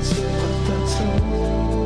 hjärtan slutat att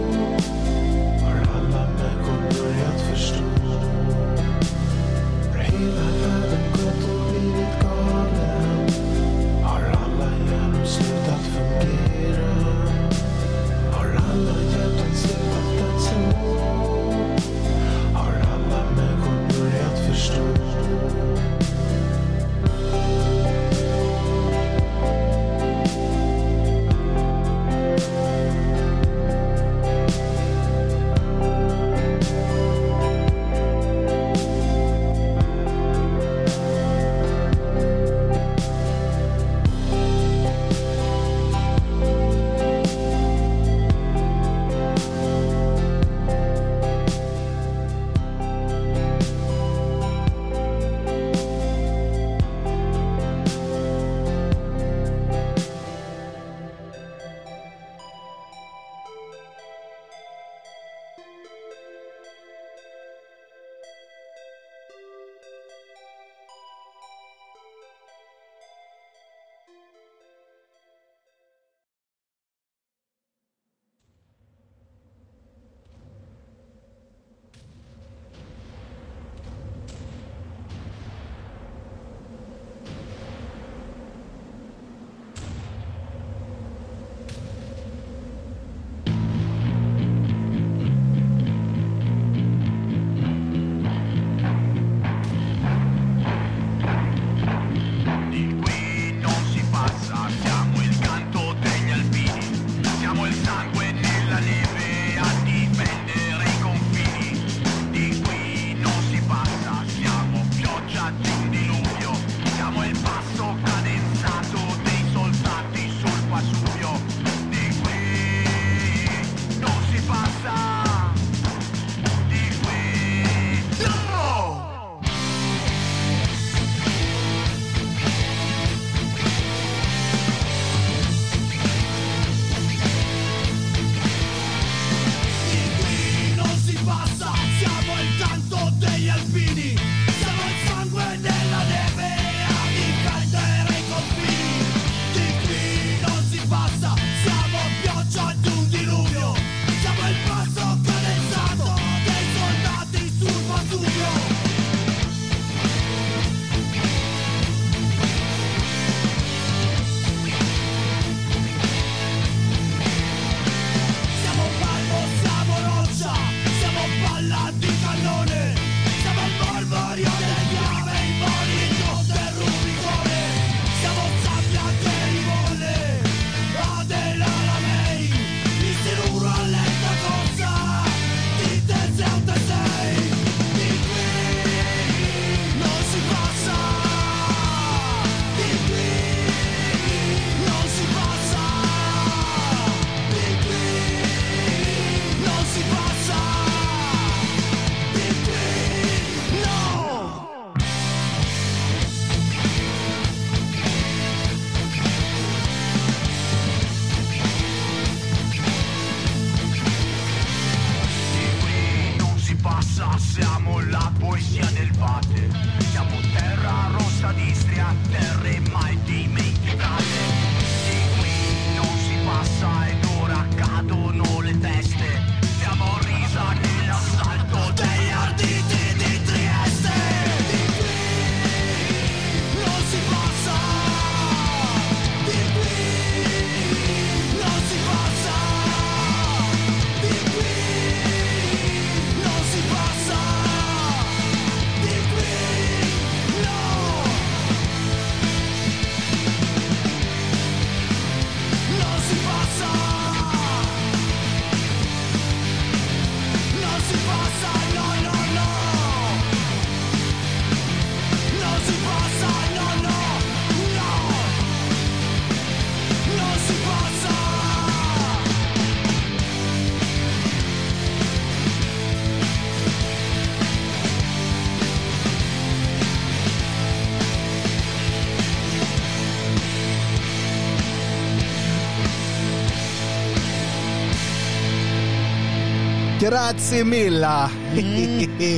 Grazie milla.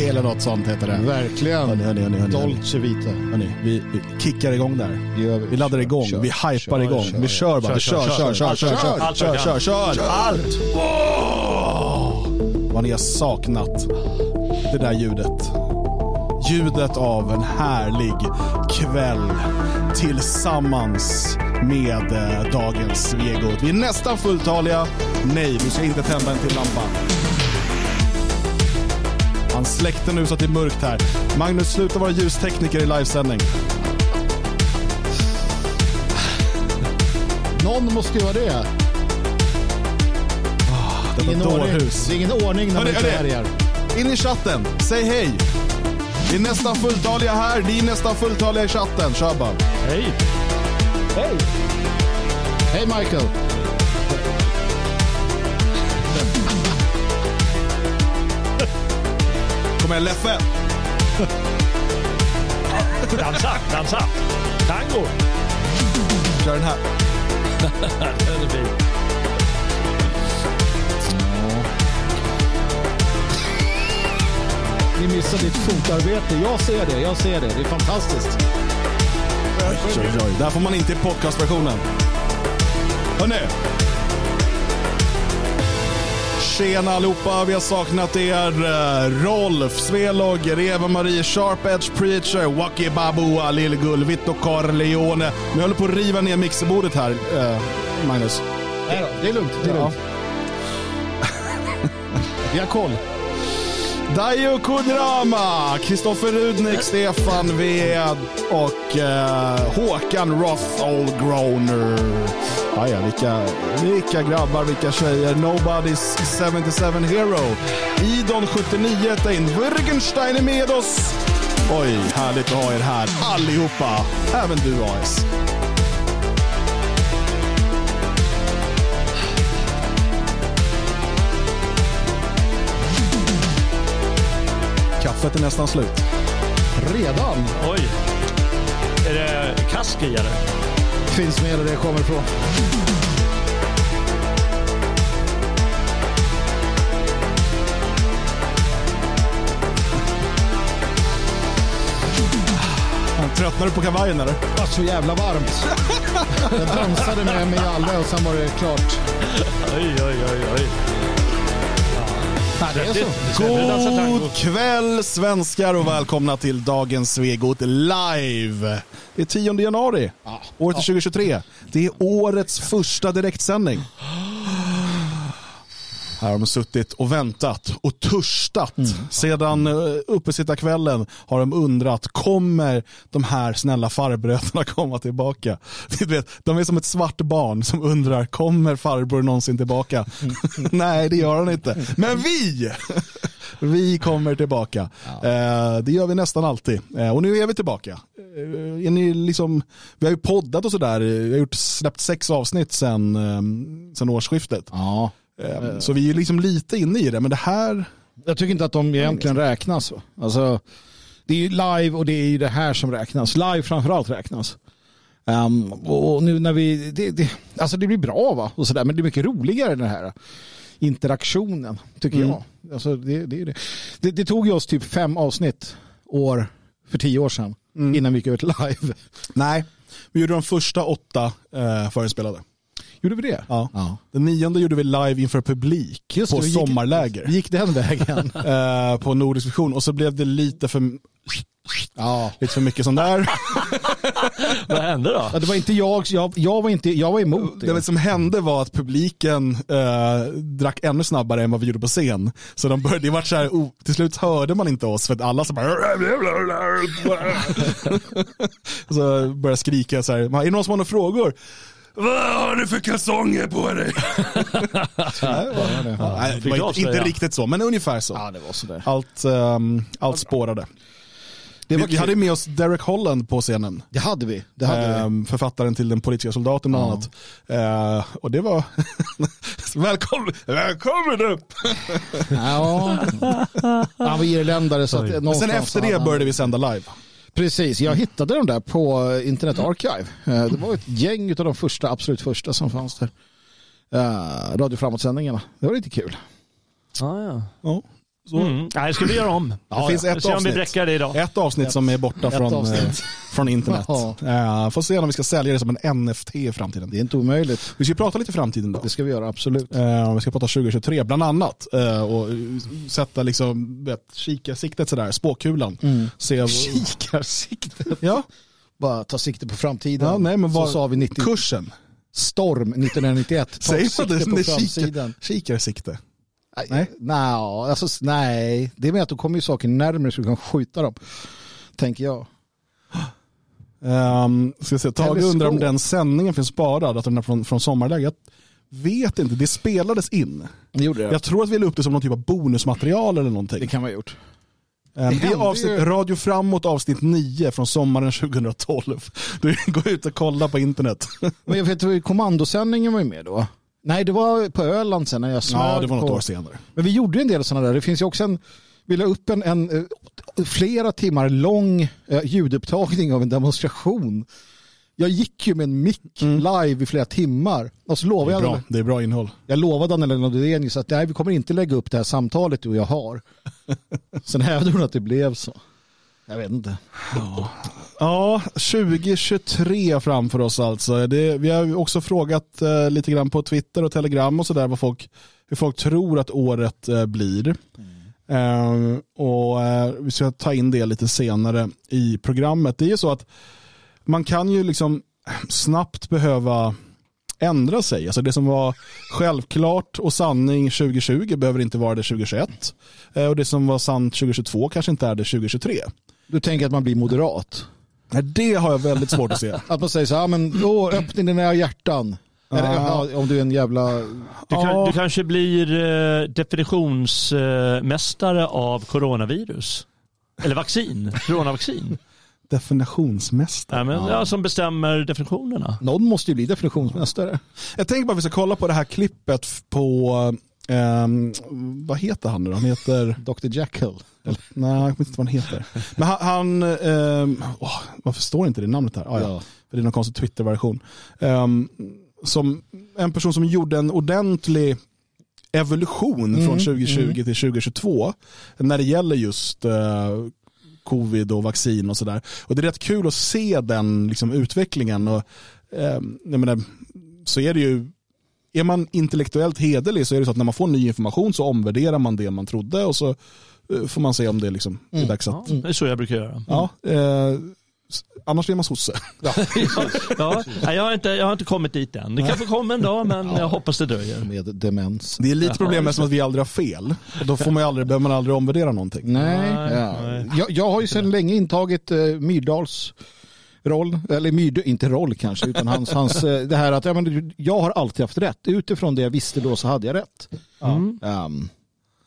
Eller något sånt heter det. Verkligen. Hörni, hörni, hörni, hörni. Dolce Vita. Hörni, vi, vi kickar igång där. Vi. Vi laddar igång, Kör, vi hypar kör, igång. kör. vi kör bara. Kör, kör, kör, kör, kör, Allt kör, kör, kör, kan. Allt! Åh! Vad ni har saknat det där ljudet. Ljudet av en härlig kväll tillsammans med eh, dagens Svegot. Vi är nästan fulltaliga. Nej, vi ska inte tända en till lampa. Han släckte nu så att det är mörkt här. Magnus, sluta vara ljustekniker i livesändning. Någon måste göra det. Detta Ingen ordning. Det är ingen ordning när man härjar. In i chatten, säg hej. Vi är nästan fulltaliga här, ni är nästan fulltaliga i chatten. Kör bara. Hej! Hej! Hej Michael! Igen Leffe. Dansa, dansa! Tango! Kör den här. Den är fin. Ni missar ditt fotarbete. Jag ser det, jag ser det. Det är fantastiskt. Oj, oj, oj. Där får man inte i podcastversionen. Hörni. Tjena allihopa, vi har saknat er. Eh, Rolf, Svelog, Eva-Marie, Sharp Edge Preacher, Waki Babua, Lillgull, Vitto Corleone. Nu håller på att riva ner mixerbordet här, eh, Magnus. Nej då, det är lugnt. Det är lugnt. Vi har koll. Dajo Kudrama, Kristoffer Rudnik, Stefan Ved och eh, Håkan Roth Oldgroner. Ah, ja, vilka, vilka grabbar, vilka tjejer. Nobody's 77 Hero. Idon 79 tar in. Wittgenstein är med oss. Oj, härligt att ha er här allihopa. Även du AS. Kaffet är nästan slut. Redan. Oj! Är det kask i eller? Finns med där det kommer ifrån. Tröttnar du på kavajen eller? Det var så jävla varmt. Jag dansade med mig alla och sen var det klart. Oj, oj, oj, oj. Nej, det är så. God kväll svenskar och välkomna till dagens Svegot live. Det är 10 januari, Ja. året är 2023. Det är årets första direktsändning. Här har de suttit och väntat och törstat. Sedan uh, uppesittarkvällen har de undrat, kommer de här snälla farbröderna komma tillbaka? Du vet, de är som ett svart barn som undrar, kommer farbror någonsin tillbaka? Nej, det gör han inte. Men vi! Vi kommer tillbaka. Eh, det gör vi nästan alltid. Eh, och nu är vi tillbaka. Eh, är ni liksom, vi har ju poddat och sådär. Vi har gjort, släppt sex avsnitt sedan, eh, sedan årsskiftet. Ja. Eh, Så vi är liksom lite inne i det, men det här... Jag tycker inte att de egentligen räknas. Alltså, det är ju live och det är ju det här som räknas. Live framförallt räknas. Ehm, och nu när vi, det, det, alltså det blir bra va, och sådär, men det är mycket roligare den här interaktionen, tycker Mm. jag. Alltså det, det, det. Det, tog ju oss typ fem avsnitt år för tio år sedan innan vi gick till live. Nej, vi gjorde de första åtta eh, förinspelade. Gjorde vi det? Ja. ja. Den nionde gjorde vi live inför publik Just på det, gick- sommarläger. Vi gick den vägen. eh, på Nordisk Vision och så blev det lite för, ja. lite för mycket sånt där. Vad hände då? Ja, Det var inte jag, jag, jag, var, inte, jag var emot det. Det som hände var att publiken eh, drack ännu snabbare än vad vi gjorde på scen. Så de började, det var så här, oh, till slut hörde man inte oss för att alla så bara... så började skrika så här, är det någon som har några frågor? Vad har du för kalsonger på dig? Nej, det var det. Nej, det fick var inte, inte riktigt så, men ungefär så. Ja, det var sådär. Allt, ehm, allt spårade. Det, Vi, var vi hade med oss Derek Holland på scenen. det hade vi. Det hade vi. Ehm, författaren till Den politiska soldaten bland annat. Eh, och det var... välkommen, välkommen upp! Ja. Han var irländare så att sen efter det började vi sända live. Precis, jag hittade dem där på Internet Archive. Eh, Det var ett gäng av de första, absolut första som fanns där. Uh, Radio Framåt-sändningarna. Det var lite kul. Ja, ja. Ja. Så. Mm. Nej, ska vi göra om? Det finns Vi ett ser om vi avsnitt. bräcker det idag. Ett avsnitt som är borta från, avsnitt. eh, från internet. Ja. Ja, får se om vi ska sälja det som en NFT i framtiden. Det är inte omöjligt. Vi ska prata lite framtiden då. Det ska vi göra, absolut. Eh, vi ska prata 2023 bland annat. Eh, och sätta liksom, vet, kikarsiktet sådär, spåkulan. Mm. Se, Kikarsiktet. ja, Bara ta sikte på framtiden. ja, nej men Så vad, sa vi 90 kursen. Storm 1991. Ta Säger man sikte det? på Nej, framsidan. kikar, kikarsikte. Nej. Nej. Alltså, nej, det är med att då kommer ju saker närmare så du kan skjuta dem. Tänker jag. Um, ska se, Tage undrar om den sändningen finns sparad, att den är från, från sommarläget. Vet inte, det spelades in. Det gjorde det. Jag tror att vi la upp det som någon typ av bonusmaterial eller någonting. Det kan man ha gjort. Ehm, det är avsnitt, ju- Radio Framåt avsnitt 9 från sommaren 2012. Du går ut och kolla på internet. Men jag vet kommandosändningen var ju med då. Nej, det var på Öland sen när jag smög Ja, det var något på... år senare. Men vi gjorde en del sådana där. Det finns ju också en, vi la upp en, en eh, flera timmar lång eh, ljudupptagning av en demonstration. Jag gick ju med en mick live i flera timmar. Och så lovade Mm. Det är jag, bra, det är bra innehåll. jag lovade Anneli Nordenius att nej, vi kommer inte lägga upp det här samtalet du och jag har. Sen hävdade hon att det blev så. Jag vet inte. Ja, Ja, 2023 framför oss alltså. Det, vi har också frågat eh, lite grann på Twitter och Telegram och sådär vad folk, hur folk tror att året eh, blir. Eh, och eh, Vi ska ta in det lite senare i programmet. Det är ju så att man kan ju liksom snabbt behöva ändra sig. Alltså det som var självklart och sanning 2020 behöver inte vara det 2021. Eh, och det som var sant 2022 kanske inte är det 2023. Du tänker att man blir moderat? Nej, Det har jag väldigt svårt att se. Att man säger så här, "Ja, men då öppna dina hjärtan. Eller, Ja. ja, om du är en jävla... Du, kan, du kanske blir eh, definitionsmästare av coronavirus. Eller vaccin, coronavaccin. Definitionsmästare. Ja, men, ja, som bestämmer definitionerna. Någon måste ju bli definitionsmästare. Jag tänker bara att vi ska kolla på det här klippet på, ehm, vad heter han nu? Han heter, Dr Jekyll. eller, nej jag vet inte vad han heter. Men han, han ehm, åh, varför står inte det namnet här? Ah, ja. Ja. För det är någon konstig Twitter-version. Som en person som gjorde en ordentlig evolution från 2020 till 2022 när det gäller just eh, covid och vaccin och sådär. Och det är rätt kul att se den liksom, utvecklingen. Och, eh, jag menar, så är det ju, är man intellektuellt hederlig så är det så att när man får ny information så omvärderar man det man trodde och så eh, får man se om det liksom är dags att... Ja, det är så jag brukar göra. Ja, eh, annars blir man sosse. Ja, nej, jag, har inte, jag har inte kommit dit än. Det kanske kommer en dag, men jag hoppas det dröjer. Med demens. Det är lite problem med som att vi aldrig har fel. Och då får man ju aldrig, behöver man aldrig omvärdera någonting. Nej, Nej, ja. nej. Jag, jag har ju sedan länge intagit eh, Myrdals roll, eller Myrd, inte roll kanske, utan hans, hans eh, det här att ja, men, jag har alltid haft rätt. Utifrån det jag visste då så hade jag rätt. Mm. Ehm,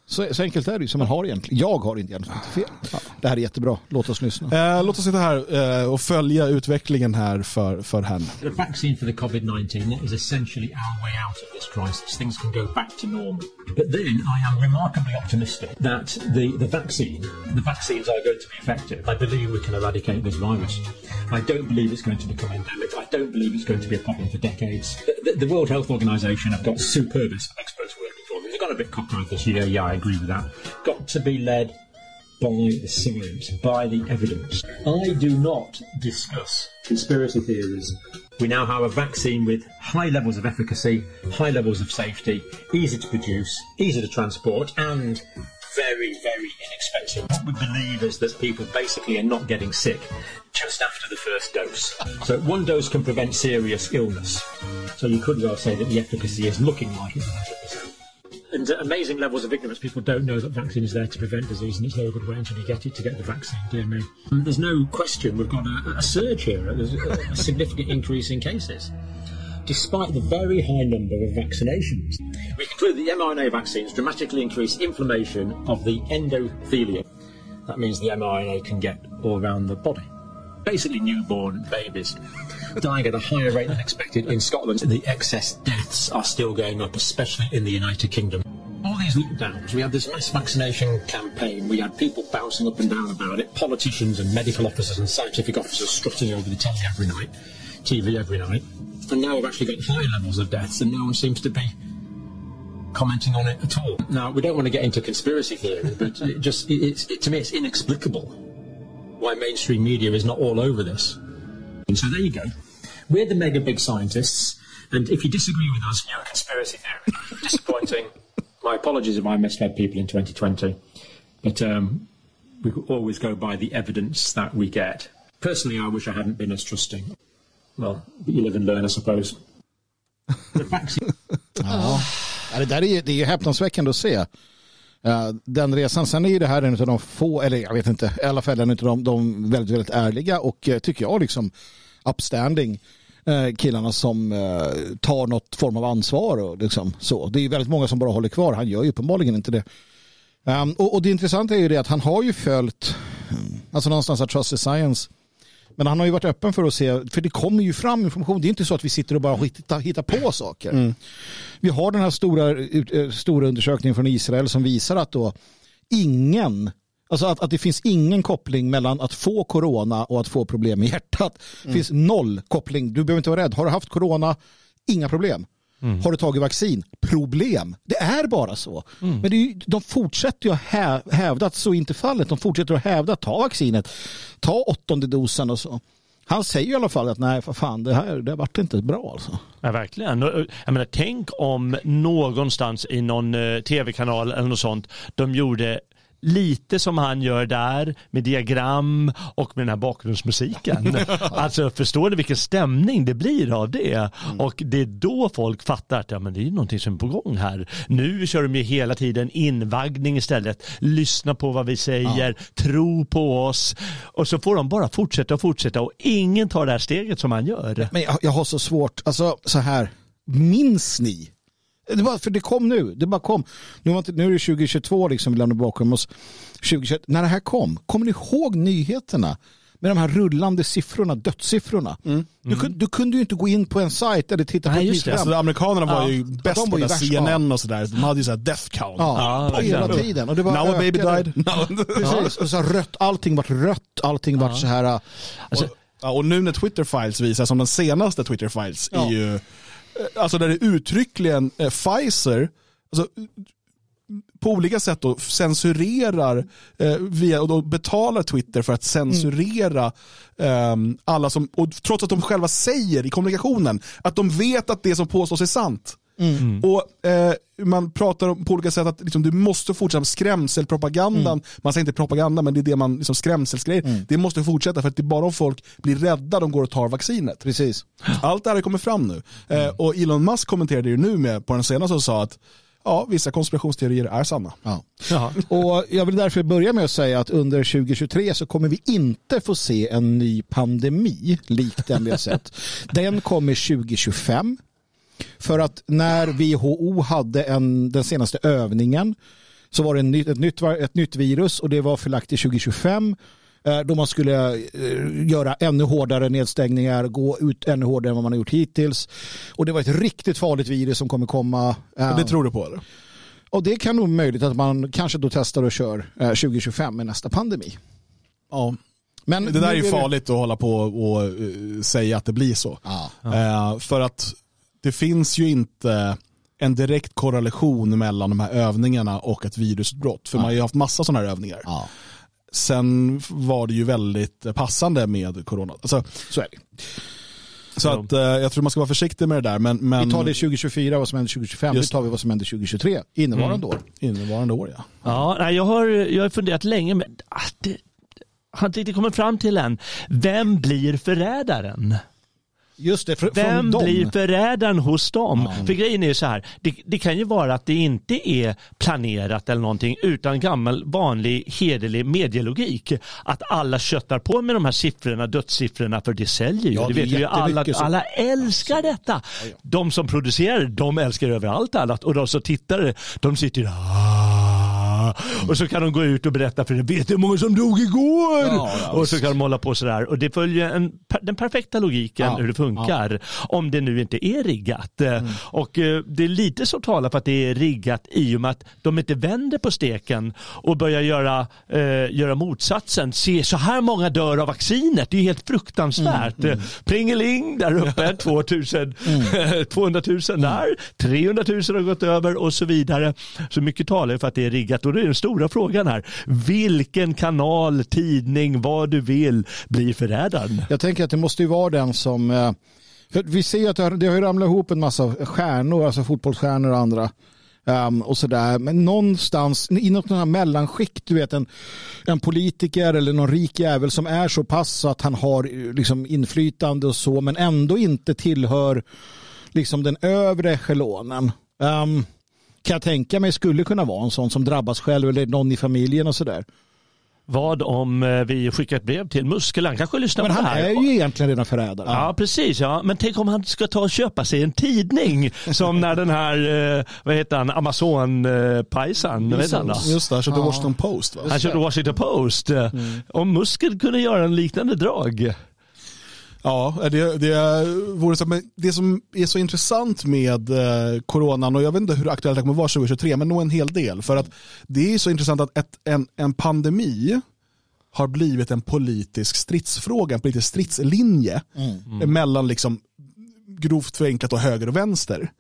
så, så enkelt är det ju, som man har egentligen. Jag har inte egentligen inte fel. Det här är jättebra, låt oss lyssna. Eh, låt oss sitta här eh, och följa utvecklingen här för, för henne. The vaccine for the COVID 19 is essentially our way out of this crisis. Things can go back to normal. But then I am remarkably optimistic that the, the vaccine, the vaccines are going to be effective. I believe we can eradicate this virus. I don't believe it's going to become endemic. I don't believe it's going to be a problem for decades. The, the, the World Health Organization have got superb experts working for them. They've gone a bit cockeyed this year. Yeah, I agree with that. Got to be led by the science, by the evidence. I do not discuss conspiracy theories. We now have a vaccine with high levels of efficacy, high levels of safety, easy to produce, easy to transport, and very, very inexpensive. What we believe is that people basically are not getting sick just after the first dose. So one dose can prevent serious illness. So you could well say that the efficacy is looking like it's 100% and amazing levels of ignorance. People don't know that vaccine is there to prevent disease, and it's no good waiting until you get it to get the vaccine. Dear me. And there's no question we've got a, a surge here. There's a, significant increase in cases. Despite the very high number of vaccinations, we conclude the mRNA vaccines dramatically increase inflammation of the endothelium. That means the mRNA can get all around the body. Basically, newborn babies dying at a higher rate than expected in Scotland. The excess deaths are still going up, especially in the United Kingdom. These lockdowns, we had this mass vaccination campaign, we had people bouncing up and down about it, politicians and medical officers and scientific officers strutting over the telly every night, TV every night. And now we've actually got high levels of deaths, and no one seems to be commenting on it at all. Now, we don't want to get into conspiracy theory, but it just it, it's, it, to me, it's inexplicable why mainstream media is not all over this. And so there you go. We're the mega big scientists, and if you disagree with us, you're a conspiracy theorist. Disappointing. My apologies if I misled people in 2020, but um, we always go by the evidence that we get. Personally, I wish I hadn't been as trusting. Well, you live and learn, I suppose. Ja, det där är, ju- det är ju häpnadsväckande att se. Eh, den resan, sen är ju det här en av de få, eller jag vet inte, i alla fall en av de, de väldigt, väldigt ärliga och eh, tycker jag liksom upstanding killarna som eh, tar något form av ansvar och liksom så. Det är väldigt många som bara håller kvar, han gör ju uppenbarligen inte det. Um, och, och det intressanta är ju det att han har ju följt, mm, alltså någonstans att Trust is Science, men han har ju varit öppen för att se, för det kommer ju fram information. Det är inte så att vi sitter och bara hittar, hittar på saker. Vi har den här stora, eh, stora undersökningen från Israel som visar att då ingen, alltså att, att det finns ingen koppling mellan att få corona och att få problem med hjärtat. Det finns noll koppling. Du behöver inte vara rädd. Har du haft corona, inga problem. Har du tagit vaccin? Problem. Det är bara så. Men det är ju, de fortsätter ju att hä, hävda att så inte fallet. De fortsätter att hävda att ta vaccinet. Ta åttonde dosen och så. Han säger i alla fall att nej, för fan, det här det vart inte bra alltså. Ja, verkligen. Jag menar, tänk om någonstans i någon eh, tv-kanal eller något sånt, de gjorde lite som han gör där med diagram och med den här bakgrundsmusiken. alltså förstår du vilken stämning det blir av det? Och det är då folk fattar att ja, men det är någonting som är på gång här. Nu kör de ju hela tiden invaggning istället. Lyssna på vad vi säger, tro på oss. Och så får de bara fortsätta och fortsätta och ingen tar det här steget som han gör. Men jag, jag har så svårt, alltså så här, minns ni? Det var, för det kom nu, det bara kom. Nu, var inte, nu är det 2022 liksom, vi lämnar bakom oss. 2021, när det här kom, kommer ni ihåg nyheterna? Med de här rullande siffrorna, dödssiffrorna. Du, kunde, du kunde ju inte gå in på en sajt eller titta på Nej, ett just det. Alltså, amerikanerna var Ja. ju bäst de på var ju det, värst, CNN och sådär. De hade ju såhär death count. Ja, Ja, hela tiden. Och det var Now a baby died. No. Precis, och så rött, allting vart rött, allting vart så här. äh, Alltså, Och, ja, och nu när Twitter Files visar, som den senaste Twitter Files, Ja. är ju, Eh, alltså där det uttryckligen eh, Pfizer, alltså, på olika sätt då censurerar eh, via, och då betalar Twitter för att censurera ehm, alla som, och trots att de själva säger i kommunikationen att de vet att det som påstås är sant. Och eh, Man pratar om, på olika sätt att liksom, du måste fortsätta med skrämselpropagandan. Man säger inte propaganda men det är det man, liksom, skrämselsgrejer. Det måste fortsätta för att det är bara om folk blir rädda de går och tar vaccinet. Precis. Allt det här har kommit fram nu. Eh, och Elon Musk kommenterade ju nu med på den senaste och sa att ja, vissa konspirationsteorier är sanna. Ja. Och jag vill därför börja med att säga att under 2023 så kommer vi inte få se en ny pandemi likt den vi har sett. Den kommer 2025. För att när WHO hade en, den senaste övningen så var det en ett, nytt, ett nytt virus och det var förlagt till 2025 eh, då man skulle eh, göra ännu hårdare nedstängningar, gå ut ännu hårdare än vad man har gjort hittills. Och det var ett riktigt farligt virus som kommer komma. eh, Och det tror du på eller? och det kan nog möjligt att man kanske då testar och kör eh, 2025 med nästa pandemi. Ja. Men Det där är ju farligt att hålla på och eh, säga att det blir så. Ja. Eh, för att det finns ju inte en direkt korrelation mellan de här övningarna och ett virusutbrott. För man har ju haft massa sådana här övningar. Ja, Sen var det ju väldigt passande med corona. Alltså, så är det. så Ja. att, eh, jag tror man ska vara försiktig med det där. Men, men Vi tar det 2024, vad som händer 2025. Just Nu tar vi vad som händer 2023, innevarande år. innevarande år ja. Ja, nej, jag, har, jag har funderat länge, men ah, det, har inte riktigt kommit fram till än. Vem blir förrädaren? Just det, fr- Vem dem. blir förrädaren hos dem? För grejen är så här, det, det kan ju vara att det inte är planerat eller någonting utan gammal vanlig hederlig medielogik. Att alla köttar på med de här siffrorna, dödssiffrorna, för det säljer ju. Ja, det det vet ju alla, så. alla älskar detta. De som producerar, de älskar över allt annat och de som tittar, de sitter där. Och så kan de gå ut och berätta för dig, vet du hur många som dog igår? Ja, ja, och så kan de hålla på sådär. Och det följer en, den perfekta logiken Ja, hur det funkar. Om det nu inte är riggat. Mm. Och eh, det är lite som talar för att det är riggat i och med att de inte vänder på steken och börjar göra, eh, göra motsatsen. Se så här många dör av vaccinet. Det är helt fruktansvärt. Mm, Mm. Plingeling där uppe, 2000, 200 000 där, 300 000 har gått över och så vidare. Så mycket talar för att det är riggat och det är den stora frågan här. Vilken kanal, tidning, vad du vill blir förrädaren? Jag tänker att det måste ju vara den som... Eh, för vi ser att det har, det har ramlat ihop en massa stjärnor, alltså fotbollsstjärnor och andra. Um, och sådär. Men någonstans i något här mellanskikt, du vet en, en politiker eller någon rik jävel som är så pass så att han har eh, liksom, inflytande och så, men ändå inte tillhör liksom, den övre echelonen. Um, ehm, kan jag tänka mig skulle kunna vara en sån som drabbas själv eller någon i familjen och sådär. Vad om eh, vi skickar ett brev till Muskel? Han kanske lyssnar Men på han det här. är ju egentligen redan förrädare. Ja, precis. Ja. Men tänk om han ska ta och köpa sig en tidning som när den här, eh, vad heter han, Amazon-pajsan, han? Just det, han köpte Washington Post va? Han köpte Washington Post. Om Muskel kunde göra en liknande drag. Ja, det, det, vore så, men det som är så intressant med eh, coronan, och jag vet inte hur aktuellt det kommer vara 2023, men nog en hel del. För att det är så intressant att ett, en, en pandemi har blivit en politisk stridsfråga, en politisk stridslinje mellan liksom grovt förenklat och höger och vänster.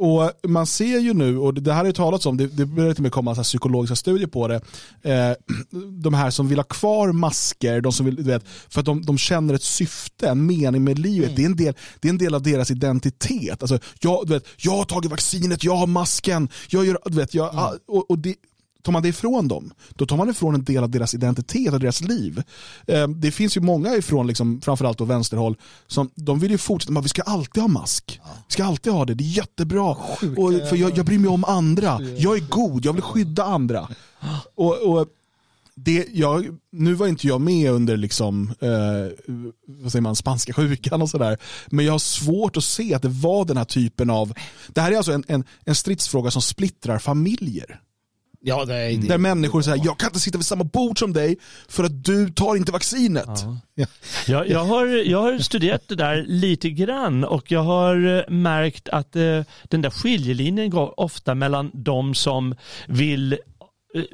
Och man ser ju nu, och det här har ju talats om, det, det börjar till och med komma så psykologiska studier på det, eh, de här som vill ha kvar masker, de som vill, du vet, för att de, de känner ett syfte, en mening med livet. Det, är en del, det är en del av deras identitet. Alltså, jag, du vet, jag har tagit vaccinet, jag har masken, jag gör, du vet, jag, och, och det, tar man det ifrån dem, då tar man ifrån en del av deras identitet och deras liv. Eh, Det finns ju många ifrån, liksom, framförallt då vänsterhåll, som de vill ju fortsätta, men vi ska alltid ha mask. Vi ska alltid ha det, det är jättebra. Och, för jag, jag bryr mig om andra, jag är god, jag vill skydda andra. Och, och det, jag, nu var inte jag med under liksom, eh, vad säger man, spanska sjukan och sådär. Men jag har svårt att se att det var den här typen av... Det här är alltså en, en, en stridsfråga som splittrar familjer. Ja, det är Där människor säger jag kan inte sitta vid samma bord som dig för att du tar inte vaccinet. Jag, jag, har, jag har studerat det där lite grann och jag har eh, märkt att eh, den där skiljelinjen går ofta mellan de som vill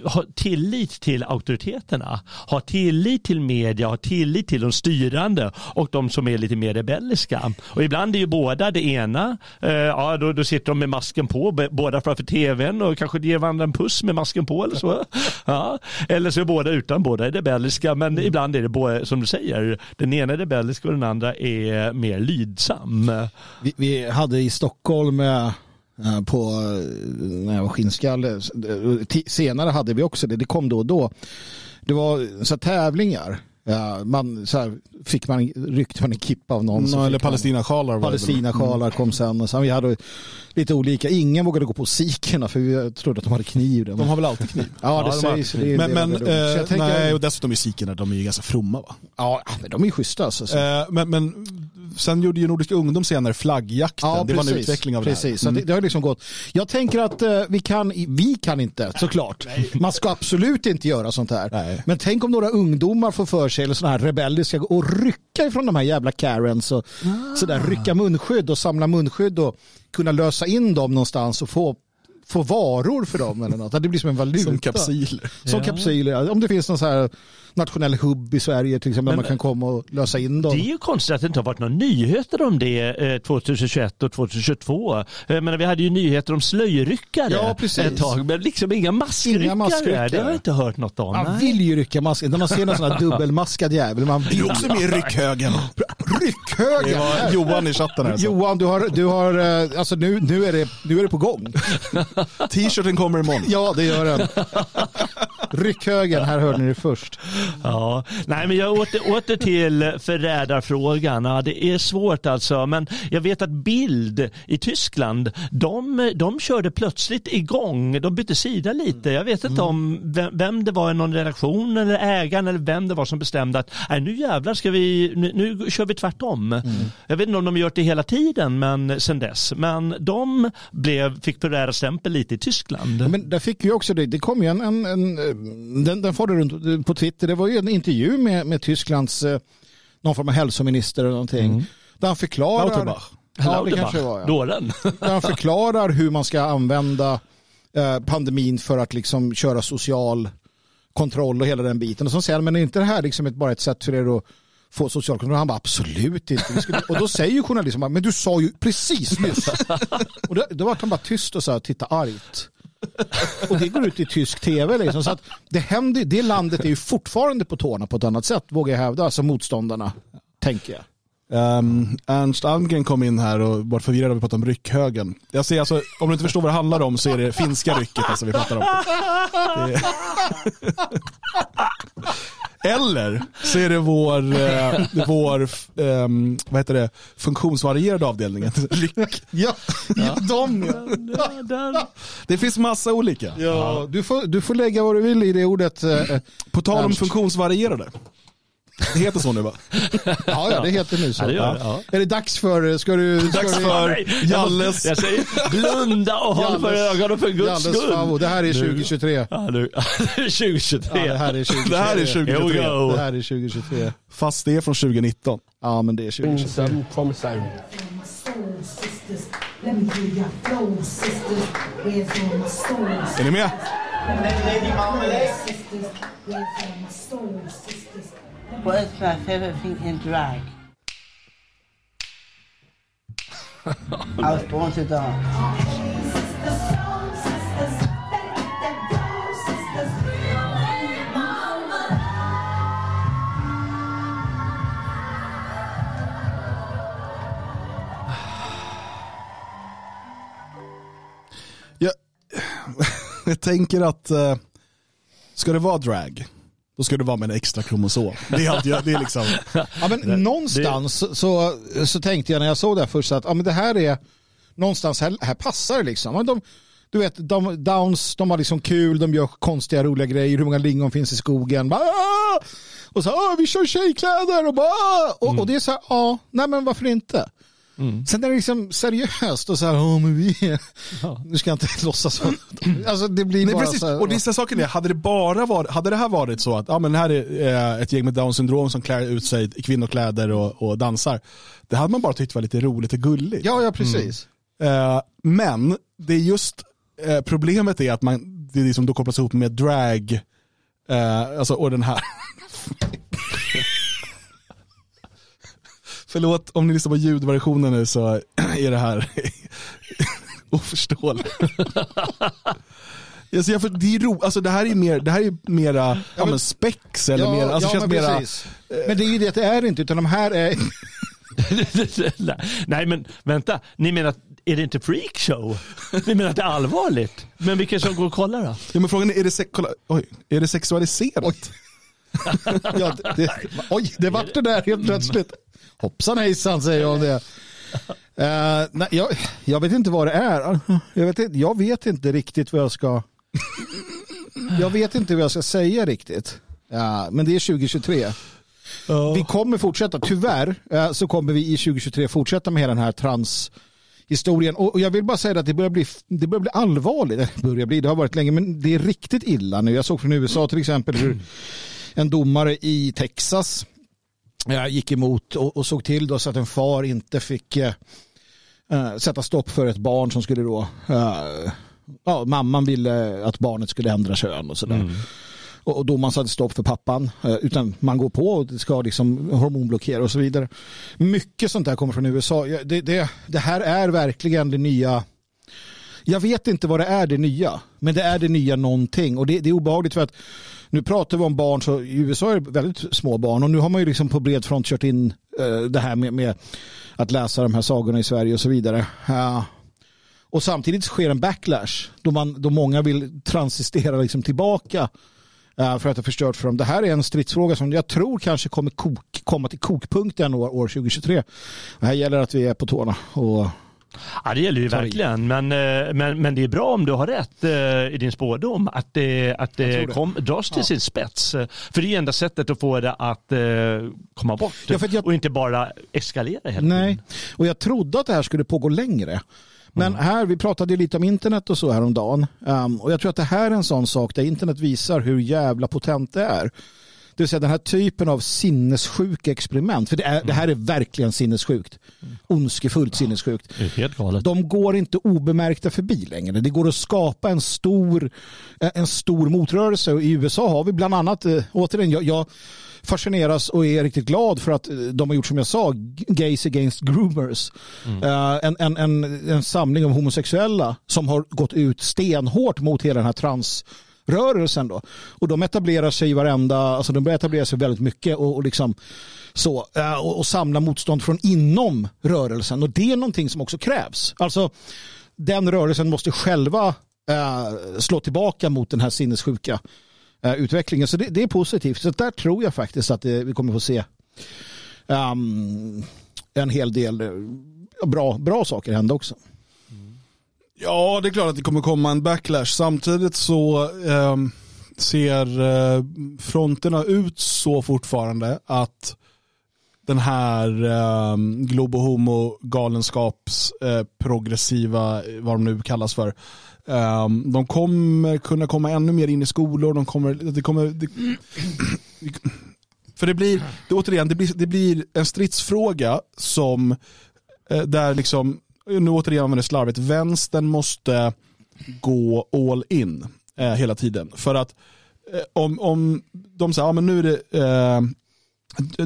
ha tillit till auktoriteterna, ha tillit till media, ha tillit till de styrande och de som är lite mer rebelliska. Och ibland är ju båda det ena, eh, ja då, då sitter de med masken på, båda framför tvn och kanske ger varandra en puss med masken på eller så. Ja. Eller så är båda utan, båda är rebelliska men ibland är det båda, som du säger, den ena är rebellisk och den andra är mer lydsam. Vi, vi hade i Stockholm eh, eh, Eh, på eh, när jag var skinnskalle. Eh, senare hade vi också det. Det kom då och då. Det var så här, tävlingar. Ja, man, så här, fick man, ryckte man en kippa av någon. Nå, fick eller Palestinasjalar. Palestinasjalar kom sen. Och sen vi hade lite olika. Ingen vågade gå på sikerna för vi trodde att de hade kniv. De har väl alltid kniv? Ja, det Ja, de sägs. Det Men, det men eh, tänker- nej, och dessutom är sikerna, de är ju ganska fromma va? Ja, de är ju schyssta. Alltså. Så- Eh, men, men sen gjorde ju Nordiska ungdom senare flaggjakten. det var en utveckling av precis. det här. Så det, det har liksom gått. Jag tänker att eh, vi kan, vi kan inte såklart. Man ska absolut inte göra sånt här. Nej. Men tänk om några ungdomar får för sig, eller sådana här rebelliska, och rycka ifrån de här jävla Karens och sådär, rycka munskydd och samla munskydd och kunna lösa in dem någonstans och få få varor för dem eller något. Att Det blir som en valuta. Som kapsyler. Som kapsyler. ja. Om det finns någon så här nationell hubb i Sverige till exempel, där man kan komma och lösa in dem. Det är ju konstigt att det inte har varit några nyheter om det eh, 2021 och 2022. Eh, Men vi hade ju nyheter om slöjryckare Ja, precis. ett tag, men liksom inga maskryckare. Inga maskryckare. Det har jag inte hört något om. Man nej. vill ju rycka masken. När man ser någon sån här dubbelmaskad jävel. Man Du vill är också med i ryckhögen. Det Ryckhögen! var Johan i chatten här. alltså. Johan, du har, du har eh, alltså nu, nu, är det, nu är det på gång. T-shirten kommer imorgon. Ja, det gör den. Ryckhögen, här hörde ni det först. Ja, nej men jag åter, åter till förrädarfrågan. Ja, det är svårt alltså, men jag vet att Bild i Tyskland, de, de körde plötsligt igång, de bytte sida lite. Jag vet inte om vem, vem det var, någon redaktion eller ägaren eller vem det var som bestämde att nej, nu jävlar ska vi, nu, nu kör vi tvärtom. Jag vet inte om de gjort det hela tiden men sen dess. Men de blev, fick förrädarstämpel lite i Tyskland. Ja, Men där fick vi också det. Det kom ju en, en, en den, den får det runt på Twitter. Det var ju en intervju med, med Tysklands eh, någon form av hälsominister eller någonting. Där han förklarar. Lauterbach. Ja, det kanske var. Ja. Dåren. Där han förklarar hur man ska använda eh, pandemin för att liksom köra social kontroll och hela den biten. Och så säger han, men är inte det här liksom ett, bara ett sätt för er att få social kontroll? Han bara, absolut inte. Skulle... Och då säger ju journalisten, men du sa ju precis nyss. Och då, då var han bara tyst och så här, titta argt. Och det går ut i tysk tv. Liksom. Så att det, händer, det landet är ju fortfarande på tårna på ett annat sätt, vågar jag hävda, alltså motståndarna, tänker jag. Um, Ernst Almgren kom in här och var förvirrad när vi pratade om ryckhögen. Jag ser alltså, om du inte förstår vad det handlar om så är det finska rycket alltså vi pratar om. Det är... Eller så är det vår, eh, vår ehm, vad heter det, funktionsvarierade avdelningen. Ryck. Ja, ja. de ja. Det finns massa olika. ja. Du, får, du får lägga vad du vill i det ordet. eh, På tal om funktionsvarierade. Det heter så nu va? Ja, ja, det heter nu så. Ja, det gör ja. Är det dags för, ska du... Ska Dags du, för Jalles. Jag säger blunda och håll för ögonen för guds Jalles skull. favvo. Det här är 2023. Ja, nu, 2023. Ja, det här är 2023. Det här är 2023. Here we go. Det här är 2023. Fast det är från 2019. Ja, men det är 2023. soul sisters. Let me hear your flow, sisters. Where's all my soul Är ni med? Where's all my soul? What is my favorite thing in drag? I was born to dance. Jag, jag tänker att eh, ska det vara drag, då ska det vara med en extra kromosom. Det är, alltid, det är liksom, Ja, men någonstans så, så tänkte jag när jag såg det här först att ja, men det här är någonstans här, här passar det liksom. De, du vet, de, Downs, de har liksom kul, de gör konstiga roliga grejer, hur många lingon finns i skogen. Bara, "Ah!" och så, "Ah, vi kör tjejkläder och bara, "Ah!" och, och det är så här, ja, nej men varför inte? Sen är det liksom seriöst och så här, ja men vi är... Nu ska jag inte låtsas som... Alltså det blir nej, bara precis. så här, Och det är så här saken är, hade det bara varit, hade det här varit så att ja, men det här är eh, ett gäng med down syndrom som klär ut sig i kvinnokläder och, och dansar. Det hade man bara tyckt var lite roligt och gulligt. Ja, ja precis. Eh, men det är just eh, problemet är att man, det är liksom då kopplas ihop med drag, eh, alltså och den här. Förlåt om ni lyssnar på ljudversionen nu så är det här oförståeligt. Alltså jag, för det, är ro, alltså det här är mer, det här är mera ja, men spex eller mer, alltså känns men mera, precis. Men det är ju det att det är inte, utan de här är... Nej men vänta, ni menar att är det inte freakshow? Ni menar att det är allvarligt? Men vilka som går och kollar då? ja, men frågan är, är det, se, kolla, oj, är det sexualiserat? Ja, det, oj, det vart det där helt plötsligt. Hoppsan hejsan säger jag om det. Eh, nej, jag, jag vet inte vad det är. Jag vet, inte, jag vet inte riktigt vad jag ska... Jag vet inte vad jag ska säga riktigt. Ja, men det är 2023. Vi kommer fortsätta, tyvärr eh, så kommer vi i 2023 fortsätta med hela den här transhistorien. Och och jag vill bara säga att det börjar bli, det börjar bli allvarligt. Det börjar bli, det har varit länge, men det är riktigt illa nu. Jag såg från USA till exempel hur en domare i Texas gick emot och, och såg till då så att en far inte fick eh, eh, sätta stopp för ett barn som skulle då eh, ja, mamman ville att barnet skulle ändra kön och sådär. Och, och domaren satte stopp för pappan. eh, Utan man går på och det ska liksom hormonblockera och så vidare. Mycket sånt där kommer från USA. Det, det, det här är verkligen det nya. Jag vet inte vad det är det nya. Men det är det nya någonting. Och det, det är obehagligt för att nu pratar vi om barn. Så I USA är det väldigt små barn. Och nu har man ju liksom på bred front kört in eh, det här med, med att läsa de här sagorna i Sverige och så vidare. Ja. Och samtidigt sker en backlash då, man, då många vill transistera liksom tillbaka eh, för att ha förstört för dem. Det här är en stridsfråga som jag tror kanske kommer kok, komma till kokpunkten år, år 2023. Det här gäller att vi är på tårna. Och, Ja, det gäller ju verkligen. Men, eh, men, men det är bra om du har rätt eh, i din spårdom. Att det, att det, tror det. kom, dras till Ja. sin spets. För det är enda sättet att få det att eh, komma bort. Ja, jag- Och inte bara eskalera hela nej, tiden. och jag trodde att det här skulle pågå längre. Men här, vi pratade ju lite om internet och så häromdagen. Um, och jag tror att det här är en sån sak där internet visar hur jävla potent det är. Det vill säga den här typen av sinnessjuka experiment. För det, är, det här är verkligen sinnessjukt. Ondskefullt sinnessjukt. Det är helt galet. De går inte obemärkta förbi längre. Det går att skapa en stor, eh, en stor motrörelse. Och I USA har vi bland annat, eh, återigen, jag, jag fascineras och är riktigt glad för att eh, de har gjort som jag sa, Gays Against Groomers. Eh, en, en, en, en samling av homosexuella som har gått ut stenhårt mot hela den här rörelsen Då. Och de etablerar sig i varenda, alltså de börjar etablera sig väldigt mycket och, och liksom så, eh, och, och samla motstånd från inom rörelsen. Och det är någonting som också krävs. Alltså den rörelsen måste själva eh, slå tillbaka mot den här sinnessjuka eh, utvecklingen. Så det, det är positivt. Så där tror jag faktiskt att det, vi kommer få se um, en hel del eh, bra, bra saker hända också. Ja, det är klart att det kommer komma en backlash. Samtidigt så eh, ser eh, fronterna ut så fortfarande att den här eh, globo homo galenskaps eh, progressiva, vad de nu kallas för, eh, de kommer kunna komma ännu mer in i skolor. De kommer, det kommer, det, för det blir, det, återigen, det blir, det blir en stridsfråga som, eh, där liksom, nu återigen använder slarvigt, vänstern måste gå all in eh, hela tiden. För att eh, om, om de säger, ja men nu är det eh,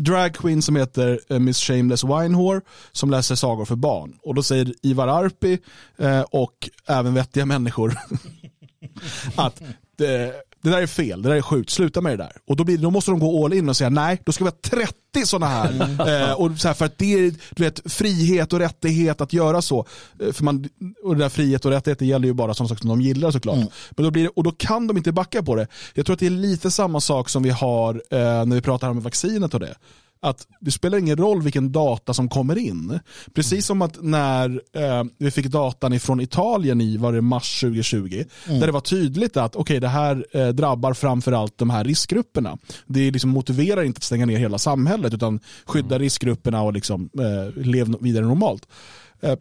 drag queen som heter eh, Miss Shameless Winehore som läser sagor för barn. Och då säger Ivar Arpi eh, och även vettiga människor att eh, det, där är fel, det där är sjukt, sluta med det där. Och då, blir, då måste de gå all in och säga nej, då ska vi ha 30 sådana här. Eh, och så här för att det är du vet, frihet och rättighet att göra så. Eh, för man, och det där frihet och rättighet det gäller ju bara sådana saker som de gillar såklart. Men då blir det, och då kan de inte backa på det. Jag tror att det är lite samma sak som vi har eh, när vi pratar om vaccinet och det att det spelar ingen roll vilken data som kommer in. Precis som att när eh, vi fick datan ifrån Italien i var det mars 2020, där det var tydligt att okay, det här eh, drabbar framförallt de här riskgrupperna. Det liksom motiverar inte att stänga ner hela samhället utan skydda riskgrupperna och liksom, eh, leva vidare normalt. Eh,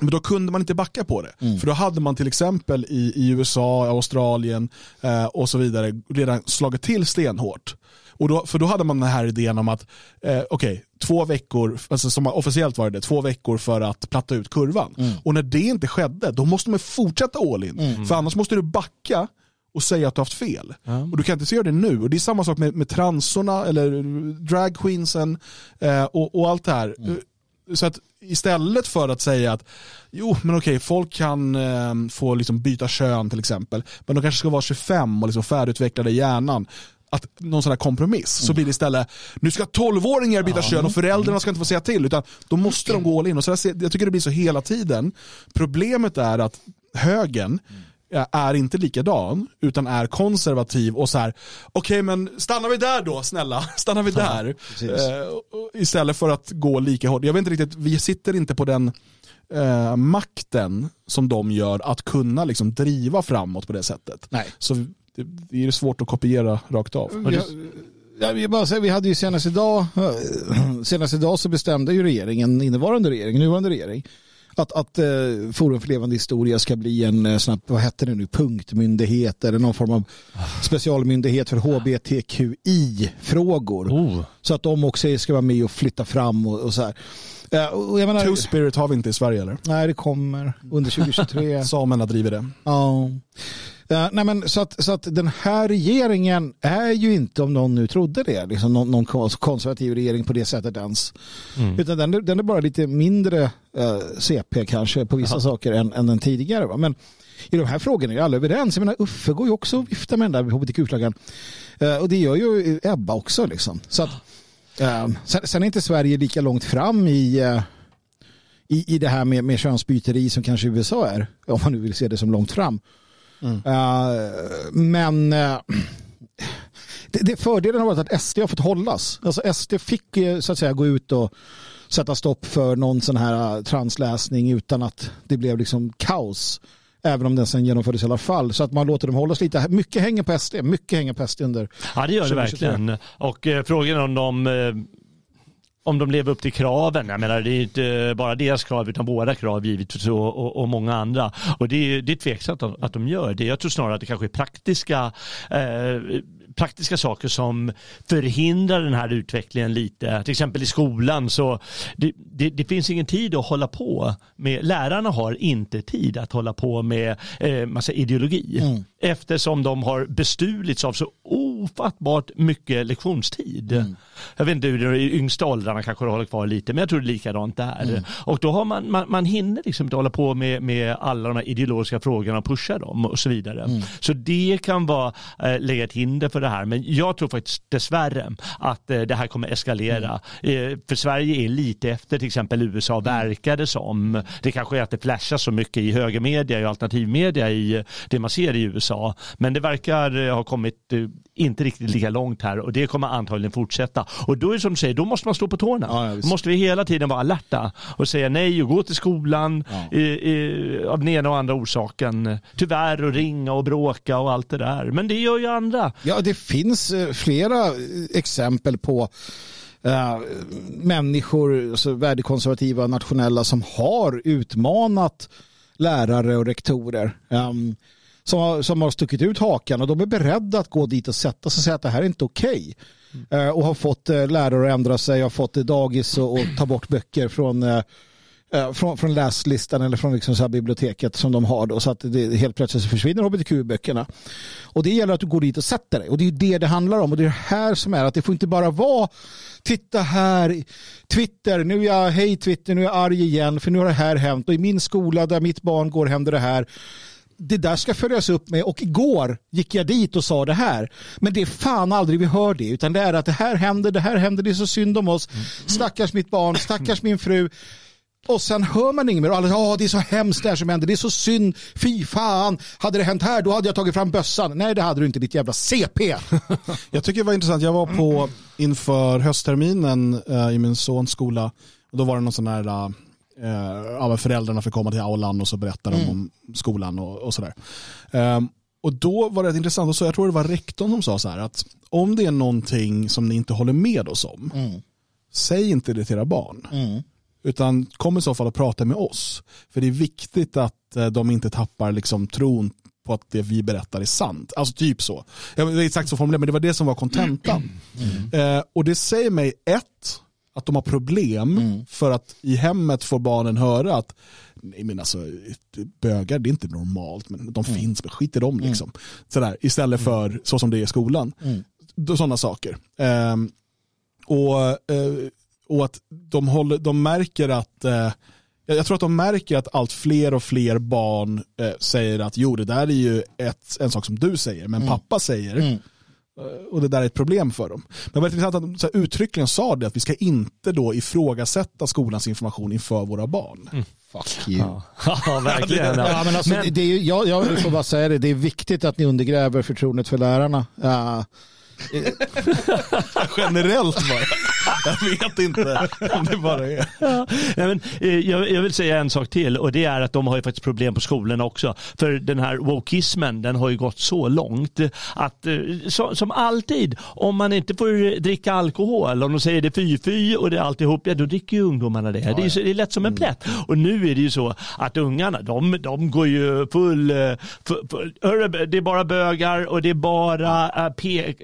men då kunde man inte backa på det. För då hade man till exempel i, i USA, Australien eh, och så vidare redan slagit till stenhårt. Och då, för då hade man den här idén om att, eh, okej, två veckor, alltså som officiellt var det två veckor för att platta ut kurvan. Och när det inte skedde, då måste man fortsätta all in. För annars måste du backa och säga att du har haft fel. Och du kan inte göra det nu. Och det är samma sak med, med transorna eller dragqueensen eh, och, och allt det här. Så att istället för att säga att jo men okej folk kan eh, få liksom byta kön till exempel men de kanske ska vara 25 och liksom färdigutvecklade i hjärnan att någon sån här kompromiss så blir det istället nu ska 12-åringar byta kön och föräldrarna ska inte få säga till utan då måste de gå all in och så ser- jag tycker det blir så hela tiden problemet är att högen eh, är inte likadan utan är konservativ och så här okej men stannar vi där då snälla, stannar vi där. Eh, istället för att gå lika hårt. Jag vet inte riktigt, vi sitter inte på den eh, makten som de gör att kunna liksom driva framåt på det sättet. Nej. Så det, det är svårt att kopiera rakt av. Och det, Ja, vi, bara säger, vi hade ju senast idag, eh, senast idag så bestämde ju regeringen, innevarande regering, nuvarande regering, att, att eh, Forum för levande historia ska bli en, eh, sån här, vad heter det nu, punktmyndighet eller någon form av specialmyndighet för hbtqi-frågor. Oh. Så att de också ska vara med och flytta fram och, och så här. Och jag menar, Two Spirit har vi inte i Sverige eller? nej, det kommer under 2023. Samerna driver det. Ja. Eh, nej men, så, att, så att den här regeringen är ju inte, om någon nu trodde det, liksom någon, någon kons- konservativ regering på det sättet ens. Utan den, den är bara lite mindre eh, CP kanske på vissa saker än, än den tidigare. Va? Men i de här frågorna är alla överens. Jag menar, Uffe går ju också och viftar med den där hbtq-flaggan. Eh, och det gör ju Ebba också. Liksom. Så att, eh, sen, sen är inte Sverige lika långt fram i i, i det här med, med könsbyteri som kanske USA är, om man nu vill se det som långt fram. Eh, men eh, det, det fördelen har varit att SD har fått hållas. Alltså SD fick så att säga gå ut och sätta stopp för någon sån här eh, transläsning utan att det blev liksom kaos. Även om den sen genomfördes i alla fall. Så att man låter dem hållas lite. Mycket hänger på SD. Mycket hänger på SD under Ja det gör det 2023. verkligen. Och eh, frågan om de eh, om de lever upp till kraven. Jag menar, det är inte bara deras krav utan våra krav givetvis och, och, och många andra. Och det är, det är tveksamt att, att de gör det. Jag tror snarare att det kanske är praktiska eh, praktiska saker som förhindrar den här utvecklingen lite. Till exempel i skolan så det, det, det finns ingen tid att hålla på med. Lärarna har inte tid att hålla på med eh, massa ideologi eftersom de har bestulits av så ofattbart mycket lektionstid. Jag vet inte hur det är i yngsta åldrarna kanske det håller kvar lite men jag tror det är likadant där. Och då har man, man, man hinner liksom inte hålla på med, med alla de här ideologiska frågorna och pusha dem och så vidare. Så det kan vara eh, lägga ett hinder för det här men jag tror faktiskt dessvärre att eh, det här kommer eskalera. Eh, för Sverige är lite efter till exempel USA verkar det som. Det kanske är att det flashar så mycket i högermedia och alternativmedia i det man ser i USA. Men det verkar eh, ha kommit eh, inte riktigt lika långt här och det kommer antagligen fortsätta. Och då är det som du säger, då måste man stå på tårna. Ja, ja, måste vi hela tiden vara alerta och säga nej och gå till skolan i, i, av den ena och andra orsaken. Tyvärr och ringa och bråka och allt det där. Men det gör ju andra. Ja, det finns eh, flera eh, exempel på eh, människor, alltså värdekonservativa nationella, som har utmanat lärare och rektorer. ehm, som, har, som har stuckit ut hakan och de är beredda att gå dit och sätta sig och säga att det här är inte okej. Mm. och har fått eh, lärare att ändra sig, har fått dagis och, och ta bort böcker från eh, från, från läslistan eller från liksom så här biblioteket som de har då, så att det, helt plötsligt försvinner hbtq-böckerna. Och det gäller att du går dit och sätter dig och det är ju det det handlar om och det är det här som är att det får inte bara vara titta här, Twitter, nu är jag, hej Twitter, nu är jag arg igen för nu har det här hänt och i min skola där mitt barn går händer det här det där ska följas upp med och igår gick jag dit och sa det här. Men det är fan aldrig vi hör det utan det är att det här händer, det här händer, det är så synd om oss. Stackars mitt barn, stackars min fru. Och sen hör man inget mer och alla säger det är så hemskt det här som händer, det är så synd, fy fan, hade det hänt här då hade jag tagit fram bössan. Nej det hade du inte ditt jävla CP. Jag tycker det var intressant, jag var på inför höstterminen eh, i min sons skola och då var det någon sån här eh, eh, föräldrarna fick komma till aulan och så berättade de om skolan och, och sådär. Ehm, och då var det intressant, och så, jag tror det var rektorn som sa så här att om det är någonting som ni inte håller med oss om, säg inte det till era barn. Utan kom i så fall och prata med oss. För det är viktigt att eh, de inte tappar liksom tron på att det vi berättar är sant. Alltså typ så. Jag vet inte exakt så formulerat, men det var det som var kontentan. Eh, och det säger mig ett, att de har problem för att i hemmet får barnen höra att nej men alltså bögar det är inte normalt men de finns, men skit i dem liksom. Sådär, istället för så som det är i skolan. Då- Sådana saker. Ehm, och, eh, och att de, håller, de märker att eh, jag tror att de märker att allt fler och fler barn eh, säger att jo det där är ju ett, en sak som du säger men pappa säger Eh, och det där är ett problem för dem. Men det var intressant att de så här, uttryckligen sa det att vi ska inte då ifrågasätta skolans information inför våra barn. Fuck you. Ja, ja verkligen. Ja, men alltså, Men- Det, det är jag, jag får bara säga det, det är viktigt att ni undergräver förtroendet för lärarna. Ja, Generellt bara. Jag vet inte om det bara är. Ja, nej, men, eh, jag, jag vill säga en sak till och det är att de har ju faktiskt problem på skolorna också. För den här wokismen den har ju gått så långt att eh, så, som alltid om man inte får dricka alkohol, om de säger det fy-fy och det är alltihop, ja då dricker ju ungdomarna det. Det är, så, det är lätt som en plätt. Och nu är det ju så att ungarna de, de går ju full, eh, full, full hörru, det är bara bögar och det är bara eh,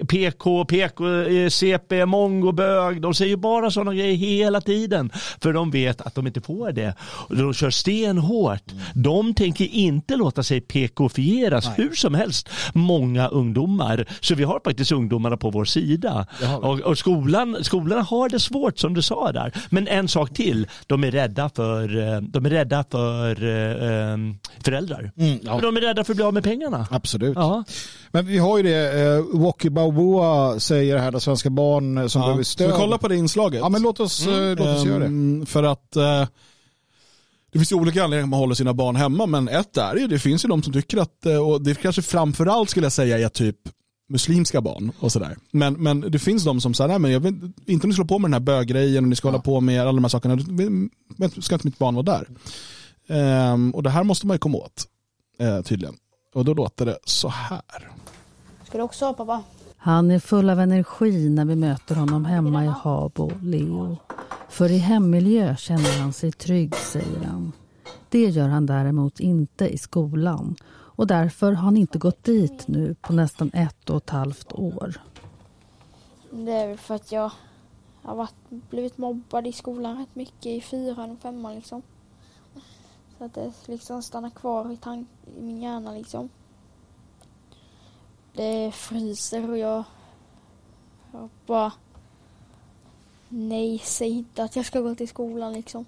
PK, PK, eh, CP, mongobög. De säger bara sådana grejer hela tiden. För de vet att de inte får det. De kör stenhårt. De tänker inte låta sig PK-fieras hur som helst. Många ungdomar. Så vi har faktiskt ungdomarna på vår sida. Och, och skolan, skolorna har det svårt som du sa där. Men en sak till. De är rädda för, eh, de är rädda för eh, eh, föräldrar. ja. De är rädda för att bli av med pengarna. absolut. Ja. Men vi har ju det, eh, Woki Balboa säger här, att svenska barn eh, som behöver Ska vi stöd. På det inslaget? Ja men låt oss, eh, låt oss göra det. Ehm, För att eh, det finns ju olika anledningar man håller sina barn hemma, men ett är ju, det finns ju de som tycker att, eh, och det kanske framförallt skulle jag säga är typ muslimska barn och sådär. Men, men det finns de som säger, nej men jag vill inte om ni slår på med den här böggrejen och ni ska hålla på med alla de här sakerna, men ska inte mitt barn vara där? Ehm, och det här måste man ju komma åt, eh, tydligen. Och då låter det så här. Ska du också ha pappa? Han är full av energi när vi möter honom hemma i Habo, Leo. För i hemmiljö känner han sig trygg, säger han. Det gör han däremot inte i skolan och därför har han inte gått dit nu på nästan ett och ett halvt år. Det är väl för att jag har varit, blivit mobbad i skolan rätt mycket i fyran och femman liksom. Så att det liksom stannar kvar i, tank, i min hjärna liksom. Det fryser och jag, jag bara Nej, säg inte att jag ska gå till skolan liksom.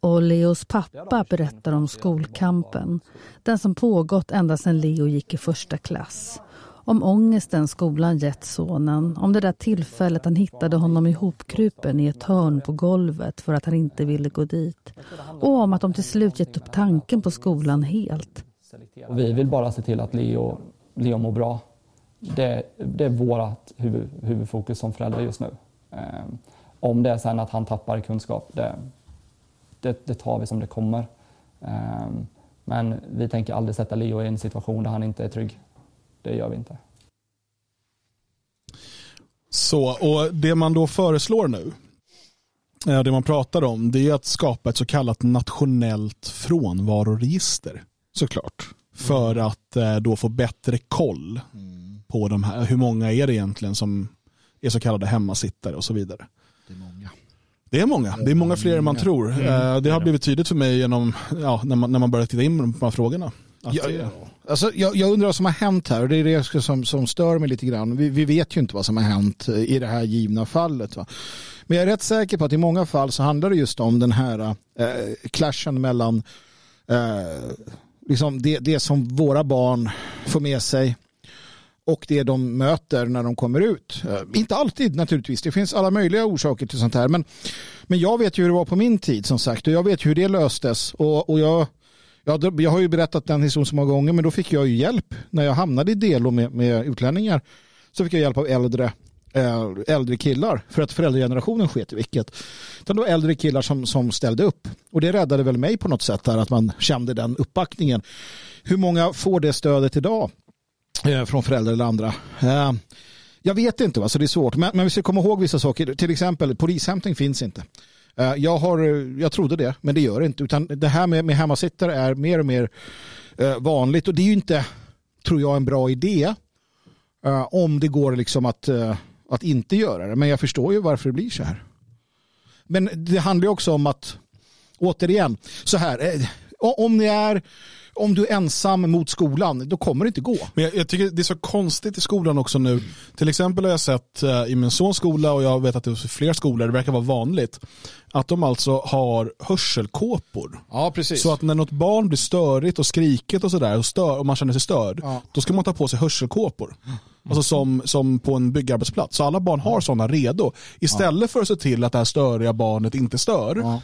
Och Leos pappa berättar om skolkampen. Den som pågått ända sedan Leo gick i första klass. Om ångesten skolan gett sonen. Om det där tillfället han hittade honom ihopkrupen i ett hörn på golvet för att han inte ville gå dit. Och om att de till slut gett upp tanken på skolan helt. Och vi vill bara se till att Leo, Leo mår bra. Det, det är vårt huvud, huvudfokus som föräldrar just nu. Eh, om det är sen att han tappar kunskap, det, det, det tar vi som det kommer. Eh, men vi tänker aldrig sätta Leo i en situation där han inte är trygg. Det gör vi inte. Så, och det man då föreslår nu, eh, det man pratar om, det är att skapa ett så kallat nationellt frånvaroregister. Såklart. För att eh, då få bättre koll på de här, hur många är det egentligen som är så kallade hemmasittare och så vidare. Det är många. Det är många, det är många fler än man tror. Eh, Det har blivit tydligt för mig genom, ja, när, man, när man börjar titta in på de här frågorna. Att Ja, det- ja. Alltså, jag, jag undrar vad som har hänt här och det är det jag som, som stör mig lite grann. Vi, vi vet ju inte vad som har hänt eh, i det här givna fallet. Va? Men jag är rätt säker på att i många fall så handlar det just om den här eh, clashen mellan eh, liksom det, det som våra barn får med sig och det de möter när de kommer ut. Eh, inte alltid naturligtvis, det finns alla möjliga orsaker till sånt här. Men, men jag vet ju hur det var på min tid som sagt och jag vet hur det löstes. Och, och jag, jag, jag har ju berättat den historien så många gånger men då fick jag ju hjälp när jag hamnade i delo med, med utlänningar. Så fick jag hjälp av äldre, eh, äldre killar för att föräldragenerationen sket i vilket. Utan det var äldre killar som, som ställde upp. Och det räddade väl mig på något sätt där att man kände den uppbackningen. Hur många får det stödet idag eh, från föräldrar eller andra? Eh, jag vet inte, va? så det är svårt. Men, men vi ska komma ihåg vissa saker. Till exempel polishämtning finns inte. Eh, Jag, har, eh, jag trodde det, men det gör det inte. Utan det här med, med hemmasittare är mer och mer eh, vanligt. Och det är ju inte, tror jag, en bra idé. Eh, om det går liksom att, att inte göra det. Men jag förstår ju varför det blir så här. Men det handlar ju också om att, återigen, så här. eh, Om ni är, om du är ensam mot skolan, då kommer det inte gå. Men jag, jag tycker det är så konstigt i skolan också nu. Till exempel har jag sett eh, i min sons skola och jag vet att det är fler skolor, det verkar vara vanligt, att de alltså har hörselkåpor. Ja, precis. Så att när något barn blir störigt och skrikigt och sådär och, stör, och man känner sig störd, Ja. då ska man ta på sig hörselkåpor. Alltså som, som på en byggarbetsplats. Så alla barn har sådana redo. Istället för att se till att det här störiga barnet inte stör, Ja.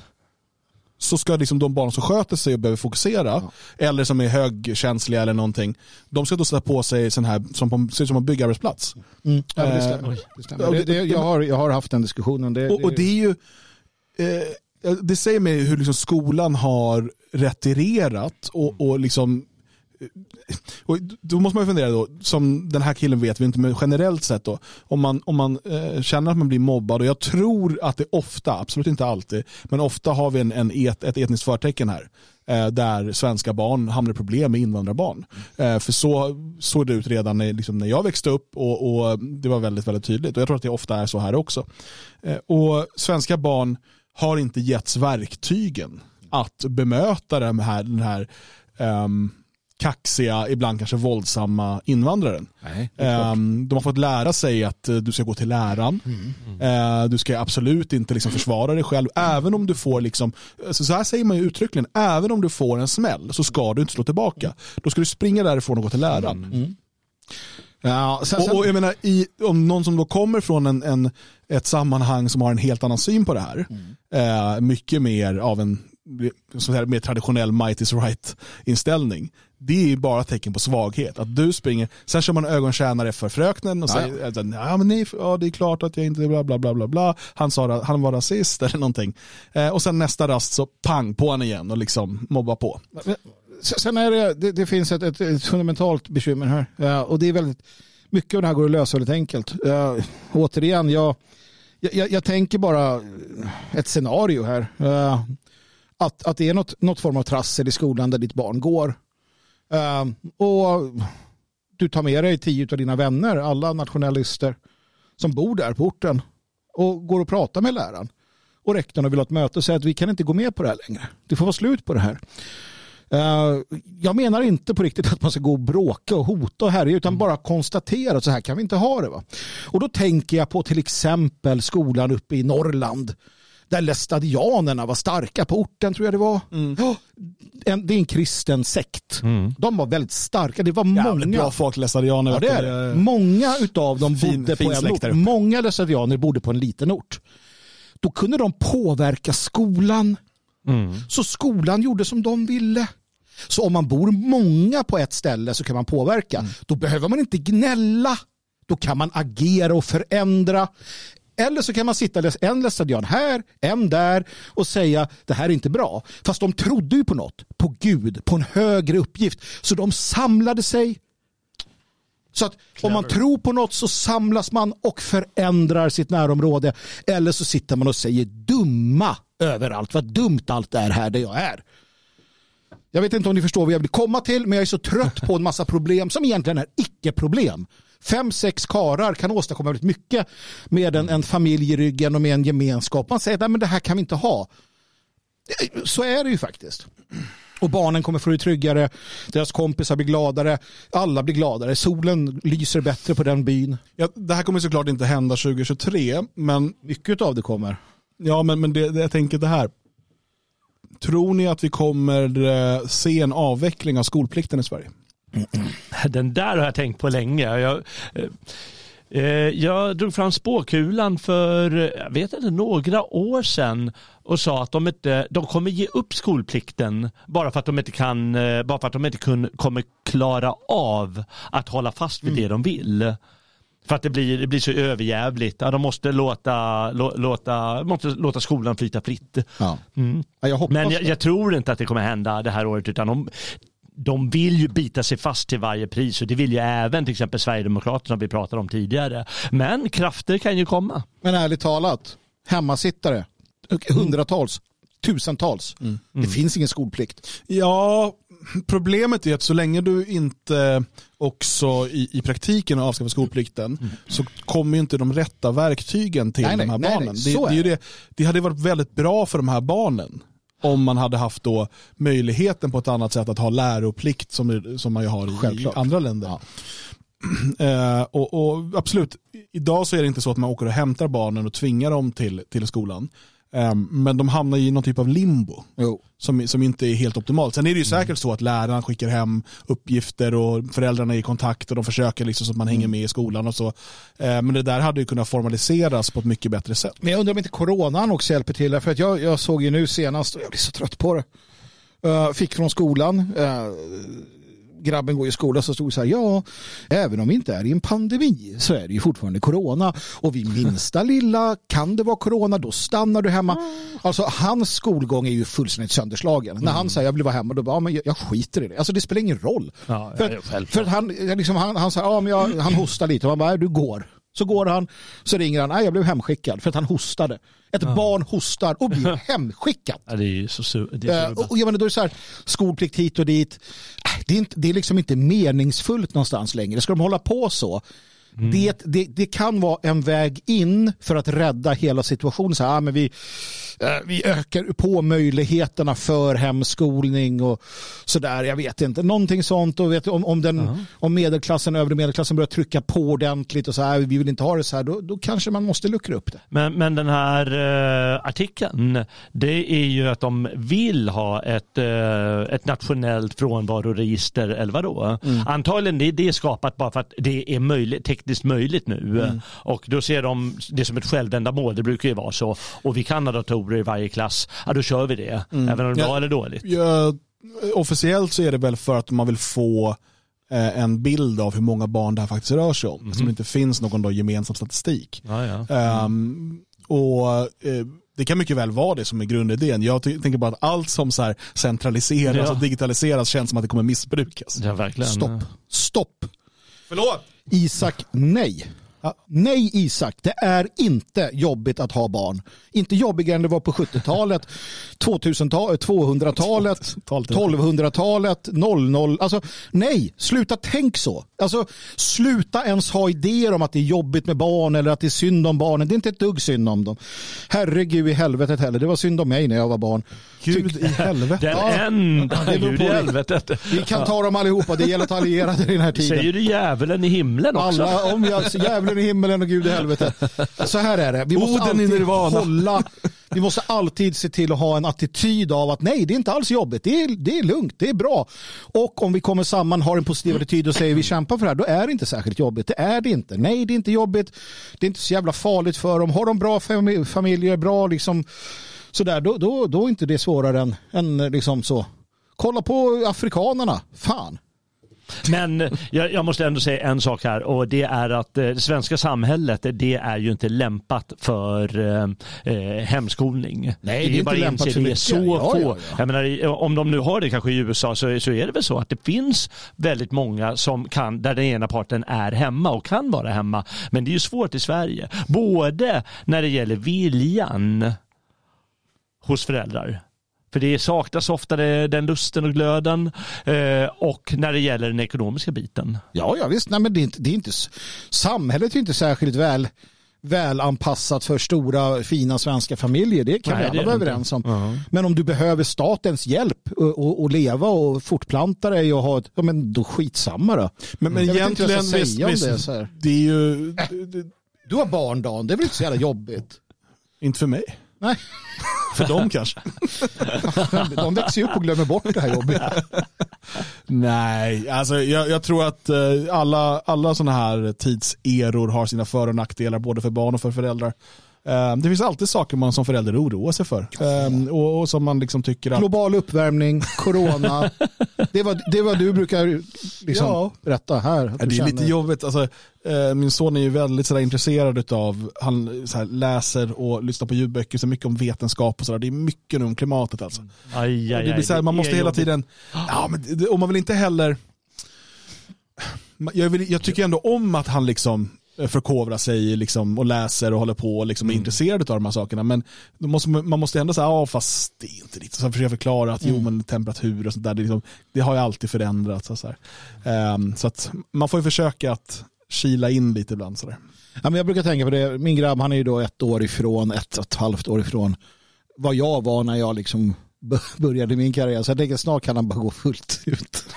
Så ska liksom de barn som sköter sig och behöver fokusera, eller som är högkänsliga eller någonting, de ska då sätta på sig sån här, som på, ser ut som en byggarbetsplats. Mm. Ja, det Eh, stämmer. Det stämmer. ja, Det, det- det, jag, har, jag har haft den diskussionen. Det, Och, och det är ju, eh, det säger mig hur liksom skolan har retirerat och, och liksom Eh, och då måste man ju fundera då, som den här killen vet vi inte, men generellt sett då, om man, om man eh, känner att man blir mobbad och jag tror att det ofta, absolut inte alltid, men ofta har vi en, en et, ett etniskt förtecken här, eh, där svenska barn hamnar i problem med invandrarbarn. Eh, för så såg det ut redan när, liksom, när jag växte upp och, och det var väldigt, väldigt tydligt och jag tror att det ofta är så här också. Eh, och svenska barn har inte getts verktygen att bemöta den här, den här ehm, kaxiga, ibland kanske våldsamma invandraren. Nej. Ehm, de har fått lära sig att eh, du ska gå till läraren. Eh, du ska absolut inte liksom försvara dig själv. Även om du får, liksom, så så här säger man ju uttryckligen, även om du får en smäll så ska du inte slå tillbaka. Då ska du springa därifrån och gå till läraren. Ja, sen, sen, Och, och jag menar, i, om någon som då kommer från en, en, ett sammanhang som har en helt annan syn på det här, eh, mycket mer av en så här, mer traditionell might is right inställning, det är ju bara tecken på svaghet. Att du springer, sen kör man ögontjänare för fröknen och Ja, säger att ja, men nej, ja, det är klart att jag inte bla bla bla bla bla. Han, sa, han var rasist eller någonting. Eh, och sen nästa rast så pang på han igen och liksom mobba på. Sen är det, det, det finns ett, ett, ett fundamentalt bekymmer här. Ja, och det är väldigt, mycket av det här går att lösa väldigt enkelt. Ja, återigen, jag, jag, jag tänker bara ett scenario här. Ja, att, att det är något, något form av trassel i skolan där ditt barn går. Ehm, och du tar med dig tio av dina vänner, alla nationalister som bor där på orten och går och pratar med läraren och rektorn och vill ha ett möte och säger att vi kan inte gå med på det här längre. Det får vara slut på det här. Ehm, jag menar inte på riktigt att man ska gå och bråka och hota och härja utan bara konstatera att så här kan vi inte ha det. Va? Och då tänker jag på till exempel skolan uppe i Norrland där lästadianerna var starka på orten tror jag det var. Ja, en, det är en kristen sekt. De var väldigt starka. Det var Jävligt många. bra folk, lästadianer. Ja, det är det. Många utav dem Fin- bodde fin på en ort. Många lästadianer bodde på en liten ort. Då kunde de påverka skolan. Så skolan gjorde som de ville. Så om man bor många på ett ställe så kan man påverka. Då behöver man inte gnälla. Då kan man agera och förändra. Eller så kan man sitta en lästadian här, en där och säga det här är inte bra. Fast de trodde ju på något, på Gud, på en högre uppgift. Så de samlade sig. Så att om man tror på något så samlas man och förändrar sitt närområde. Eller så sitter man och säger dumma överallt. Vad dumt allt är här där jag är. Jag vet inte om ni förstår vad jag vill komma till, men jag är så trött på en massa problem som egentligen är icke-problem. Fem, sex karar kan åstadkomma väldigt mycket med en, en familj i ryggen och med en gemenskap. Man säger att det här kan vi inte ha. Så är det ju faktiskt. Och barnen kommer få det tryggare, deras kompisar blir gladare, alla blir gladare, solen lyser bättre på den byn. Ja, det här kommer såklart inte hända 2023, men Mycket av det kommer. Ja, men, men det, det, jag tänker det här. Tror ni att vi kommer eh, se en avveckling av skolplikten i Sverige? Den där har jag tänkt på länge. Jag, eh, eh, jag drog fram spåkulan för jag vet inte, några år sedan och sa att de, inte, de kommer ge upp skolplikten bara för att de inte, kan, eh, bara för att de inte kun, kommer klara av att hålla fast vid det de vill. För att det blir, det blir så överjävligt. Ja, de måste låta, lå, låta, måste låta skolan flyta fritt. Ja. Mm. Ja, jag Men jag, jag tror inte att det kommer hända det här året utan de, de vill ju bita sig fast till varje pris och det vill ju även till exempel Sverigedemokraterna vi pratade om tidigare. Men krafter kan ju komma. Men ärligt talat, hemmasittare, hundratals, tusentals. Det finns ingen skolplikt. Ja, problemet är att så länge du inte också i, i praktiken avskaffar skolplikten så kommer ju inte de rätta verktygen till Nej, de här nej, barnen. nej, det, det, det, det hade varit väldigt bra för de här barnen om man hade haft då möjligheten på ett annat sätt att ha läroplikt som, som man ju har i, Självklart. andra länder. Eh, och, och absolut, idag så är det inte så att man åker och hämtar barnen och tvingar dem till, till skolan. Eh, men de hamnar i någon typ av limbo Jo. som, som inte är helt optimalt. Sen är det ju säkert så att läraren skickar hem uppgifter och föräldrarna är i kontakt och de försöker liksom så att man hänger med i skolan och så. Eh, men det där hade ju kunnat formaliseras på ett mycket bättre sätt. Men jag undrar om inte coronan också hjälper till. För att jag, jag såg ju nu senast, och jag blir så trött på det, Eh, fick från skolan, eh, grabben går i skolan så stod det så här, ja, även om vi inte är i en pandemi så är det ju fortfarande corona och vid minsta lilla kan det vara corona, då stannar du hemma. Alltså hans skolgång är ju fullständigt sönderslagen. När han säger jag vill vara hemma, då bara, ja, men jag, jag skiter i det. Alltså det spelar ingen roll. Ja, för, att- för att han, liksom, han, han säger, ja, men jag, han hostar lite och man bara, "Nej, du går. Så går han, så ringer han, nej jag blev hemskickad för att han hostade. Ett barn hostar och blir hemskickad. Ja, det är så, su- det är så och, och jag menar, då är det så här, skolplikt hit och dit. Det är, inte, det är liksom inte meningsfullt någonstans längre. Ska de hålla på så? Det, det, det kan vara en väg in för att rädda hela situationen. Så här, ah, men vi, vi ökar på möjligheterna för hemskolning och sådär. Jag vet inte. Någonting sånt. Och vet, om, om, den, om medelklassen, övre medelklassen börjar trycka på ordentligt och så här, vi vill inte ha det så här, då, då kanske man måste luckra upp det. Men, men den här eh, artikeln, det är ju att de vill ha ett, eh, ett nationellt frånvaroregister, eller vadå? Antagligen det, det är skapat bara för att det är möjligt, tekniskt möjligt nu. Och då ser de det som ett självändamål, det brukar ju vara så. Och vi kan ha datorer i varje klass, ja då kör vi det. Även om det är Ja. bra eller dåligt. Jag officiellt så är det väl för att man vill få eh, en bild av hur många barn det här faktiskt rör sig om. Eftersom det inte finns någon då gemensam statistik. Ja, ja. Ehm, och eh, det kan mycket väl vara det som är grundidén. Jag tänker bara att allt som så här centraliseras Ja. och digitaliseras känns som att det kommer missbrukas. Ja, verkligen. Stopp. Stopp. Förlåt! Isak, nej. Nej Isak, det är inte jobbigt att ha barn. Inte jobbigare än det var på 70-talet, 2000-talet, 200-talet, 1200-talet, 00. Alltså nej, sluta tänk så. Alltså sluta ens ha idéer om att det är jobbigt med barn eller att det är synd om barnen. Det är inte ett dugg synd om dem. Herregud i helvetet heller. Det var synd om mig när jag var barn. Gud i helvete. Den Ja. enda Det beror gud på i helvetet. Vi kan ta dem allihopa. Det gäller att alliera i den här tiden. Säger du djävulen i himlen också? Alla, om jag, så i himmelen och Gud i helvetet. Så här är det. Vi måste Oden alltid hålla, vi måste alltid se till att ha en attityd av att nej, det är inte alls jobbigt. Det är, det är lugnt, det är bra. Och om vi kommer samman, har en positiv attityd och säger vi kämpar för det här, då är det inte särskilt jobbigt. Det är det inte. Nej, det är inte jobbigt. Det är inte så jävla farligt för dem. Har de bra fami- familjer, bra liksom sådär, då, då, då är inte det svårare än, än liksom så. Kolla på afrikanerna. Fan. Men jag, jag måste ändå säga en sak här och det är att eh, det svenska samhället det är ju inte lämpat för eh, eh, hemskolning. Nej, det är inte lämpat för det. mycket. Så Ja, få. ja, ja. Menar, om de nu har det kanske i USA så, så är det väl så att det finns väldigt många som kan, där den ena parten är hemma och kan vara hemma. Men det är ju svårt i Sverige. Både när det gäller viljan hos föräldrar. För det saknas ofta den lusten och glöden eh, och när det gäller den ekonomiska biten. Ja, ja visst. Nej, men det är inte, det är inte, samhället är inte särskilt väl, väl anpassat för stora fina svenska familjer. Det kan Nej, vi alla är vara överens om. Men om du behöver statens hjälp och, och, och leva och fortplanta dig och ha ett, ja men då skitsamma då. Men, men Jag vet inte vad jag egentligen, ska säga om visst, det, visst, så här. det är ju det- Du har barn Dan, det är väl inte så jävla jobbigt? inte för mig. Nej, För dem kanske. de växer ju upp och glömmer bort det här jobbet. Nej, alltså jag, jag tror att eh, alla, alla sådana här tidseror har sina för och nackdelar både för barn och för föräldrar. Eh, Det finns alltid saker man som förälder oroar sig för. Eh, Och, och som man liksom tycker att... Global uppvärmning, corona. Det var det var du brukar liksom Ja. berätta här. Ja, det är lite känner. jobbigt. Alltså, eh, min son är ju väldigt sådär, intresserad av, han så här, läser och lyssnar på ljudböcker så mycket om vetenskap och sådär. Det är mycket nu om klimatet alltså. Aj, aj, det blir så här, aj, man måste hela jobbigt. tiden, ja, men och man vill inte heller, jag, vill, jag tycker ändå om att han liksom förkovrar sig liksom, och läser och håller på och liksom är intresserad av de här sakerna. Men måste, man måste ändå säga, ja fast det är inte riktigt. Så försöka förklara att jo men temperatur och sånt där, det, liksom, det har ju alltid förändrats. Så, här. Ehm, så att man får ju försöka att kila in lite ibland. Så där. Ja, men jag brukar tänka på det. Min grabb han är ju då ett år ifrån, ett och ett halvt år ifrån vad jag var när jag liksom började min karriär. Så jag tänker snart kan han bara gå fullt ut.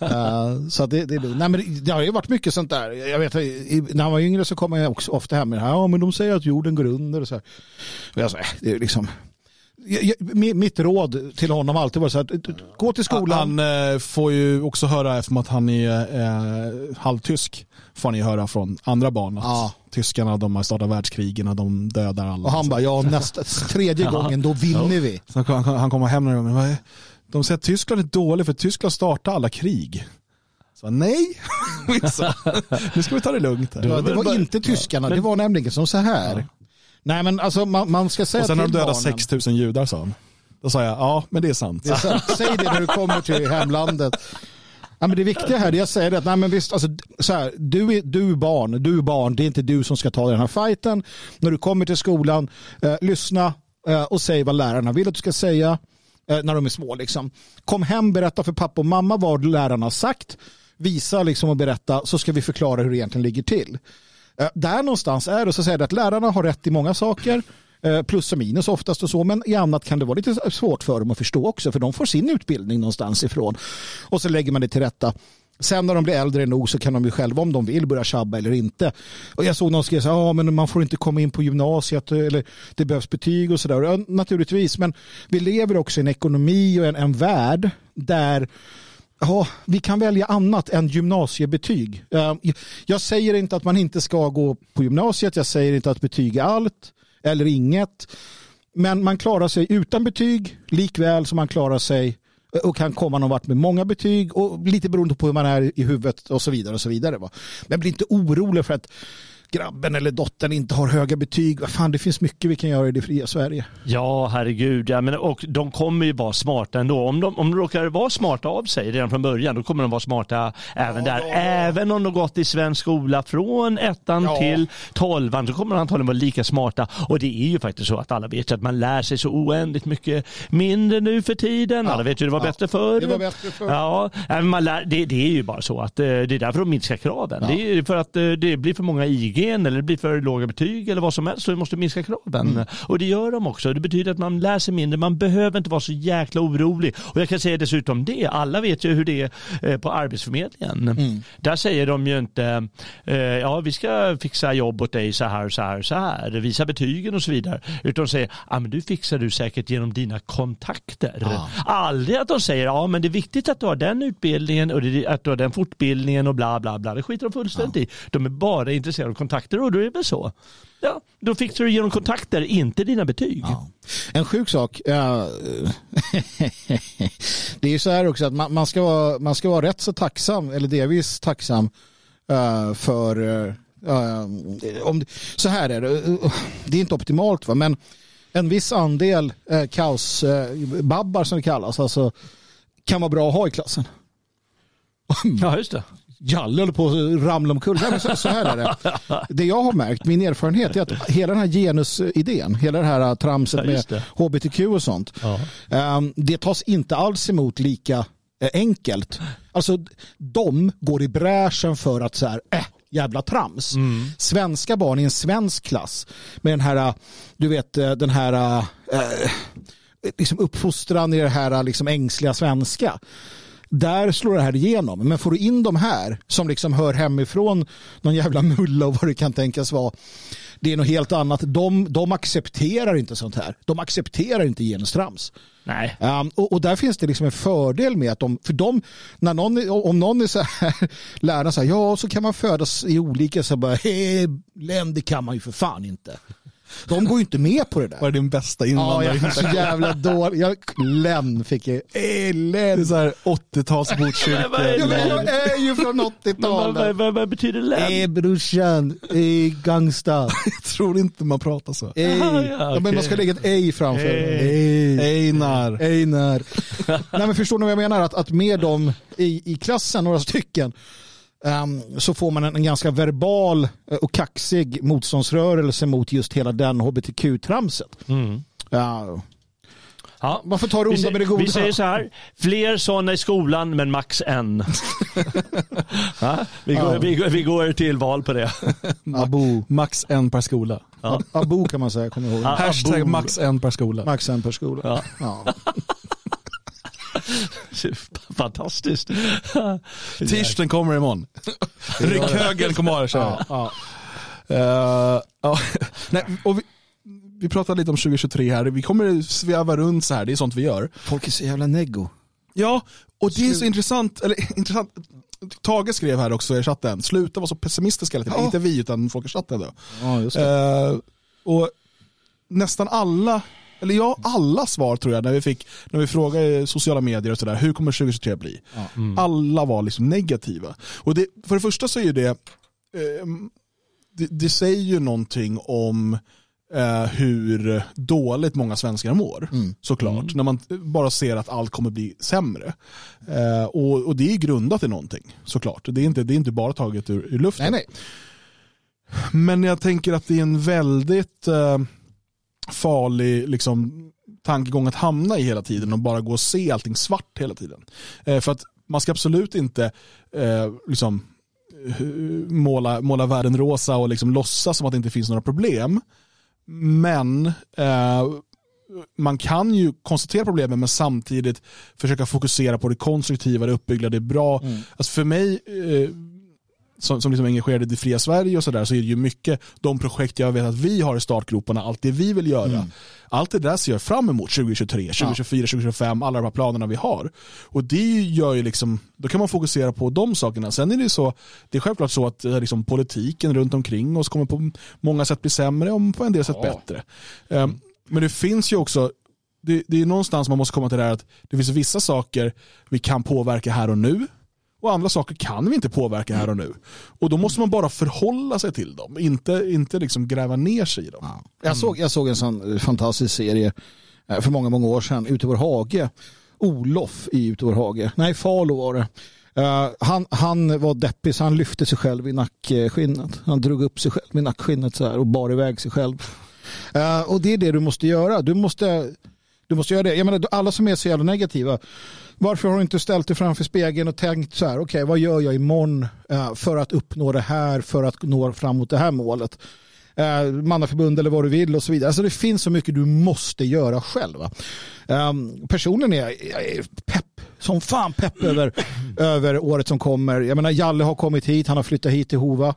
Eh, så det, det, är nej, men det, det har ju varit mycket sånt där. Jag vet, i- när han var yngre så kom jag också ofta hem med det här. Ja, men de säger att jorden går under. Och så här. Och jag sa, äh, det är liksom... Mitt råd till honom har alltid varit så här, gå till skolan. Han eh, får ju också höra, eftersom att han är eh, halvtysk, får han ju höra från andra barn att Ja. tyskarna de har startat världskrigen och de dödar alla. och han bara, ja nästa, tredje gången då vinner vi. Så han, kommer hem några gånger, de säger att Tyskland är dåligt för Tyskland startar alla krig. Så nej, nu ska vi ta det lugnt. Här. Det var, det var inte tyskarna, det var nämligen som så här. Nej men alltså man, man ska säga och sen har de dödat barnen. 6000 judar sa han. Då sa jag, ja men det är sant. Det är sant. Säg det när du kommer till hemlandet. Ja, men det viktiga här är att säga det att nej, men visst, alltså, så här, du, är, du är barn, du är barn, det är inte du som ska ta den här fighten. När du kommer till skolan, eh, lyssna eh, och säg vad lärarna vill att du ska säga eh, när de är små. Liksom. Kom hem, berätta för pappa och mamma vad lärarna har sagt. Visa liksom och berätta så ska vi förklara hur det egentligen ligger till. Eh, där någonstans är det så att säga att lärarna har rätt i många saker. Eh, plus och minus oftast och så, men i annat kan det vara lite svårt för dem att förstå också, för de får sin utbildning någonstans ifrån. Och så lägger man det till rätta. Sen när de blir äldre nog så kan de ju själva om de vill börja tjabba eller inte. Och jag såg någon skrev så här, ja men man får inte komma in på gymnasiet eh, eller det behövs betyg och sådär. Ja, naturligtvis, men vi lever också i en ekonomi och en, en värld där Ja, vi kan välja annat än gymnasiebetyg. Ehm, jag säger inte att man inte ska gå på gymnasiet. Jag säger inte att betyg är allt eller inget. Men man klarar sig utan betyg likväl som man klarar sig eh, och kan komma någon vart med många betyg och lite beroende på hur man är i huvudet och så vidare. och så vidare. Va? Men bli inte orolig för att grabben eller dottern inte har höga betyg. Vad fan, det finns mycket vi kan göra i det fria Sverige. Ja, herregud. Ja, men, och de kommer ju vara smarta ändå. Om de, om de råkar vara smarta av sig redan från början, då kommer de vara smarta även där. Även om de gått i svensk skola från ettan Ja. till tolvan, så kommer de antagligen vara lika smarta. Och det är ju faktiskt så att alla vet att man lär sig så oändligt mycket mindre nu för tiden. Alla vet ju det var Ja. bättre förr. Det var bättre förr. Ja, ja, man lär, det, det är ju bara så att eh, det är därför de minskar kraven. Det är för att eh, det blir för många IG eller det blir för låga betyg eller vad som helst så vi måste minska kraven. Mm. Och det gör de också. Det betyder att man lär sig mindre. Man behöver inte vara så jäkla orolig. Och jag kan säga dessutom det. Alla vet ju hur det är eh, på Arbetsförmedlingen. Mm. Där säger de ju inte eh, ja vi ska fixa jobb åt dig så här så här så här. Visa betygen och så vidare. Utan de säger ja men du fixar du säkert genom dina kontakter. Aldrig att de säger ja men det är viktigt att du har den utbildningen och att du har den fortbildningen och bla bla bla. Det skiter de fullständigt i. De är bara intresserade av kontakter och då är det väl så. Ja, då fixar du genom kontakter, inte dina betyg. En sjuk sak. eh, det är ju så här också att man, ska vara, man ska vara rätt så tacksam, eller delvis tacksam eh, för eh, om, så här är det. Det är inte optimalt va, men en viss andel uh, kaosbabbar som det kallas, alltså, kan vara bra att ha i klassen. Ja, just det. Jalle håller på att ramla omkull. Nej, så, så här är det. Det jag har märkt, min erfarenhet är att hela den här genusidén, hela det här äh, tramset med hbtq och sånt, Ja. ehm, det tas inte alls emot lika eh, enkelt. Alltså de går i bräschen för att så här, äh, jävla trams. Mm. Svenska barn i en svensk klass med den här, äh, du vet äh, den här äh, liksom uppfostran i det här äh, liksom ängsliga svenska. Där slår det här igenom. Men får du in de här som liksom hör hemifrån någon jävla mulla och vad det kan tänkas vara. Det är något helt annat. De, de accepterar inte sånt här. De accepterar inte genustrams. Nej. Um, och, och där finns det liksom en fördel med att de, för de, när någon, om någon är så här, läraren säger ja så kan man födas i olika, så bara, "Eh, länder kan man ju för fan inte. De går ju inte med på det där. Vad är din bästa Ja, invandrare? så jävla dålig. Jag, Len fick jag. Eh, Det är Len. så här 80-tals Botkyrka. Ja, men jag är ju från Men vad, 80-talet. vad, vad, betyder län? Eh brorsan, eh gangsta. Jag tror inte man pratar så. Eh. Ja, Ja, men man ska lägga ett ej framför. Eh. Einar. Einar. Nej, men förstår ni vad jag menar? Att, att med dem i, i klassen, några stycken, så får man en, ganska verbal eh, och kaxig motståndsrörelse mot just hela den hbtq-tramset. Mm. Ja. Ja. Man får ta det onda med det goda. vi säger så här, fler sådana i skolan men max en. ja? vi, går, Ja. vi, går, vi går till val på det. Abo. Max en per skola. Ja. Abo kan man säga, jag ihåg. Hashtag max en per skola. Max en per skola. Fantastiskt. T-shirten kommer imorgon. Rygghögen kommer att köra. Ja. Ja. Nej, och vi, vi pratar lite om 2023 här. Vi kommer sväva runt så här. Det är sånt vi gör. Folk är så jävla neggo. Ja, och det är så intressant. Eller, intressant. Tage skrev här också i chatten. Sluta vara så pessimistiska hela tiden. Ja. Inte vi utan folk i chatten. Då. Ja, just det. Eh, och nästan alla, eller ja, alla svar tror jag när vi fick, när vi frågade i sociala medier och sådär, hur kommer 2023 bli? Alla var liksom negativa. Och det, för det första så är ju det, eh, det, det säger ju någonting om eh, hur dåligt många svenskar mår, såklart. När man bara ser att allt kommer bli sämre. Eh, och, och det är grundat i någonting, såklart. Det är inte, det är inte bara taget ur, ur luften. Nej, nej. Men jag tänker att det är en väldigt eh, farlig liksom, tankegång att hamna i hela tiden och bara gå och se allting svart hela tiden. Eh, för att man ska absolut inte eh, liksom, eh, måla, måla världen rosa och liksom låtsas som att det inte finns några problem. Men eh, man kan ju konstatera problemen men samtidigt försöka fokusera på det konstruktiva, det uppbyggda, det är bra. Alltså för mig eh, som, som liksom är engagerad i det fria Sverige och sådär så är det ju mycket de projekt jag vet att vi har i startgroparna, allt det vi vill göra. Allt det där ser jag fram emot 2023, 2024, 2025, alla de här planerna vi har. Och det gör ju liksom, då kan man fokusera på de sakerna. Sen är det ju så, det är självklart så att eh, liksom, politiken runt omkring oss kommer på många sätt bli sämre och på en del sätt bättre. Um, men det finns ju också det, det är någonstans man måste komma till det här att det finns vissa saker vi kan påverka här och nu och andra saker kan vi inte påverka här och nu. Och då måste man bara förhålla sig till dem, inte, inte liksom gräva ner sig i dem. Jag, såg, jag såg en sån eh, fantastisk serie eh, för många, många år sedan, Ute i vår hage. Olof i Ute i vår hage. Nej, Falo var det. Eh, han, han var deppig så han lyfte sig själv i nackskinnet. Han drog upp sig själv i nackskinnet så här och bar iväg sig själv. Och det är det du måste göra. Du måste, du måste göra det. Jag menar, alla som är så jävla negativa. Varför har du inte ställt dig framför spegeln och tänkt så här, okej okay, vad gör jag imorgon eh, för att uppnå det här, för att nå fram mot det här målet eh, mannaförbund eller vad du vill och så vidare. Alltså det finns så mycket du måste göra själv. Ehm, Personen är, är pepp som fan pepp över, över året som kommer. Jag menar Jalle har kommit hit, han har flyttat hit till Hova,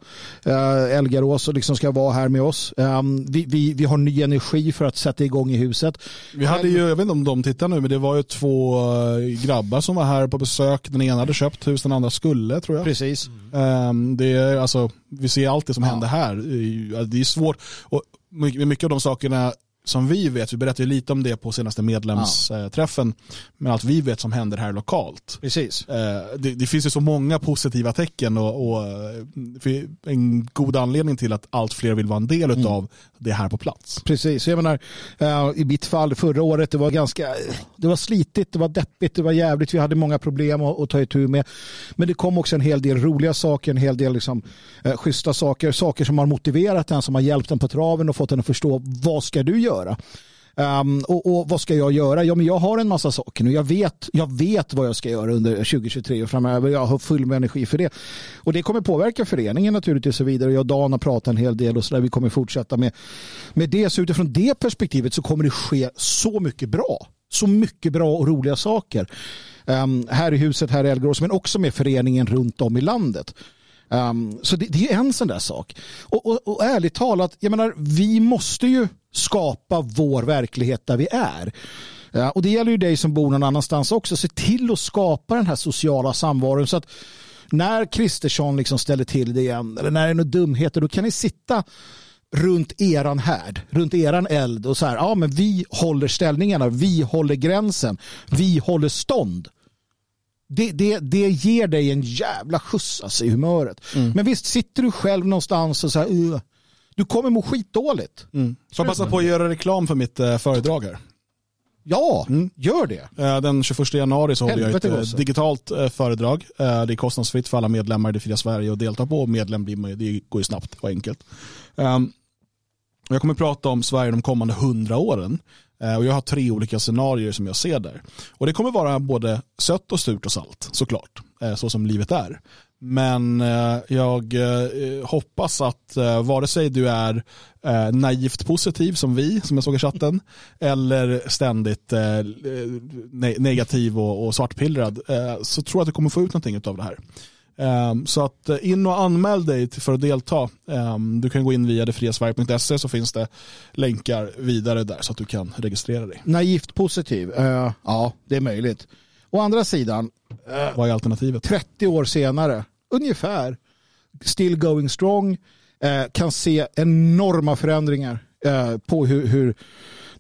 uh, Elgarås och liksom ska vara här med oss. Um, vi, vi, vi har ny energi för att sätta igång i huset. Vi hade ju, jag vet inte om de tittar nu, men det var ju två eh, grabbar som var här på besök. Den ena hade köpt hus, den andra skulle tror jag. Precis. Um, det är alltså, vi ser allt det som ja. händer här. Det är svårt. Och mycket av de sakerna som vi vet, vi berättade lite om det på senaste medlemsträffen, ja. men allt vi vet som händer här lokalt. Precis. Eh, det, det finns ju så många positiva tecken och, och en god anledning till att allt fler vill vara en del mm. av det här på plats. Precis, jag menar eh, i mitt fall förra året, det var ganska, det var slitigt, det var deppigt, det var jävligt, vi hade många problem att, att ta itu med. Men det kom också en hel del roliga saker, en hel del liksom, eh, schyssta saker, saker som har motiverat en, som har hjälpt en på traven och fått den att förstå vad ska du göra göra. Um, och, och, vad ska jag göra? Ja, men jag har en massa saker nu. Jag vet, jag vet vad jag ska göra under 2023 och framöver. Jag har full med energi för det. Och det kommer påverka föreningen naturligtvis och vidare. Jag och Dan har pratat en hel del och så där. Vi kommer fortsätta med, med det. Så utifrån det perspektivet så kommer det ske så mycket bra. Så mycket bra och roliga saker. Um, här i huset, här i Elgårds, men också med föreningen runt om i landet. Um, så det, det, är en sån där sak. Och, och, och ärligt talat, jag menar, vi måste ju skapa vår verklighet där vi är. Ja, och det gäller ju dig som bor någon annanstans också. Se till att skapa den här sociala samvaron så att när Kristersson liksom ställer till det igen eller när det är några dumheter då kan ni sitta runt eran härd, runt eran eld och så här, ja men vi håller ställningarna, vi håller gränsen, vi håller stånd. Det, det, det ger dig en jävla skjuts alltså, i humöret. Mm. Men visst, sitter du själv någonstans och så här, uh, du kommer må skitdåligt. Mm. Så passa på att göra reklam för mitt eh, föredrag här. Ja, mm. gör det. Eh, den 21 januari så håller jag ett också. Eh, digitalt eh, föredrag. Det är kostnadsfritt för alla medlemmar i det fria Sverige att delta på. Medlem blir man, det går ju snabbt och enkelt. Ehm, jag kommer prata om Sverige de kommande hundra åren. Eh, och jag har tre olika scenarier som jag ser där. Och det kommer vara både sött och surt och salt, såklart. Eh, så som livet är. Men eh, jag hoppas att vare sig du är naivt positiv som vi, som jag såg i chatten, eller ständigt negativ och svartpillrad, så tror jag att du kommer få ut någonting av det här. Ehm, så att in och anmäl dig för att delta. Ehm, du kan gå in via detfriasverige.se så finns det länkar vidare där så att du kan registrera dig. Naivt positiv, ja det är möjligt. Å andra sidan, vad är alternativet? 30 år senare, ungefär, still going strong, eh, kan se enorma förändringar eh, på hur, hur,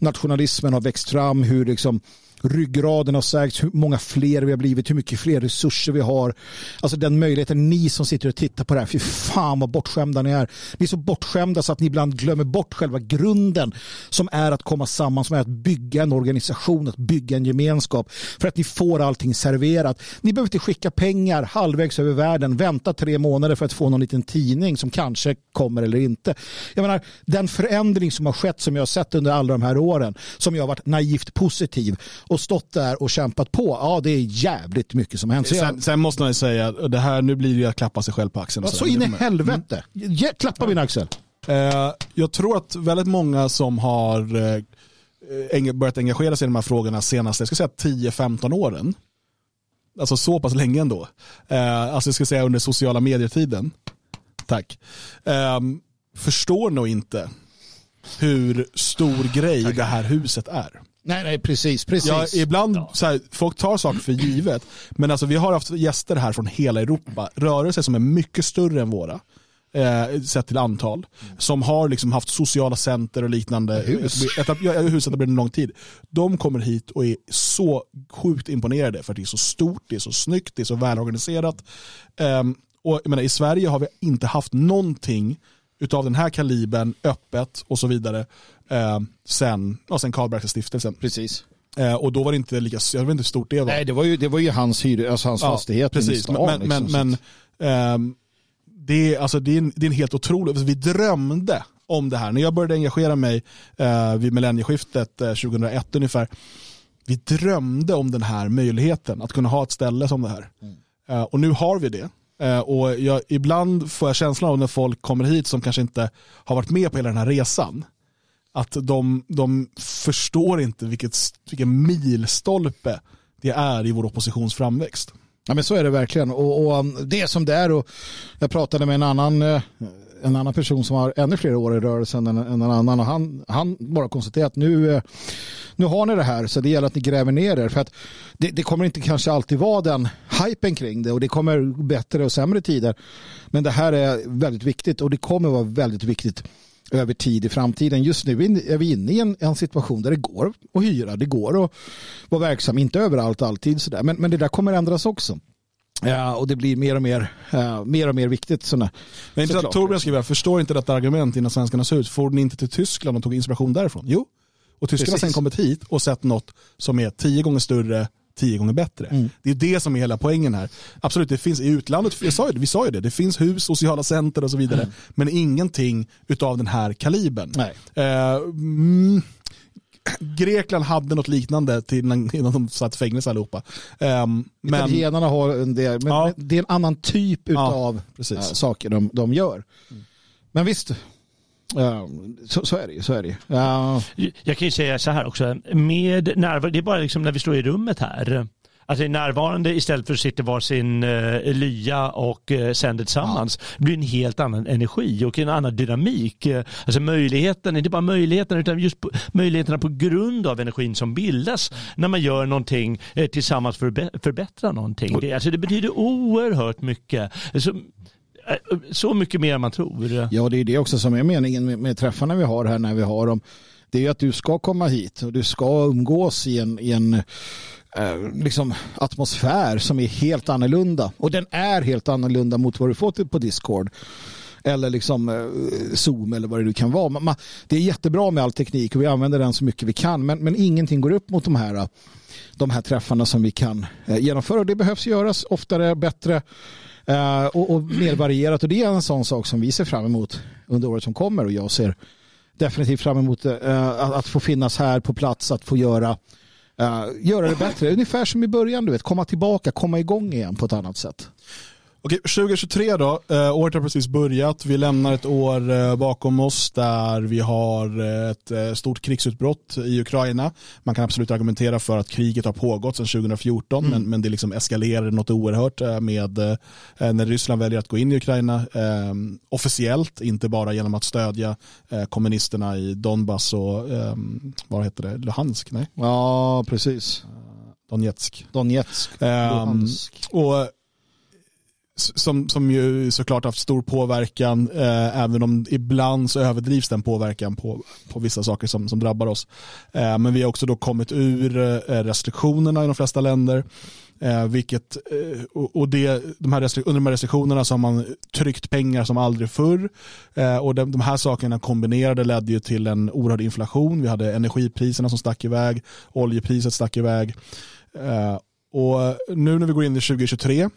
nationalismen har växt fram, hur liksom ryggraden har sagts, hur många fler vi har blivit, hur mycket fler resurser vi har. Alltså den möjligheten, ni som sitter och tittar på det här, fy fan vad bortskämda ni är. Ni är så bortskämda så att ni ibland glömmer bort själva grunden som är att komma samman, som är att bygga en organisation, att bygga en gemenskap. För att ni får allting serverat. Ni behöver inte skicka pengar halvvägs över världen, vänta tre månader för att få någon liten tidning som kanske kommer eller inte. Jag menar, den förändring som har skett, som jag har sett under alla de här åren, som jag har varit naivt positiv och stått där och kämpat på. Ja, det är jävligt mycket som hänt. Sen, sen måste man ju säga, det här, nu blir det att klappa sig själv på axeln. Ja, så in i helvete. Mm. Klappa min axel. Uh, jag tror att väldigt många som har uh, börjat engagera sig i de här frågorna senaste, jag ska säga 10-15 åren, alltså så pass länge ändå, uh, alltså jag ska säga under sociala medier-tiden, tack, um, förstår nog inte hur stor grej det här huset är. Nej, nej, precis. precis. Ja, ibland, ja. Så här, folk tar saker för givet, men alltså, vi har haft gäster här från hela Europa, rörelser som är mycket större än våra. eh, sett till antal, som har liksom haft sociala center och liknande, Hus. Etab- ja, hus etablerade en lång tid. De kommer hit och är så sjukt imponerade för att det är så stort, det är så snyggt, det är så välorganiserat. Ehm, och jag menar, I Sverige har vi inte haft någonting utav den här kalibern öppet och så vidare eh, sen, ja, sen Karlbergska stiftelsen. Precis. Eh, och då var det inte lika, jag vet inte hur stort det var. Nej, det var ju, det var ju hans, hyr, alltså hans fastighet inne i precis. men men, liksom, men, att- ehm, det, är, alltså, det, är en, det är en helt otrolig, alltså, vi drömde om det här. När jag började engagera mig eh, vid millennieskiftet eh, 2001 ungefär, vi drömde om den här möjligheten att kunna ha ett ställe som det här. Eh, och nu har vi det. Eh, och jag, ibland får jag känslan av när folk kommer hit som kanske inte har varit med på hela den här resan, att de, de förstår inte vilket, vilken milstolpe det är i vår oppositions framväxt. Ja men så är det verkligen. Och, och um, det är som det är. Och jag pratade med en annan, eh, en annan person som har ännu fler år i rörelsen än, än en annan. Och han, han bara konstaterar att nu, eh, nu har ni det här så det gäller att ni gräver ner er. För att det, det kommer inte kanske alltid vara den hypen kring det och det kommer bättre och sämre tider. Men det här är väldigt viktigt och det kommer vara väldigt viktigt över tid i framtiden. Just nu är vi inne i en, en situation där det går att hyra, det går att vara verksam, inte överallt alltid sådär. Men, men det där kommer ändras också. Ja, och det blir mer och mer, eh, mer, och mer viktigt. Sådana, Men inte att såklart. Torbjörn skriver, jag förstår inte detta argument innan Svenskarnas hus. Får ni inte till Tyskland och tog inspiration därifrån? Jo, och tyskarna har sen kommit hit och sett något som är tio gånger större, tio gånger bättre. Mm. Det är det som är hela poängen här. Absolut, det finns i utlandet, jag sa ju det, vi sa ju det, det finns hus, sociala center och så vidare, men ingenting utav den här kalibern. Eh, mm, Grekland hade något liknande till innan, innan de satt i fängelse allihopa. Um, men, Italienarna har en del, men, Ja. men det är en annan typ av precis. eh, saker de, de gör. Men visst, eh, så, så är det ju. Så är det. Ja, Jag kan ju säga så här också, med närvaro, det är bara liksom när vi står i rummet här. Att det är närvarande istället för att sitta var sin uh, lya och uh, sänder tillsammans. Det blir en helt annan energi och en annan dynamik. Eh, Alltså möjligheten, inte bara möjligheten utan just på, möjligheterna på grund av energin som bildas när man gör någonting eh, tillsammans för att förbättra någonting. Det, alltså det betyder oerhört mycket. Så, eh, Äh, så mycket mer än man tror. ja, det är det också som är meningen med, med träffarna vi har här när vi har dem. Det är ju att du ska komma hit och du ska umgås i en, i en eh, liksom atmosfär som är helt annorlunda. Och den är helt annorlunda mot vad du får på Discord. Eller liksom eh, Zoom eller vad det nu kan vara. Man, man, det är jättebra med all teknik och vi använder den så mycket vi kan. Men, men ingenting går upp mot de här, eh, de här träffarna som vi kan genomföra. Och det behövs göras oftare, bättre eh, och, och mer varierat. Och det är en sån sak som vi ser fram emot under året som kommer. Och jag ser definitivt fram emot eh, att, att få finnas här på plats, att få göra eh, göra det bättre. Ungefär som i början, du vet, komma tillbaka, komma igång igen på ett annat sätt. Okej, 2023 då, eh, året har precis börjat. Vi lämnar ett år eh, bakom oss där vi har eh, ett eh, stort krigsutbrott i Ukraina. Man kan absolut argumentera för att kriget har pågått sedan 2014 men, men det liksom eskalerade något oerhört eh, med eh, när Ryssland väljer att gå in i Ukraina eh, officiellt, inte bara genom att stödja eh, kommunisterna i Donbass och eh, vad heter det, Luhansk? Nej, Ja, precis. Donetsk. Donetsk. Ehm, Luhansk. och som, som ju såklart haft stor påverkan, eh, även om ibland så överdrivs den påverkan på, på vissa saker som, som drabbar oss. Eh, men vi har också då kommit ur eh, restriktionerna i de flesta länder. Eh, vilket, eh, och det, de här under de här restriktionerna så har man tryckt pengar som aldrig förr. Eh, och de, de här sakerna kombinerade ledde ju till en oerhörd inflation. Vi hade energipriserna som stack iväg, oljepriset stack iväg. Eh, och nu när vi går in i 2023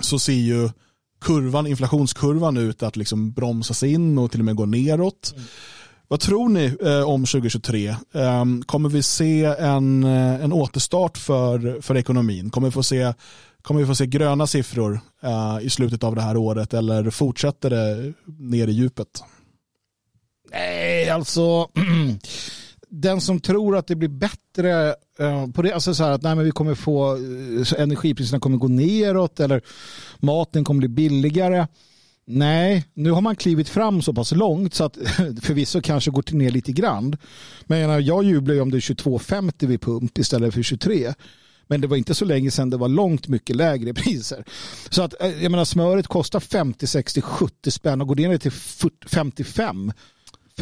så ser ju kurvan, inflationskurvan ut att liksom bromsas in och till och med gå neråt. Vad tror ni eh, om 2023? Eh, kommer vi se en, eh, en återstart för, för ekonomin? Kommer vi få se, kommer vi få se gröna siffror eh, i slutet av det här året eller fortsätter det ner i djupet? Nej, alltså den som tror att det blir bättre eh, på det, alltså så här att nej, men vi kommer få så energipriserna kommer gå neråt eller maten kommer bli billigare. Nej, nu har man klivit fram så pass långt så att förvisso kanske går till ner lite grann. Men jag, jag jublar ju om det är 22,50 vid pump istället för 23. Men det var inte så länge sedan det var långt mycket lägre priser. Så att eh, jag menar smöret kostar 50, 60, 70 spänn och går det ner till 40, 55.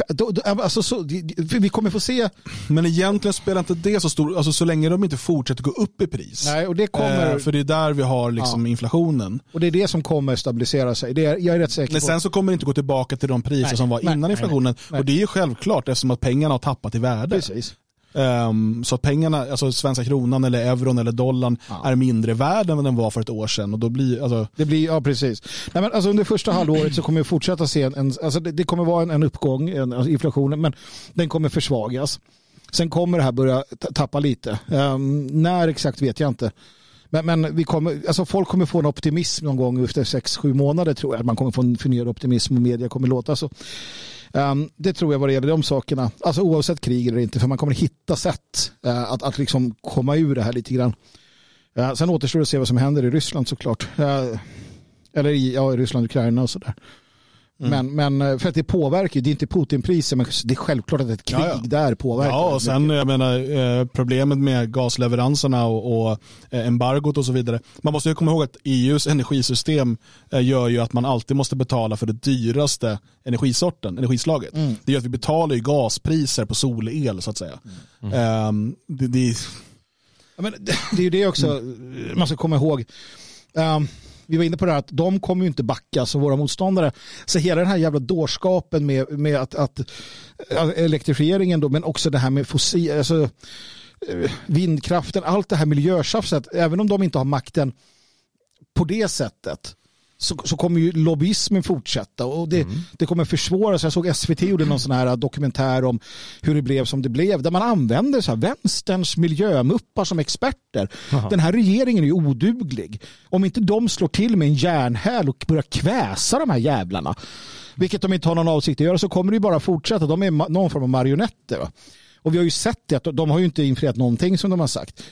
Då, då, alltså, så, vi kommer få se. Men egentligen spelar inte det så stor, alltså så länge de inte fortsätter gå upp i pris. Nej, och det kommer, Eh, för det är där vi har liksom inflationen. och det är det som kommer stabilisera sig. Det är, jag är rätt säker Men på. sen så kommer det inte gå tillbaka till de priser Nej, som var nej, innan inflationen. Och det är ju självklart eftersom att pengarna har tappat i värde. Precis. Ehm, så att pengarna, alltså svenska kronan eller euron eller dollarn är mindre värd än vad den var för ett år sedan. Och då blir, alltså, Det blir, ja precis. Nej, men alltså under första halvåret så kommer vi fortsätta se en, alltså det, det kommer vara en, en uppgång, en, alltså inflationen, men den kommer försvagas. Sen kommer det här börja ta- tappa lite. Ehm, när exakt vet jag inte. Men, men vi kommer, alltså folk kommer få en optimism någon gång efter sex sju månader tror jag. Man kommer få en förnyad optimism och media kommer låta så. Ehm, det tror jag vad det gäller de sakerna. Alltså oavsett krig eller inte. För man kommer hitta sätt eh, att, att liksom komma ur det här lite grann. Eh, sen återstår det att se vad som händer i Ryssland såklart. Eh, eller i, ja, i Ryssland, Ukraina och sådär. Men, men eh, för att det påverkar ju, det är inte Putinpriser men det är självklart att ett krig Ja, ja. där påverkar. Ja, och sen jag menar, eh, problemet med gasleveranserna och, och eh, embargot och så vidare. Man måste ju komma ihåg att EUs energisystem gör ju att man alltid måste betala för det dyraste energisorten, energislaget. Mm. Det gör att vi betalar ju gaspriser på solel så att säga. Ehm, det, det, Ja, men det, det är ju det också man ska komma ihåg. Ehm, vi var inne på det här att de kommer ju inte backa så våra motståndare. Så hela den här jävla dårskapen med, med att, att eh, elektrifieringen då, men också det här med fossil, alltså, eh, vindkraften, allt det här miljötjafset, även om de inte har makten på det sättet så, så kommer ju lobbyismen fortsätta och det, det kommer försvåras. Jag såg SVT gjorde någon sån här dokumentär om hur det blev som det blev där man använder så här vänsterns miljömuppar som experter. Den här regeringen är ju oduglig. Om inte de slår till med en järnhäl och börjar kväsa de här jävlarna vilket de inte har någon avsikt att göra så kommer det ju bara fortsätta. De är någon form av marionetter. Va? Och vi har ju sett det att de har ju inte infriat någonting som de har sagt.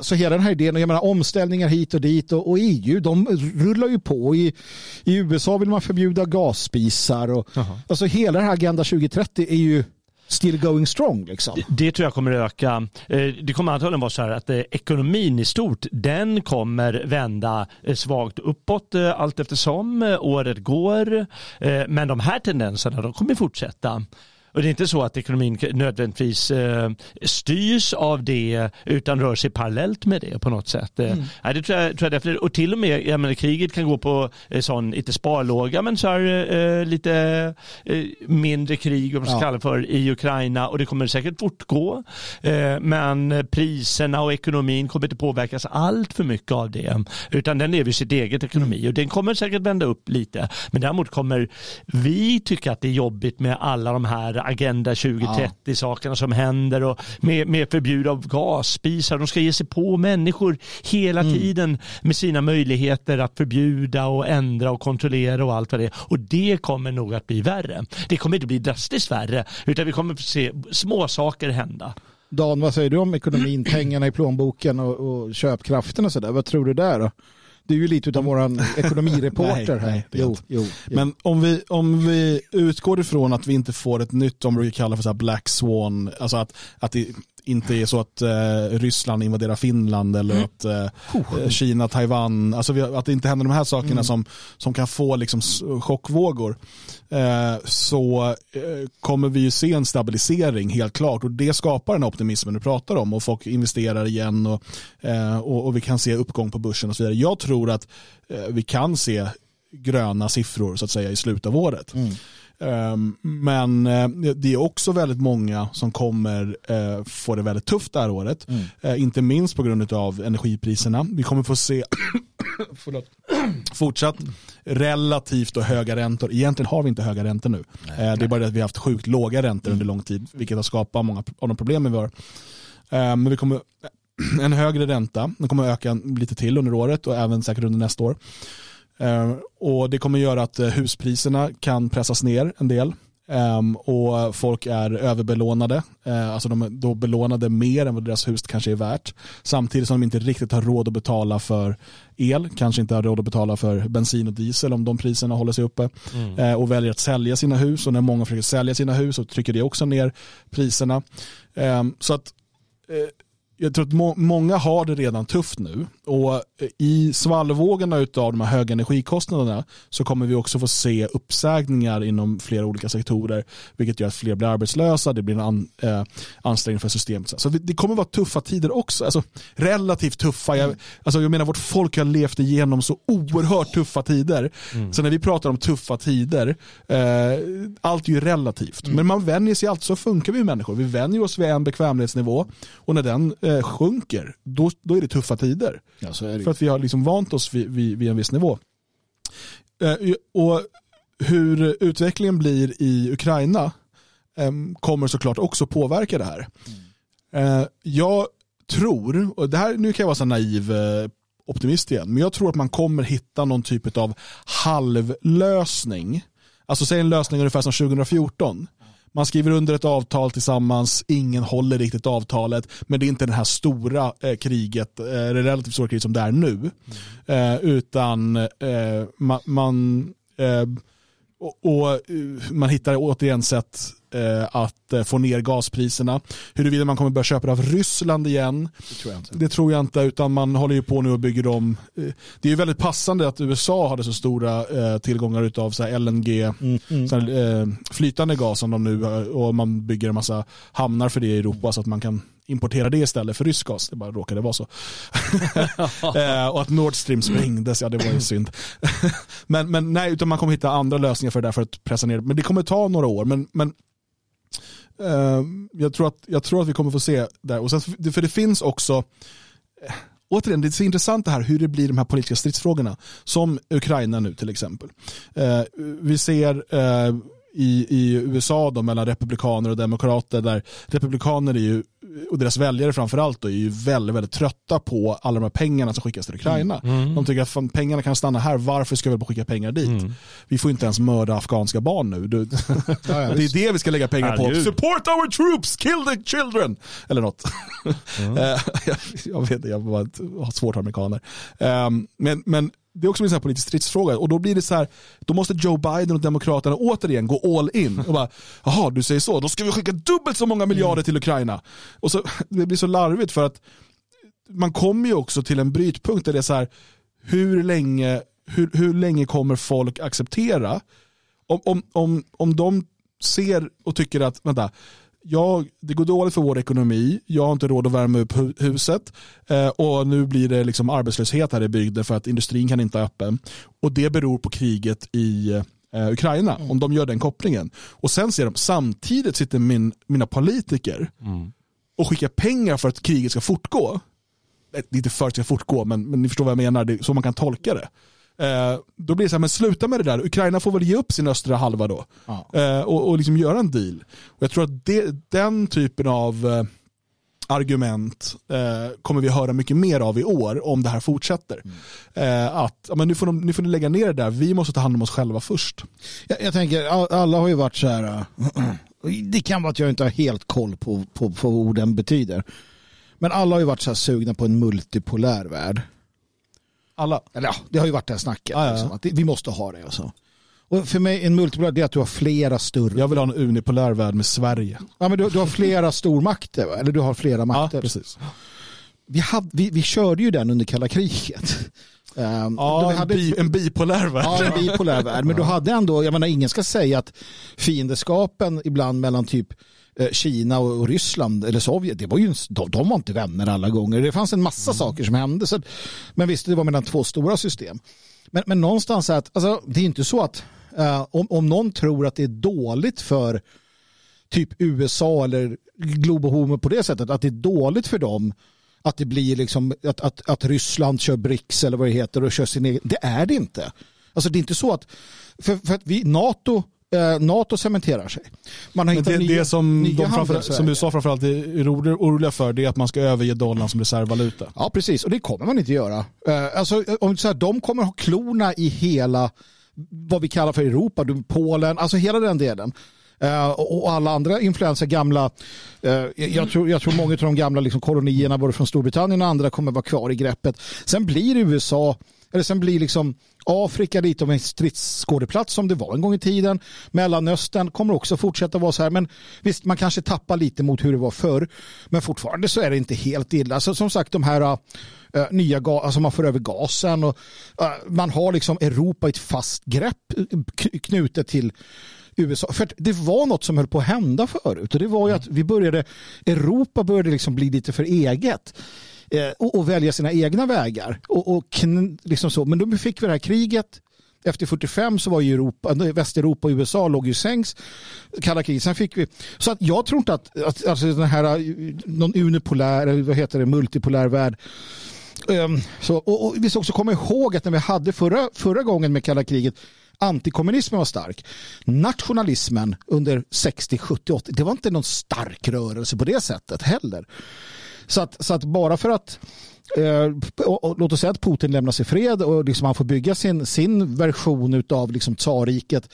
Så hela den här idén, och jag menar omställningar hit och dit och, och EU, de rullar ju på. I, I USA vill man förbjuda gasspisar och alltså hela den här Agenda 2030 är ju still going strong liksom. Det tror jag kommer öka. Eh, Det kommer antagligen vara så här att eh, ekonomin i stort, den kommer vända eh, svagt uppåt allt eftersom året går. Men de här tendenserna, de kommer fortsätta. Och det är inte så att ekonomin nödvändigtvis eh, styrs av det utan rör sig parallellt med det på något sätt. Eh, nej, det tror jag, tror jag därför. Och till och med, jag menar, kriget kan gå på eh, sån, inte sparlåga, men så här, eh, lite eh, mindre krig, om man ska Ja. för, i Ukraina och det kommer säkert fortgå. Eh, men priserna och ekonomin kommer inte påverkas allt för mycket av det. Utan den lever sitt eget ekonomi och den kommer säkert vända upp lite. Men däremot kommer vi tycka att det är jobbigt med alla de här Agenda 2030 sakerna som händer och med, med förbud av gasspisar. De ska ge sig på människor hela tiden med sina möjligheter att förbjuda och ändra och kontrollera och allt vad det är. Och det kommer nog att bli värre. Det kommer inte bli drastiskt värre utan vi kommer att se små saker hända. Dan, vad säger du om ekonomin, pengarna i plånboken och, och köpkraften och sådär? Vad tror du där då? Du är ju lite av våran ekonomireporter här. nej, jo, jo, jo. Men om vi, om vi utgår ifrån att vi inte får ett nytt, om vi kallar för så black swan, alltså att, att det inte är så att eh, Ryssland invaderar Finland eller att eh, Kina, Taiwan, alltså vi, att det inte händer de här sakerna som, som kan få liksom chockvågor. Eh, så eh, kommer vi ju se en stabilisering helt klart. Och det skapar den optimismen du pratar om. Och folk investerar igen och, eh, och, och vi kan se uppgång på börsen och så vidare. Jag tror att eh, vi kan se gröna siffror så att säga i slutet av året. Ehm, Men eh, det är också väldigt många som kommer eh, få det väldigt tufft det här året. Eh, Inte minst på grund av energipriserna. Vi kommer få se fortsatt relativt och höga räntor. Egentligen har vi inte höga räntor nu. Eh, det är bara det att vi har haft sjukt låga räntor under lång tid, vilket har skapat många av de problemen vi har. Eh, Men vi kommer en högre ränta, den kommer öka lite till under året och även säkert under nästa år. Eh, Och Det kommer göra att eh, huspriserna kan pressas ner en del. Ehm, och folk är överbelånade. Eh, alltså de är då belånade mer än vad deras hus kanske är värt. Samtidigt som de inte riktigt har råd att betala för el, kanske inte har råd att betala för bensin och diesel om de priserna håller sig uppe. Eh, och väljer att sälja sina hus och när många försöker sälja sina hus så trycker det också ner priserna. Ehm, så att jag tror att må, många har det redan tufft nu och eh, i svallvågorna av de här höga energikostnaderna så kommer vi också få se uppsägningar inom flera olika sektorer vilket gör att fler blir arbetslösa, det blir en an, eh, ansträngning för systemet. Så det kommer vara tuffa tider också, alltså, relativt tuffa. Jag, alltså, jag menar vårt folk har levt igenom så oerhört tuffa tider. Så när vi pratar om tuffa tider, eh, allt är ju relativt. Men man vänjer sig alltid, så funkar vi människor. Vi vänjer oss vid en bekvämlighetsnivå och när den eh, sjunker, då, då är det tuffa tider. Ja, det. För att vi har liksom vant oss vid, vid, vid en viss nivå. Eh, och hur utvecklingen blir i Ukraina eh, kommer såklart också påverka det här. Eh, jag tror, och det här, nu kan jag vara så naiv eh, optimist igen, men jag tror att man kommer hitta någon typ av halvlösning. Alltså säg en lösning ungefär som 2014. Man skriver under ett avtal tillsammans, ingen håller riktigt avtalet, men det är inte det här stora eh, kriget, eh, relativt stora kriget som det är nu. Eh, utan eh, man, man eh, och, eh, man hittar återigen sätt eh, att eh, få ner gaspriserna. Huruvida man kommer börja köpa det av Ryssland igen, Det tror jag inte. det tror jag inte, utan man håller ju på nu och bygger om. Det är ju väldigt passande att USA hade så stora tillgångar av så här LNG, Så här, flytande gas som de nu och man bygger en massa hamnar för det i Europa så att man kan importera det istället för rysk gas. Det bara råkade vara så. eh, och att Nord Stream sprängdes, ja det var ju synd. men, men nej, utan man kommer hitta andra lösningar för det där för att pressa ner. Men det kommer ta några år. Men, men eh, jag, tror att, jag tror att vi kommer få se där. Och sen, för det finns också eh, Återigen, det är så intressant det här hur det blir de här politiska stridsfrågorna. Som Ukraina nu till exempel. Eh, vi ser eh, i, i USA då, mellan republikaner och demokrater där republikaner är ju, och deras väljare framförallt då, är ju väldigt, väldigt trötta på alla de här pengarna som skickas till Ukraina. De tycker att fan, pengarna kan stanna här, varför ska vi bara skicka pengar dit? Vi får inte ens mörda afghanska barn nu. Du, det är det vi ska lägga pengar på. Support our troops, kill the children! Eller något. Eh, jag, jag vet inte, jag bara har svårt för amerikaner. Ehm, men, men det är också en sån politisk stridsfråga. Och då blir det så här, då måste Joe Biden och Demokraterna återigen gå all in och bara, jaha du säger så, då ska vi skicka dubbelt så många miljarder till Ukraina. Och så, det blir så larvigt för att man kommer ju också till en brytpunkt där det är så här, hur länge, hur, hur länge kommer folk acceptera? Om, om, om, om de ser och tycker att, vänta, jag, det går dåligt för vår ekonomi, jag har inte råd att värma upp hu- huset eh, och nu blir det liksom arbetslöshet här i bygden för att industrin kan inte ha öppen. Och det beror på kriget i eh, Ukraina, om de gör den kopplingen. Och sen ser de, samtidigt sitter min, mina politiker och skickar pengar för att kriget ska fortgå. Det är inte för att det ska fortgå, men, men ni förstår vad jag menar, det är så man kan tolka det. Eh, då blir det så här, men sluta med det där. Ukraina får väl ge upp sin östra halva då. Ja. Eh, och, och liksom göra en deal. Och jag tror att det, den typen av eh, argument eh, kommer vi höra mycket mer av i år om det här fortsätter. Eh, att ja, men nu, får de, nu får ni lägga ner det där, vi måste ta hand om oss själva först. Jag, jag tänker, all- alla har ju varit så här, äh, det kan vara att jag inte har helt koll på, på, på vad orden betyder. Men alla har ju varit så här sugna på en multipolär värld. Alla. Eller ja, det har ju varit det här snacket. Ja, ja. Liksom, att vi måste ha det och så. Och för mig, en multipolär, det är att du har flera större. Jag vill ha en unipolär värld med Sverige. Ja, men du, du har flera stormakter, va? eller du har flera Ja, makter. precis. vi, hade, vi, vi körde ju den under kalla kriget. Um, Ja, en, hade, bi, en bipolär värld. Ja, en bipolär värld. Men du hade ändå, jag menar ingen ska säga att fiendeskapen ibland mellan typ Kina och Ryssland eller Sovjet, det var ju, de, de var inte vänner alla gånger. Det fanns en massa saker som hände. Så, men visst, det var mellan två stora system. Men, men någonstans att, alltså, det är inte så att eh, om, om någon tror att det är dåligt för typ USA eller Globohomo på det sättet, att det är dåligt för dem att det blir liksom att, att, att Ryssland kör BRICS eller vad det heter och kör sin egen. Det är det inte. Alltså det är inte så att, för, för att vi, NATO, eh, NATO cementerar sig. Man har hittat det, nya, det som, nya de framför, som USA framförallt är oro- oroliga för det är att man ska överge dollarn som reservvaluta. Ja, precis. Och det kommer man inte göra. Eh, Alltså, om så här, de kommer ha klorna i hela vad vi kallar för Europa, Polen, alltså hela den delen. Eh, och alla andra influenser, gamla, eh, jag, tror, jag tror många av de gamla liksom kolonierna både från Storbritannien och andra kommer vara kvar i greppet. Sen blir USA eller sen blir liksom Afrika lite av en stridsskådeplats som det var en gång i tiden. Mellanöstern kommer också fortsätta vara så här. Men visst, man kanske tappar lite mot hur det var förr. Men fortfarande så är det inte helt illa. Alltså, som sagt, de här uh, nya gas, alltså man får över gasen och uh, man har liksom Europa i ett fast grepp k- knutet till USA. För det var något som höll på att hända förut och det var ju att vi började, Europa började liksom bli lite för eget eh, och, och välja sina egna vägar. Och, och kn- liksom så. Men då fick vi det här kriget. Efter 45 så var ju Europa, eh, Västeuropa och USA låg ju sängs. Kalla kriget. Sen fick vi, så att jag tror inte att, att alltså den här eh, någon unipolär, eller vad heter det, multipolär värld Um, så, och, och vi ska också komma ihåg att när vi hade förra, förra gången med kalla kriget antikommunismen var stark. Nationalismen under 60, 70, 80 det var inte någon stark rörelse på det sättet heller. Så att, så att bara för att eh, och, och, låt oss säga att Putin lämnar sig fred och liksom han får bygga sin, sin version av liksom tsarriket.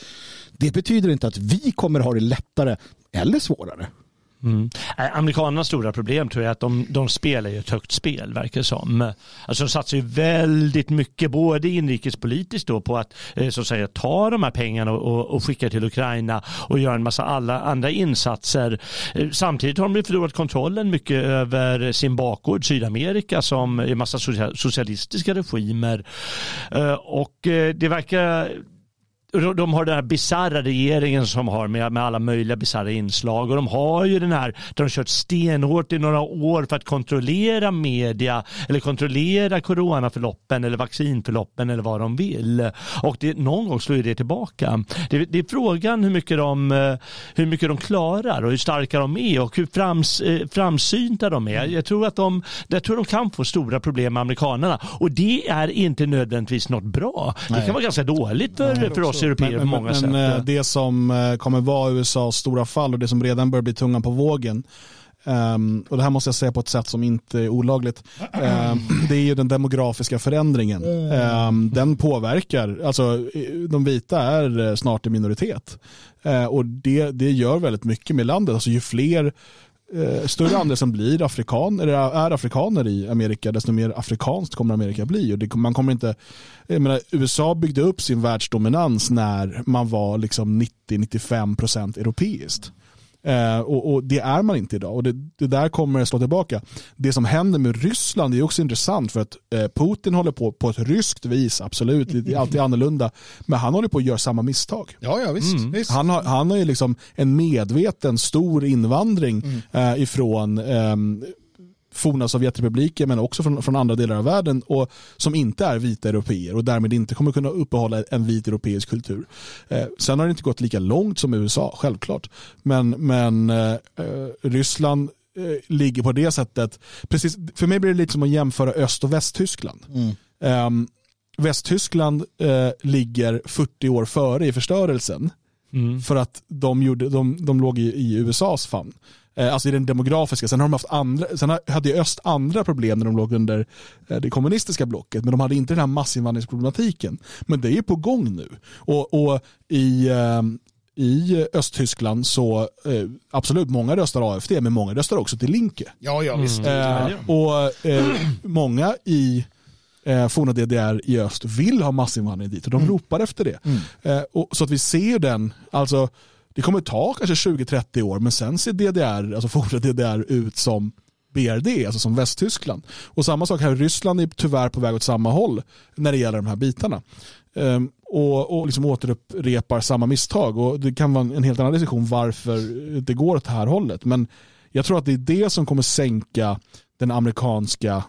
Det betyder inte att vi kommer ha det lättare eller svårare. Mm. Äh, amerikanernas stora problem tror jag är att de, de spelar ju ett högt spel, verkar det som. Alltså de satsar ju väldigt mycket, både inrikespolitiskt då på att eh, så att säga, ta de här pengarna och, och skicka till Ukraina och göra en massa alla andra insatser. Eh, samtidigt har de förlorat kontrollen mycket över sin bakgård, Sydamerika, som är en massa socialistiska regimer. Eh, och det verkar de har den här bisarra regeringen som har med, med alla möjliga bisarra inslag och de har ju den här, där de har kört stenhårt i några år för att kontrollera media eller kontrollera coronaförloppen eller vaccinförloppen eller vad de vill. Och det, någon gång slår ju det tillbaka. Det, det är frågan hur mycket, de, hur mycket de klarar och hur starka de är och hur frams, framsynta de är. Jag tror att de, jag tror de kan få stora problem med amerikanerna och det är inte nödvändigtvis något bra. Det kan vara ganska dåligt för, för oss europeer på många men, sätt. Men det som eh, kommer vara USAs stora fall och det som redan börjar bli tungan på vågen Um, och det här måste jag säga på ett sätt som inte är olagligt. Um, det är ju den demografiska förändringen. Um, den påverkar, alltså de vita är eh, snart en minoritet. Uh, och det, det gör väldigt mycket med landet. Alltså ju fler eh, Eh, större andel som blir afrikan, eller är afrikaner i Amerika, desto mer afrikanskt kommer Amerika bli. Och det, man kommer inte, jag menar, USA byggde upp sin världsdominans när man var liksom 90-95% europeiskt. Eh, och, och, det är man inte idag och det, det, där kommer slå tillbaka. Det som händer med Ryssland är också intressant för att eh, Putin håller på på ett ryskt vis, absolut, det är alltid annorlunda. Men han håller på att göra samma misstag. Ja, ja visst. Mm. visst. Han, har, han har ju liksom en medveten stor invandring Mm. eh, ifrån eh, forna Sovjetrepubliken men också från, från andra delar av världen och som inte är vita europeer och därmed inte kommer kunna uppehålla en vit europeisk kultur. Eh, sen har det inte gått lika långt som USA, självklart. Men, men eh, Ryssland eh, ligger på det sättet, precis, för mig blir det lite som att jämföra Öst och Västtyskland. Mm. Västtyskland eh, ligger 40 år före i förstörelsen. Mm. För att de, gjorde, de, de låg i, i USAs famn. Eh, alltså i den demografiska. Sen, har de haft andra, sen hade ju öst andra problem när de låg under eh, det kommunistiska blocket. Men de hade inte den här massinvandringsproblematiken. Men det är på gång nu. Och, och i, eh, i Östtyskland så absolut, många röstar AFD men många röstar också till Linke. Ja, ja visst. Eh, och eh, många i eh, forna DDR i öst vill ha massinvandring dit och de ropar efter det. Eh, och, så att vi ser den, alltså det kommer ta kanske 20-30 år men sen ser DDR, alltså forna DDR ut som BRD, alltså som Västtyskland. Och samma sak här, Ryssland är tyvärr på väg åt samma håll när det gäller de här bitarna. Um, och, och liksom återupprepar samma misstag. Och det kan vara en helt annan diskussion varför det går åt det här hållet. Men jag tror att det är det som kommer sänka den amerikanska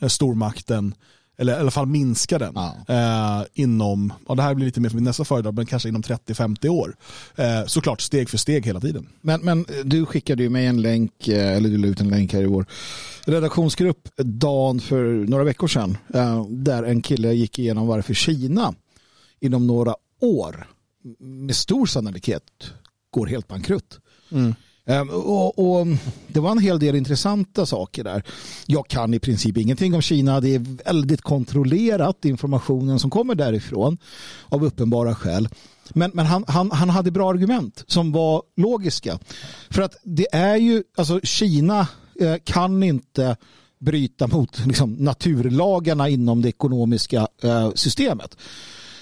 eh, stormakten eller i alla fall minska den Ja. eh, inom, ja, det här blir lite mer för min nästa föredrag, men kanske inom 30-50 år. Eh, såklart steg för steg hela tiden. Men, men du skickade ju mig en länk, eh, eller du la ut en länk här i vår redaktionsgrupp dagen för några veckor sedan. eh, Där en kille gick igenom varför Kina inom några år med stor sannolikhet går helt bankrutt. Eh, Ehm, och, och Det var en hel del intressanta saker där. Jag kan i princip ingenting om Kina. Det är väldigt kontrollerat informationen som kommer därifrån av uppenbara skäl. Men, men han, han, han hade bra argument som var logiska. För att det är ju, alltså Kina eh, kan inte bryta mot liksom, naturlagarna inom det ekonomiska eh, systemet.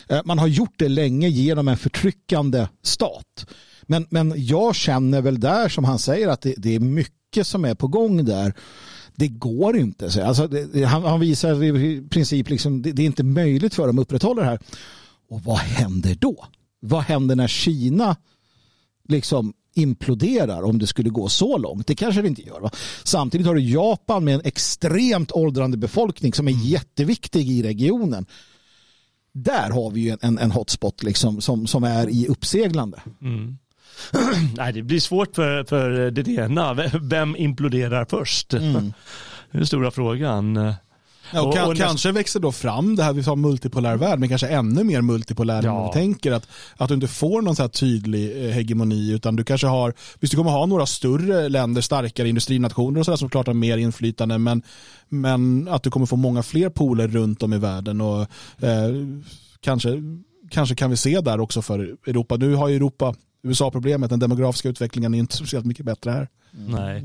Eh, man har gjort det länge genom en förtryckande stat. Men, men jag känner väl där som han säger att det, det är mycket som är på gång där. Det går inte. Så. Alltså, det, han, han visar i princip liksom, det, det är inte möjligt för dem att upprätthålla det här. Och vad händer då? Vad händer när Kina liksom imploderar om det skulle gå så långt. Det kanske det inte gör. Va? Samtidigt har du Japan med en extremt åldrande befolkning som är jätteviktig i regionen. Där har vi ju en, en hotspot liksom, som, som är i uppseglande. Mm. Nej, det blir svårt för, för det ena. Vem imploderar först? Mm. Den stora frågan. Ja, och, Och- ka- och näst- kanske växer då fram det här vi sa multipolär värld, men kanske ännu mer multipolär än Ja. vad vi tänker. Att, att du inte får någon så här tydlig eh, hegemoni, utan du kanske har, visst du kommer ha några större länder, starkare industrinationer och sådär som klart har mer inflytande, men, men att du kommer få många fler poler runt om i världen och eh, kanske, kanske kan vi se där också för Europa. Nu har ju Europa USA-problemet, den demografiska utvecklingen är inte speciellt mycket bättre här. Nej.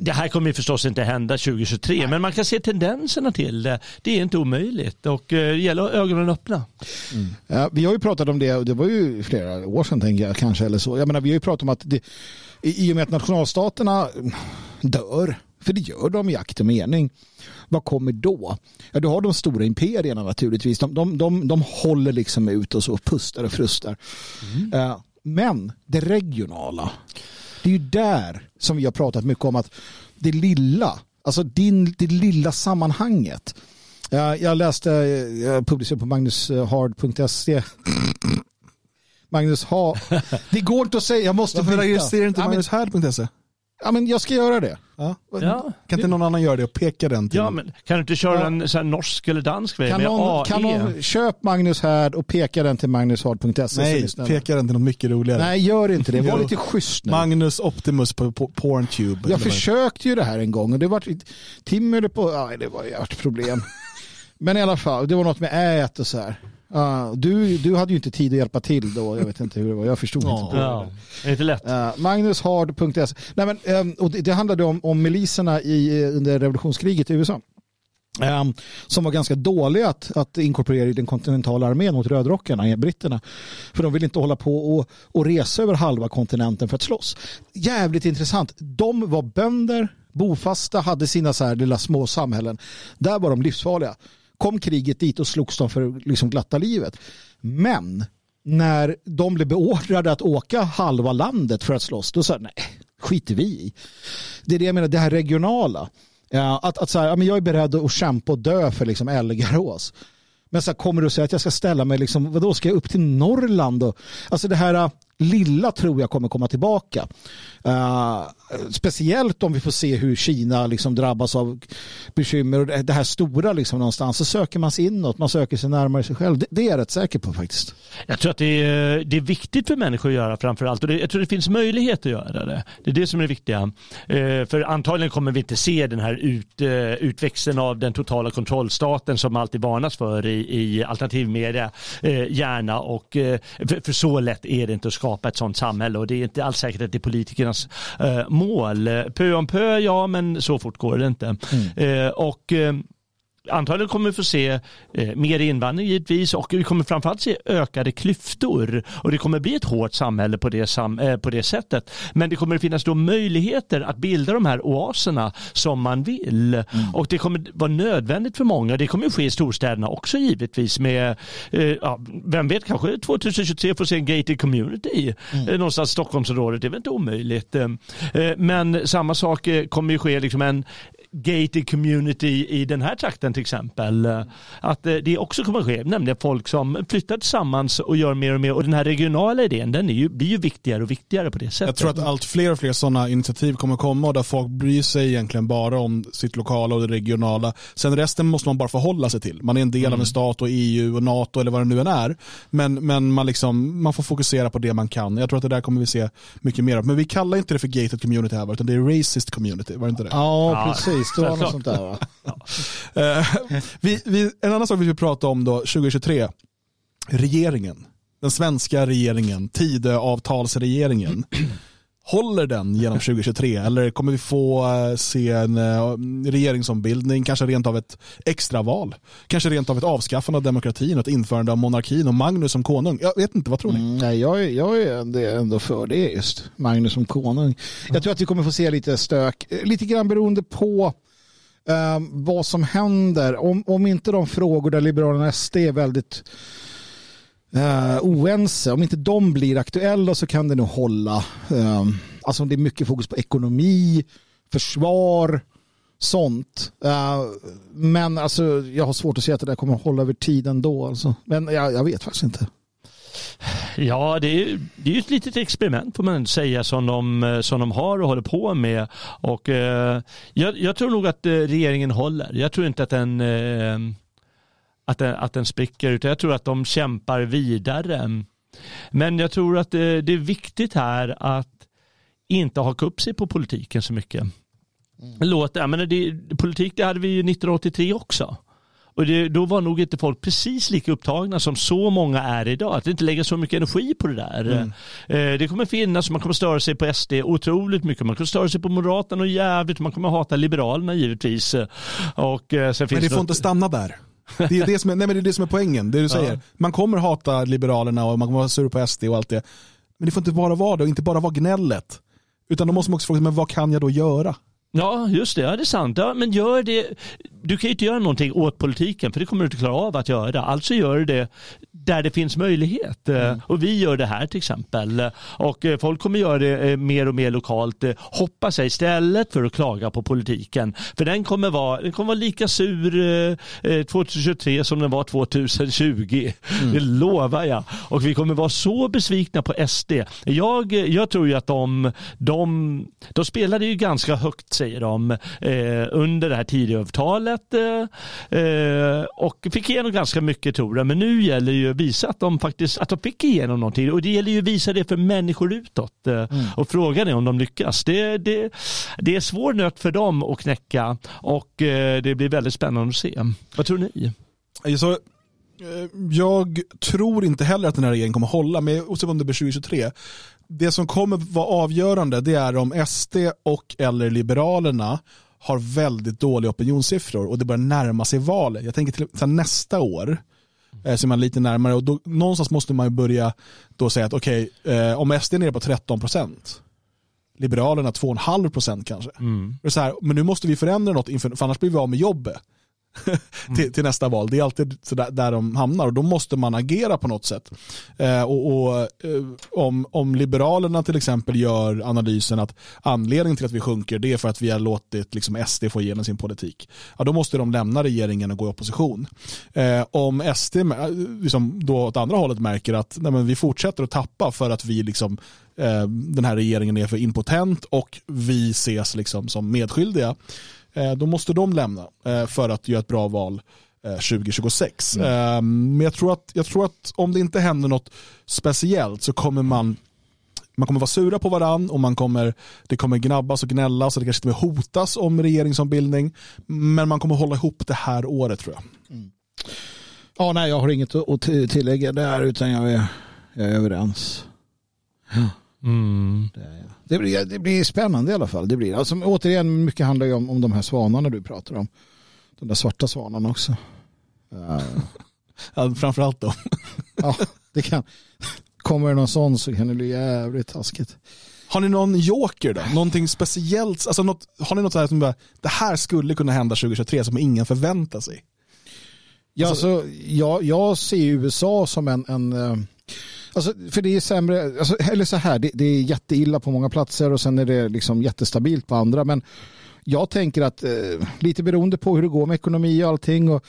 Det här kommer ju förstås inte hända 2023, men man kan se tendenserna till det. Det är inte omöjligt och eh, det gäller att ögonen öppna. Ja, vi har ju pratat om det och det var ju flera år sedan tänker jag kanske eller så. Jag menar, vi har ju pratat om att det, i och med att nationalstaterna dör, för det gör de i akt och mening, vad kommer då? Ja, du har de stora imperierna naturligtvis. De, de, de, de håller liksom ut och så pustar och frustar. Eh, Men det regionala, det är ju där som vi har pratat mycket om att det lilla, alltså din, det lilla sammanhanget. Jag, läste, jag publicerade på magnushard.se. Magnus ha. Det går inte att säga, jag måste Varför byta. registrerar inte magnushaird.se? Ja, men jag ska göra det. Ja. Ja. Kan inte någon annan göra det och peka den till? Ja, men kan du inte köra Ja. en här norsk eller dansk väg Kan med någon, AE? kan någon köp Magnus här och peka den till magnushard.se. så Nej, peka den till något mycket roligare. Nej, gör inte det. Var lite schysst nu. Magnus Optimus på, på Porntube. Jag försökte ju det här en gång och det var Tim höll på, ja, det var ju ett problem. Men i alla fall, det var något med ät och så här. Ja, du, du hade ju inte tid att hjälpa till då, jag vet inte hur det var, jag förstod Ja. inte. Ja, det är inte lätt. Uh, Magnushard.se. Nej, men, ehm, och det, det handlade om, om miliserna i, eh, under revolutionskriget i USA. Ehm, som var ganska dåliga att, att inkorporera i den kontinentala armén mot rödrockarna, britterna. För de ville inte hålla på och, och resa över halva kontinenten för att slåss. Jävligt intressant. De var bönder, bofasta, hade sina så här lilla små samhällen. Där var de livsfarliga. Kom kriget dit och slogs de för liksom glatta livet. Men när de blev beordrade att åka halva landet för att slåss, då sa jag, nej, skiter vi i. Det är det jag menar, det här regionala. Att, att så här, jag är beredd att kämpa och dö för liksom Elgarås. Men så här, kommer du att säga att jag ska ställa mig, liksom, vadå, ska jag upp till Norrland? Och, alltså det här lilla tror jag kommer komma tillbaka. Uh, speciellt om vi får se hur Kina liksom drabbas av bekymmer och det här stora liksom någonstans. Så söker man sig inåt, man söker sig närmare sig själv. Det, det är jag rätt säker på faktiskt. Jag tror att det är, det är viktigt för människor att göra framför allt och det, jag tror det finns möjlighet att göra det. Det är det som är det viktiga. Uh, för antagligen kommer vi inte se den här ut, uh, utväxten av den totala kontrollstaten som alltid varnas för i, i alternativmedia gärna och för, för så lätt är det inte att skapa ett sådant samhälle och det är inte alls säkert att det är politikernas eh, mål. Pö om pö, ja men så fort går det inte. Eh, och eh, Antagligen kommer vi få se eh, mer invandring givetvis och vi kommer framförallt se ökade klyftor och det kommer bli ett hårt samhälle på det, sam, eh, på det sättet. Men det kommer att finnas då möjligheter att bilda de här oaserna som man vill och det kommer vara nödvändigt för många. Det kommer ske i storstäderna också givetvis med, eh, ja, vem vet, kanske 2023 får se en gated community mm. någonstans i Stockholmsområdet. Det är väl inte omöjligt. Eh, eh, men samma sak eh, kommer ju ske liksom en gated community i den här trakten till exempel. Eh, Att eh, det också kommer att ske, nämligen folk som flyttar tillsammans och gör mer och mer och den här regionala idén den är ju, blir ju viktigare och viktigare på det sättet. Jag tror att allt fler och fler sådana initiativ kommer komma och där folk bryr sig egentligen bara om sitt lokala och det regionala. Sen resten måste man bara förhålla sig till. Man är en del av en stat och EU och NATO eller vad det nu än är. Men, men man, liksom, man får fokusera på det man kan. Jag tror att det där kommer vi se mycket mer av. Men vi kallar inte det för gated community här va? utan det är racist community, var det inte det? Ja, precis. Något självklart. sånt där va? Eh, vi, vi, en annan sak vi vill prata om då, 2023. Regeringen. Den svenska regeringen, Tidöavtalsregeringen, Håller den genom 2023 eller kommer vi få eh, se en eh, regeringsombildning, kanske rent av ett extraval? Kanske rent av ett avskaffande av demokratin och ett införande av monarkin och Magnus som konung? Jag vet inte, vad tror ni? Mm, nej, jag, är- jag är ändå- för det just. Magnus som konung. Jag tror att vi kommer få se lite stök, eh, lite grann beroende på eh, vad som händer. Om, om inte de frågor där Liberalerna och SD är väldigt eh, oense, om inte de blir aktuella så kan det nog hålla. Eh, alltså det är mycket fokus på ekonomi, försvar, sånt. Eh, men alltså, jag har svårt att se att det där kommer att hålla över tid ändå. Alltså. Men jag, jag vet faktiskt inte. Ja, det är, ju- det är ju ett litet experiment får man ändå säga som de, eh, som de har och håller på med. Och, eh, jag, jag tror nog att eh, regeringen håller. Jag tror inte att den, eh, att den, att den spricker utan jag tror att de kämpar vidare. Men jag tror att eh, det är viktigt här att inte haka upp sig på politiken så mycket. Låt, jag menar, det, politik det hade vi ju 1983 också. Och det, då var nog inte folk precis lika upptagna som så många är idag. Att inte lägga så mycket energi på det där. Eh, det kommer finnas, man kommer störa sig på SD otroligt mycket. Man kommer störa sig på Moderaterna och jävligt. Man kommer hata Liberalerna givetvis. Och, eh, sen Men det får något- inte stanna där. Det är det som är, nej men det är det som är poängen, det du säger. Man kommer hata Liberalerna och man kommer vara sur på SD och allt det. Men det får inte bara vara det och inte bara vara gnället. Utan då måste man också fråga sig, men vad kan jag då göra? Ja, just det. Ja, det är sant. Ja, men gör det. Du kan ju inte göra någonting åt politiken för det kommer du inte klara av att göra. Alltså gör du det där det finns möjlighet. Eh, Och vi gör det här till exempel. Och eh, folk kommer göra det eh, mer och mer lokalt. Hoppas jag istället för att klaga på politiken. För den kommer vara, den kommer vara lika sur eh, eh, 2023 som den var 2020. Det lovar jag. Och vi kommer vara så besvikna på SD. Jag, jag tror ju att de, de, de spelade ju ganska högt säger de eh, under det här Tidöavtalet eh, eh, och fick igenom ganska mycket tror jag. Men nu gäller det ju att visa att de faktiskt att de fick igenom någonting och det gäller ju att visa det för människor utåt. Eh, Och frågan är om de lyckas. Det, det, det är svår nöt för dem att knäcka och det blir väldigt spännande att se. Vad tror ni? Så, jag tror inte heller att den här regeringen kommer hålla, men oavsett om det blir 2023. Det som kommer vara avgörande det är om SD och eller Liberalerna har väldigt dåliga opinionssiffror och det börjar närma sig valet. Jag tänker till nästa år eh, så är man lite närmare och då, någonstans måste man börja då säga att okej, eh, om SD är nere på 13 procent, Liberalerna 2,5 procent kanske. Det är så här, men nu måste vi förändra något inför, för annars blir vi av med jobbet. till, till nästa val. Det är alltid så där, där de hamnar och då måste man agera på något sätt. Eh, och, och, eh, om, om Liberalerna till exempel gör analysen att anledningen till att vi sjunker det är för att vi har låtit liksom, SD få igenom sin politik. Ja, då måste de lämna regeringen och gå i opposition. Eh, om SD eh, liksom, då åt andra hållet märker att nej, men vi fortsätter att tappa för att vi liksom, eh, den här regeringen är för impotent och vi ses liksom som medskyldiga då måste de lämna eh, för att göra ett bra val eh, 2026. Eh, Men jag tror, att, jag tror att om det inte händer något speciellt så kommer man man kommer vara sura på varann och man kommer, det kommer gnabbas och gnällas och det kanske till och med hotas om regeringsombildning. Men man kommer hålla ihop det här året tror jag. Ja, nej, jag har inget att att till- tillägga där utan jag är, jag är överens. Mm. Det, är jag. Det, blir, det blir spännande i alla fall. Det blir. Alltså, återigen, mycket handlar ju om, om de här svanarna du pratar om. De där svarta svanarna också. Ja, Ja, framförallt då. ja, det kan. Kommer det någon sån så kan det bli jävligt taskigt. Har ni någon joker då? Någonting speciellt? Alltså något, har ni något här som bara, det här skulle kunna hända 2023 som ingen förväntar sig? Ja, alltså, jag, jag ser USA som en, en eh, alltså, för det är sämre, alltså, eller så här, det, det är jätteilla på många platser och sen är det liksom jättestabilt på andra. Men jag tänker att eh, lite beroende på hur det går med ekonomi och allting och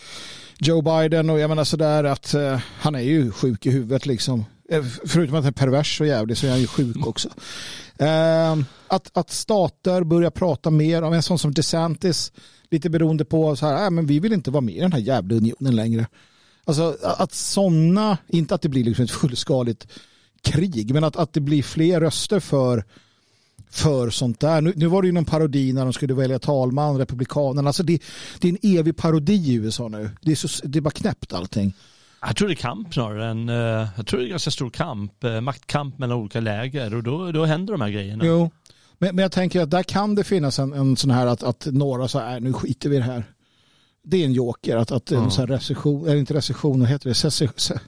Joe Biden och jag menar sådär att eh, han är ju sjuk i huvudet liksom. Eh, Förutom att han är pervers och jävlig så är han ju sjuk också. Eh, att, att stater börjar prata mer om en sån som DeSantis, lite beroende på så här, äh, men vi vill inte vara med i den här jävla unionen längre. Alltså att sådana, inte att det blir liksom ett fullskaligt krig, men att, att det blir fler röster för för sånt där. Nu, nu var det ju någon parodi när de skulle välja talman, republikanerna. Alltså det, det är en evig parodi i USA nu. Det är, så, det är bara knäppt allting. Jag tror det är kamp snarare än, eh, jag tror det är ganska stor kamp, eh, maktkamp mellan olika läger och då, då händer de här grejerna. Jo, men, men jag tänker att där kan det finnas en, en sån här att, att några så här, nu skiter vi i det här. Det är en joker, att, att en Ja. sån här recession, eller inte recession, vad heter det? Secession. se-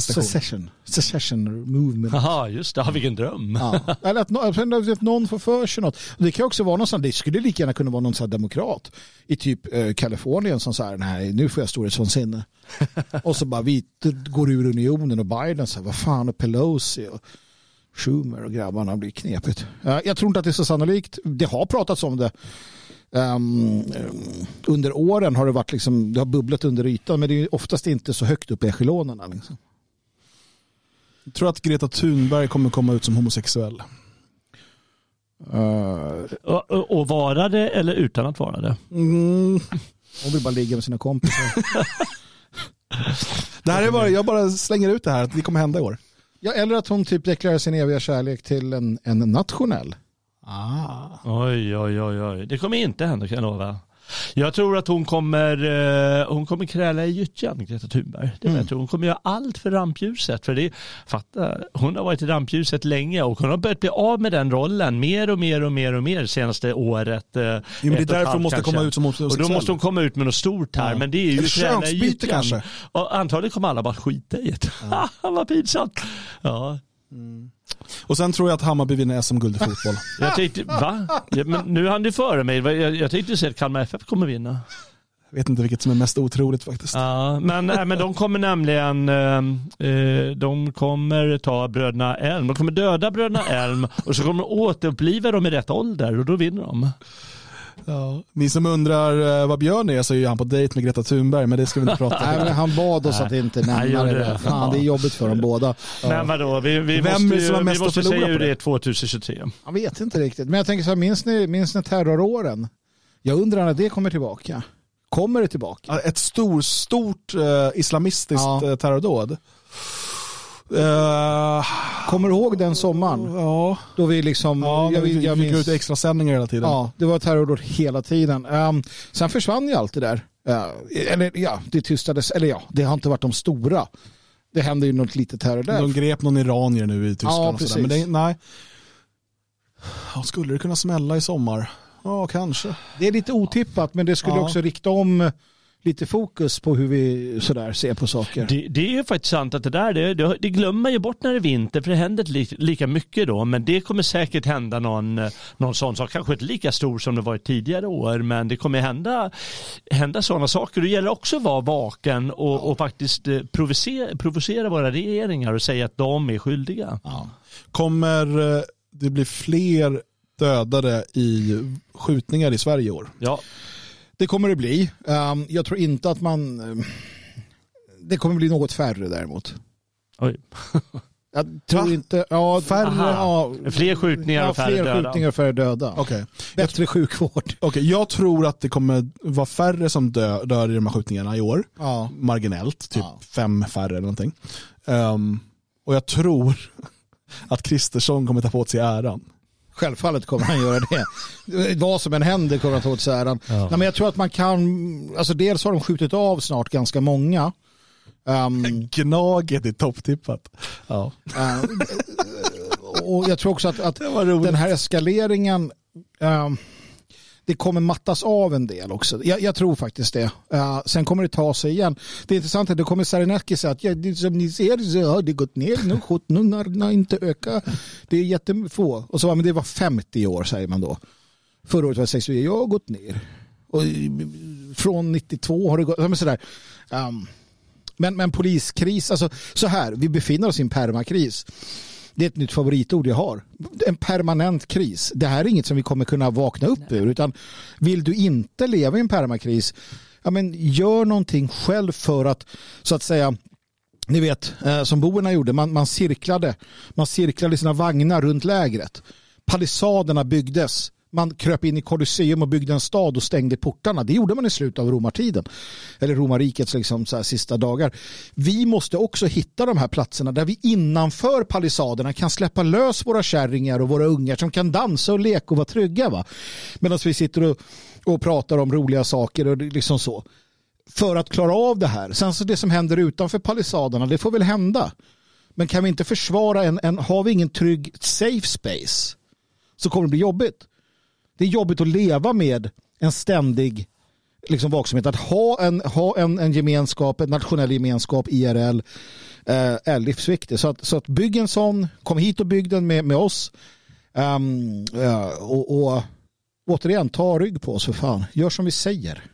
Secession. Secession. Movement. Jaha, just det, vilken dröm. Ja. Eller att, nå- att någon får för sig något. Det kan också vara någon det skulle lika gärna kunna vara någon sån här demokrat i typ eh, Kalifornien som säger nej nu får jag storhetsvansinne. och så bara vi går ur unionen och Biden säger vad fan och Pelosi och Schumer och grabbarna blir knepigt. Jag tror inte att det är så sannolikt. Det har pratats om det. Ehm, under åren har det varit liksom, det har bubblat under ytan men det är ju oftast inte så högt upp i echelonerna. Liksom. Jag tror att Greta Thunberg kommer komma ut som homosexuell. Och, och, och vara det eller utan att vara det? Mm. hon vill bara ligga med sina kompisar. Det här är bara, jag bara slänger ut det här att det kommer hända i år. Ja, eller att hon typ deklarerar sin eviga kärlek till en, en nationell. Ah. Oj, oj, oj, oj. Det kommer inte hända kan jag lova. Jag tror att hon kommer, eh, hon kommer kräla i gyttjan, Greta Thunberg. Det Mm. jag tror. Hon kommer göra allt för rampljuset. För det, fatta, hon har varit i rampljuset länge och hon har börjat bli av med den rollen mer och mer och mer och mer senaste året. eh, Jo, men det är och därför hon måste kanske. komma ut som Och homosexuell. då måste hon komma ut med något stort här. Ja. Men det är ju Eller könsbyte kanske. Och antagligen kommer alla bara skita i det. Vad pinsamt. Ja. Och sen tror jag att Hammarby vinner SM-guld i fotboll. Jag tänkte, va? Ja, men nu hann du före mig. Jag, jag tänkte säga att Kalmar FF kommer vinna. Jag vet inte vilket som är mest otroligt faktiskt. Ja, men, nej, men de kommer nämligen eh, eh, de kommer ta bröderna Elm. De kommer döda bröderna Elm och så kommer de återuppliva dem i rätt ålder och då vinner de. Ja. Ni som undrar eh, vad Björn är så är ju han på dejt med Greta Thunberg men det ska vi inte prata om. men han bad oss att inte nämna det. det. Fan, det är jobbigt för dem båda. Men vadå, vi, vi Vem måste, som har ju, mest vi att måste förlora säga på hur det det? är 2023. Jag vet inte riktigt. Men jag tänker så här, minns ni, minns ni terroråren? Jag undrar när det kommer tillbaka. Kommer det tillbaka? Ett stor, stort eh, islamistiskt Ja. eh, terrordåd. Eh, Kommer du ihåg den sommaren? ja, Då vi liksom... ja jag, vi, jag fick minns- ut extra sändningar hela tiden. Ja, det var terrordåd hela tiden. Um, sen försvann ju allt det där. Uh, eller ja, det tystades. Eller ja, det har inte varit de stora. Det hände ju något litet här och där. De grep någon iranier nu i Tyskland. Ja, och sådär. Men det, nej. Ja, skulle det kunna smälla i sommar? Ja, kanske. Det är lite otippat men det skulle Ja. också rikta om lite fokus på hur vi sådär ser på saker. Det, det är ju faktiskt sant att det där, det, det, det glömmer man ju bort när det är vinter för det händer inte lika mycket då. Men det kommer säkert hända någon, någon sån sak, kanske inte lika stor som det varit tidigare år. Men det kommer hända, hända sådana saker. Det gäller också att vara vaken och, och faktiskt eh, provocera, provocera våra regeringar och säga att de är skyldiga. Kommer eh, det bli fler dödade i skjutningar i Sverige i år? Ja, Det kommer det bli. Um, jag tror inte att man... um, det kommer bli något färre däremot. oj. Jag tror Va? inte... Ja, Färre? Ja, Fler skjutningar ja, och färre fler döda. skjutningar och färre döda. Okej. Bättre sjukvård. Okej, jag tror att det kommer vara färre som dö, dör i de här skjutningarna i år. Ja. Marginellt, typ Ja. fem färre eller någonting. Ehm, och jag tror att Kristersson kommer ta på sig äran. Självfallet kommer han göra det. Vad som än händer kommer han ta åt sig äran. Nej, men jag tror att man kan, alltså dels har de skjutit av snart ganska många. Um, Gnaget är topptippat. Ja. eh, och jag tror också att, att den här eskaleringen, um, det kommer mattas av en del också. Jag, jag tror faktiskt det. Uh, sen kommer det ta sig igen. Det är intressant att det kommer Sarinaki säga att ja, det, som ni ser så har det gått ner nu, skjutningarna inte ökat. Det är jättefå. Och så men det var 50 år säger man då. Förra året var det 60, jag har gått ner. Och eh, från 92 har det gått, men sådär. Um, men, men poliskris, alltså så här, vi befinner oss i en permakris. Det är ett nytt favoritord jag har. En permanent kris. Det här är inget som vi kommer kunna vakna upp ur. Utan vill du inte leva i en permakris, ja, men gör någonting själv för att så att säga ni vet, eh, som boerna gjorde, man, man, cirklade, man cirklade sina vagnar runt lägret. Palissaderna byggdes. Man kröp in i Colosseum och byggde en stad och stängde portarna. Det gjorde man i slutet av romartiden. Eller romarrikets liksom så här sista dagar. Vi måste också hitta de här platserna där vi innanför palissaderna kan släppa lös våra kärringar och våra ungar som kan dansa och leka och vara trygga. Va? Medan vi sitter och, och pratar om roliga saker och liksom så för att klara av det här. Sen så det som händer utanför palissaderna, det får väl hända. Men kan vi inte försvara en, en har vi ingen trygg safe space så kommer det bli jobbigt. Det är jobbigt att leva med en ständig liksom, vaksamhet. Att ha en, ha en, en gemenskap, en nationell gemenskap, IRL, eh, är livsviktigt. Så att, så att bygg en sån, kom hit och bygg den med, med oss. Um, uh, och, och återigen, ta rygg på oss för fan. Gör som vi säger.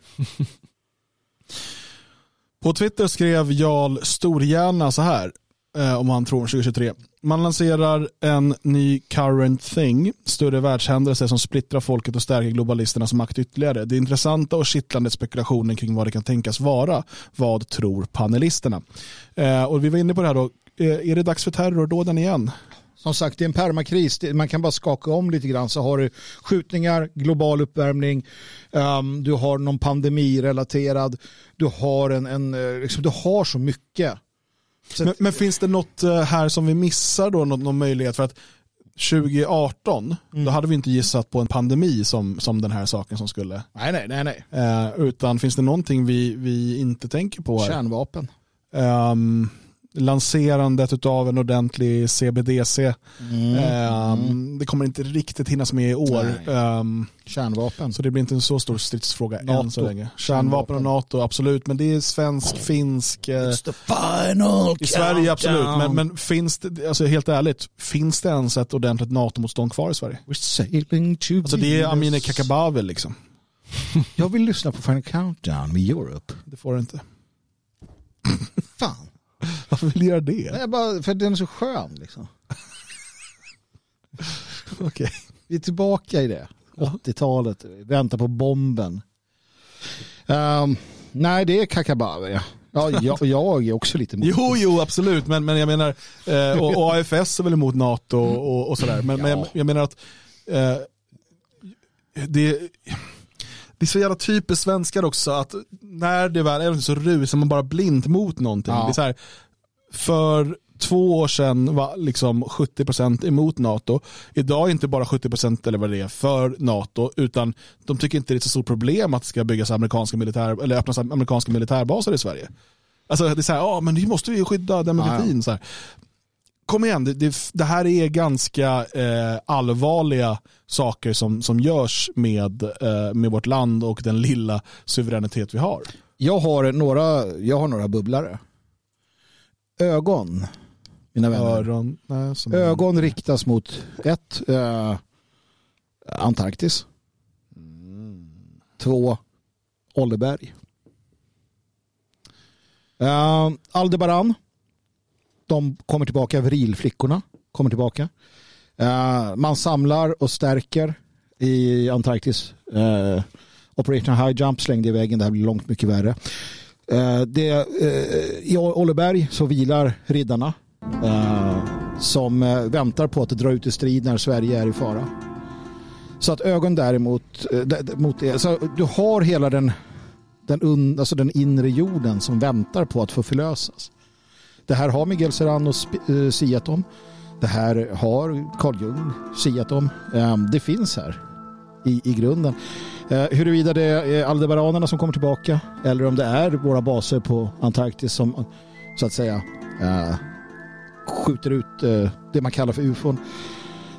På Twitter skrev Jarl Storhjärna så här, Eh, om han tror 2023. Man lanserar en ny current thing, större världshändelse som splittrar folket och stärker globalisternas makt ytterligare. Det intressanta och kittlande spekulationen kring vad det kan tänkas vara. Vad tror panelisterna? Eh, och vi var inne på det här då, eh, är det dags för terrordåden igen? Som sagt, det är en permakris. Man kan bara skaka om lite grann så har du skjutningar, global uppvärmning, um, du har någon pandemirelaterad, du har en, en eh, liksom, du har så mycket. Men, men finns det något eh, här som vi missar då, någon, någon möjlighet för att 2018, då hade vi inte gissat på en pandemi som, som den här saken som skulle. Nej, nej, nej, nej. Eh, utan finns det någonting vi, vi inte tänker på här? Kärnvapen. Ehm, lanserandet av en ordentlig CBDC. Ehm, Det kommer inte riktigt hinnas med i år. Ehm, Kärnvapen. så det blir inte en så stor stridsfråga NATO. än så länge. Kärnvapen och NATO, absolut. Men det är svensk, finsk. eh, It's the final I Sverige absolut, men, men finns det, alltså helt ärligt, finns det ens ett ordentligt NATO-motstånd kvar i Sverige? We're sailing to Alltså det är. Amineh Kakabaveh liksom. Jag vill lyssna på Final Countdown med Europe. Det får det inte. Fan. Varför vill du göra det? Nej, bara för den är så skön liksom. Okej. Vi är tillbaka i det. 80-talet, väntar på bomben. Ehm, nej, det är Kakabaveh. Ja. Ja, jag, jag är också lite emot Jo, jo, absolut. Men, men jag menar, eh, och, och AFS är väl emot NATO och, och sådär. Men, men jag, jag menar att eh, det, det är så jävla typiskt svenskar också att när det väl är så rusar man bara blint mot någonting. Ja. Det är så här, för två år sedan var liksom 70% emot NATO. Idag är inte bara 70% eller vad det är för NATO, utan de tycker inte det är ett så stort problem att det ska byggas amerikanska, militär, eller öppnas amerikanska militärbaser i Sverige. Alltså det är så här, ja men vi måste ju skydda demokratin. Så här. Kom igen, det, det, det här är ganska eh, allvarliga saker som, som görs med, eh, med vårt land och den lilla suveränitet vi har. Jag har några, jag har några bubblare. Ögon, mina vänner. Öron, nej, Ögon riktas mot ett, eh, Antarktis. Två, Olleberg. Eh, Aldebaran. De kommer tillbaka, Vrilflickorna kommer tillbaka. Eh, man samlar och stärker i Antarktis. Eh, Operation High Jump slängde i väggen, det här blir långt mycket värre. Eh, det, I Olleberg så vilar riddarna som väntar på att dra ut i strid när Sverige är i fara. Så att ögon däremot, mot det, så du har hela den, den, un, alltså den inre jorden som väntar på att få förlösas. Det här har Miguel Serrano eh, siat om. Det här har Carl Jung siat om. Ehm, det finns här i, i grunden. Eh, huruvida det är aldebaranerna som kommer tillbaka eller om det är våra baser på Antarktis som så att säga eh, skjuter ut eh, det man kallar för ufon.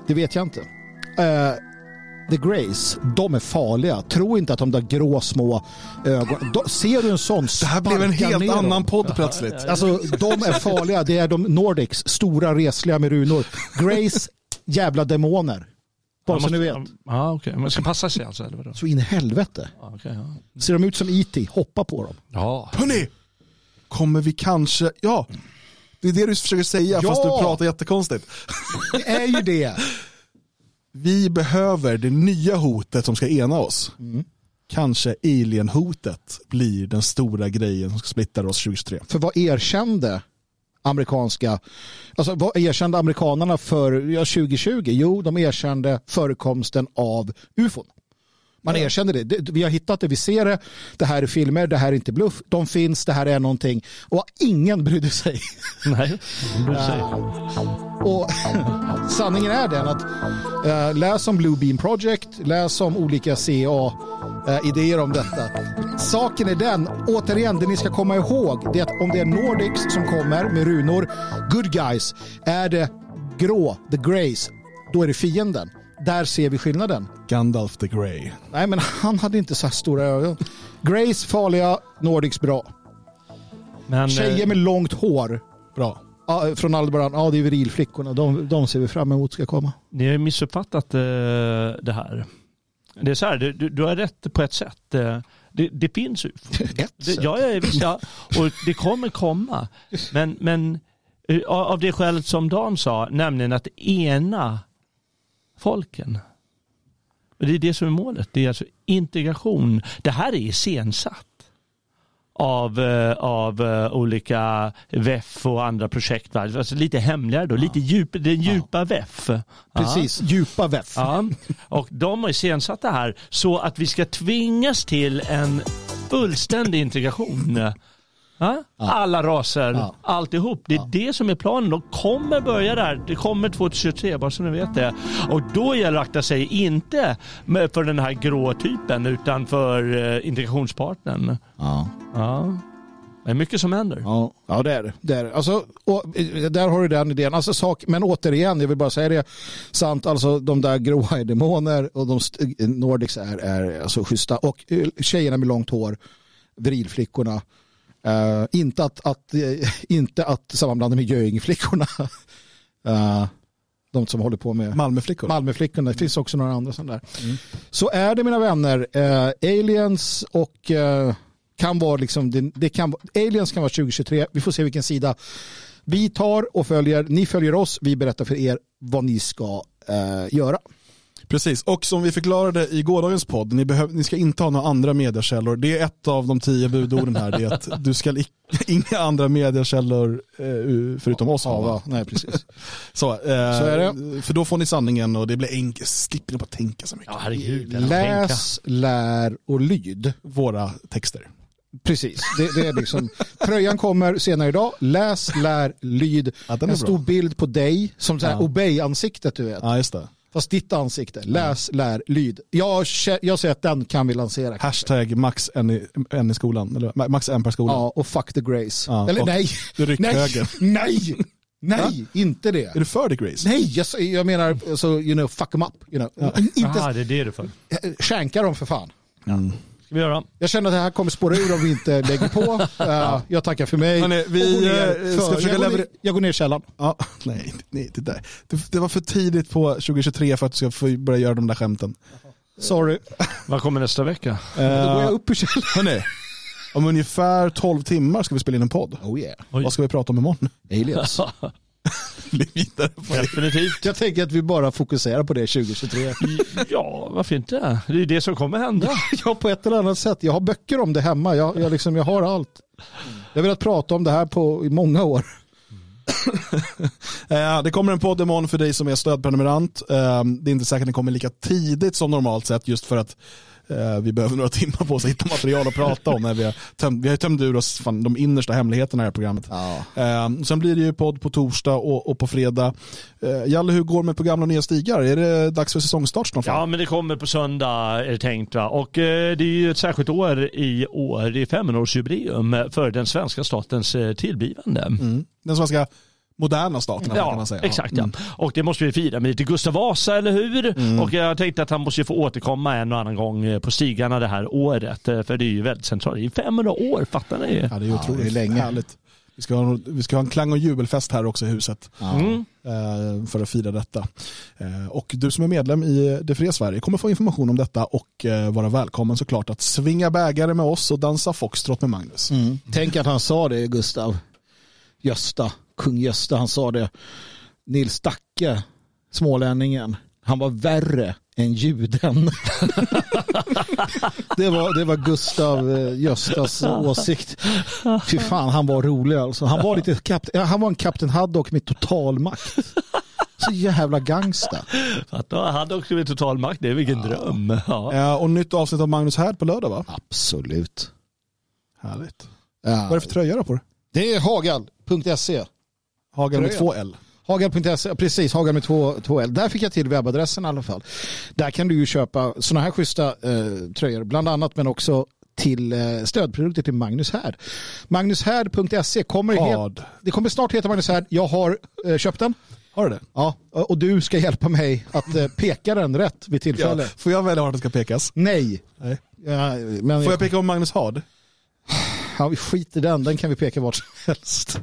Det vet jag inte. The Grace, de är farliga. Tro inte att de där grå små ögonen... De, ser du en sån Det här blev en helt ner dem. annan podd plötsligt. Alltså de är farliga. Det är de Nordics, stora resliga med runor. Grace, jävla demoner. Bara så ni vet. Ja, okej. Man ska passa sig alltså, eller vadå? Så in i helvete. Ja, okej, ja. Ser de ut som E.T. Hoppa på dem. ja. Hörni, kommer vi kanske, ja, det är det du försöker säga Ja! fast du pratar jättekonstigt. Det är ju det. Vi behöver det nya hotet som ska ena oss. Kanske alien-hotet blir den stora grejen som ska splitta oss 2023. För vad erkände amerikanska, alltså vad erkände amerikanerna för ja, 2020? Jo, de erkände förekomsten av ufon. Man erkänner det. Vi har hittat det, vi ser det. Det här är filmer, det här är inte bluff. De finns, det här är någonting. Och ingen brydde sig. Nej, du säger. Och sanningen är den att eh, läs om Blue Beam Project, läs om olika CA-idéer om detta. Saken är den, återigen, det ni ska komma ihåg, det är att om det är Nordics som kommer med runor, good guys, är det grå, the grays, då är det fienden. Där ser vi skillnaden. Gandalf the Grey. Nej, men han hade inte så här stora ögon. Grays farliga, Nordics bra. Men, Tjejer eh, med långt hår Bra. ja, från Aldebaran, ja det är virilflickorna. De, de ser vi fram emot ska komma. Ni har ju missuppfattat eh, det här. Det är så här, du, du, har rätt på ett sätt. Eh, Det, det finns ju. Ett sätt. ja, ja, visst, ja, och det kommer komma. Men, men eh, av det skälet som Dan sa, nämligen att ena folken. Och det är det som är målet. Det är alltså integration. Det här är iscensatt av, eh, av eh, olika VEF och andra projekt. va? Alltså lite hemligare då, lite djup, den djupa VEF. Ja. Precis, djupa väff. Ja, och de har iscensatt det här så att vi ska tvingas till en fullständig integration. Ja? Alla raser, Ja. alltihop. Det är det som är planen. De kommer börja där. Det kommer 2023, bara så ni vet det. Och då gäller det att akta sig, inte för den här grå typen, utan för eh, integrationspartnern. Ja. Ja. Det är mycket som händer. Ja, ja det är det. det. Är det. Alltså, och, eh, där har du den idén. Alltså, sak, men återigen, jag vill bara säga det. Sant, alltså de där gråa är demoner och de st- Nordics är, är alltså schyssta. Och eh, tjejerna med långt hår, virilflickorna. Eh, inte att, att, eh, inte att sammanblanda med Göingflickorna. uh, de som håller på med Malmöflickor. Malmöflickorna. Det finns också några andra sådana där. Så är det mina vänner. Eh, aliens och kan vara liksom, det, det kan, aliens kan vara 2023. Vi får se vilken sida vi tar och följer. Ni följer oss. Vi berättar för er vad ni ska göra. Precis, och som vi förklarade i gårdagens podd, ni, behöv, ni ska inte ha några andra mediekällor. Det är ett av de tio budorden här, det är att du ska i- inga andra mediekällor eh, förutom oss ha. Va? Nej, precis. Så, eh, Så är det. För då får ni sanningen och det blir enkelt, slipper ni bara tänka så mycket. Ja, herregud. Läs, lär och lyd. Våra texter. Precis, det, det är liksom, tröjan kommer senare idag. Läs, lär, lyd. Ja, en stor bra. bild på dig, som Ja. obey-ansiktet du vet. Ja, just det. Fast ditt ansikte. Läs, lär, lyd. Jag, jag säger att den kan vi lansera. Hashtag max en i, en i skolan, eller ma- max en per skola. Ja, och fuck the grace. Ja, Eller nej, nej, höger. nej, nej, inte det. Är du för the Grace? Nej, jag, säger- jag menar, alltså, you know, fuck them up. You know. Inte Jaha, det är det du får. skänka dem för fan. Mm. Ska vi göra? Jag känner att det här kommer spåra ur om vi inte lägger på. Uh, jag tackar för mig. Hörrni, vi, går ner eh, ska för- försöka jag, går ner, jag går ner i källaren. Ja, nej, nej det, där. Det, det var för tidigt på 2023 för att du ska få börja göra de där skämten. Sorry. Vad kommer nästa vecka? Då går jag Uh, upp ur källaren. hörni, om ungefär 12 timmar ska vi spela in en podd. Oh yeah. Oj. Vad ska vi prata om imorgon? Aliens. Bli vidare på det. Definitivt. Jag tänker att vi bara fokuserar på det 2023. Ja, varför inte? Det är ju det som kommer hända. Ja, på ett eller annat sätt. Jag har böcker om det hemma. Jag, jag, liksom, jag har allt. Jag har velat prata om det här på, i många år. Eh, Det kommer en podd imorgon för dig som är stödprenumerant. Eh, Det är inte säkert att den kommer lika tidigt som normalt sett just för att vi behöver några timmar på oss att hitta material att prata om. När vi, har tömt, vi har tömt ur oss fan, de innersta hemligheterna i det här programmet. Ja. Eh, sen blir det ju podd på torsdag och, och på fredag. Eh, Jalle, hur går det med på gamla och nya stigar? Är det dags för säsongstart snart? Ja, men det kommer på söndag är det tänkt. Va? Och eh, det är ju ett särskilt år i år. Det är 500-årsjubileum för den svenska statens eh, tillblivande. Mm. Den svenska moderna staten kan Ja, man säga. exakt. Mm. Ja. Och det måste vi fira med lite Gustav Vasa, eller hur? Och jag tänkte att han måste ju få återkomma en och annan gång eh, på stigarna det här året. eh, För det är ju väldigt centralt. Det är 500 år, fattar ni? Ja, det är otroligt det är länge. härligt. Vi ska, ha, vi ska ha en klang och jubelfest här också i huset. Mm. eh, för att fira detta. Eh, Och du som är medlem i Det fria Sverige kommer få information om detta och eh, vara välkommen såklart att svinga bägare med oss och dansa foxtrot med Magnus. Mm. Tänk att han sa det, Gustav. Gösta, kung Gösta, han sa det. Nils Dacke, smålänningen, han var värre än juden. det, var, det var Gustav eh, Göstas åsikt. Fy fan, han var rolig alltså. Han var, lite kap- ja, han var en Kapten Haddock med total makt. Så jävla gangsta. Också med total makt, det är vilken dröm. Ja. Eh, och nytt avsnitt av Magnus Härd på lördag va? Absolut. Härligt. Ja. Vad är det för tröja då på det? Det är hagal.se. Hagen med två L. Hagal.se, precis, Hagal med två, två L. Där fick jag till webbadressen i alla fall. Där kan du ju köpa sådana här schyssta eh, tröjor, bland annat, men också till eh, stödprodukter till Magnus Härd. Magnushärd.se kommer, het, det kommer snart heta Magnus Härd. Jag har eh, köpt den. Har du det? Ja, och du ska hjälpa mig att eh, peka den rätt vid tillfälle. Får jag välja vart det ska pekas? Nej. Nej. Ja, men Får jag peka om Magnus Hard? Ja, vi skiter i den. Den kan vi peka vart som helst.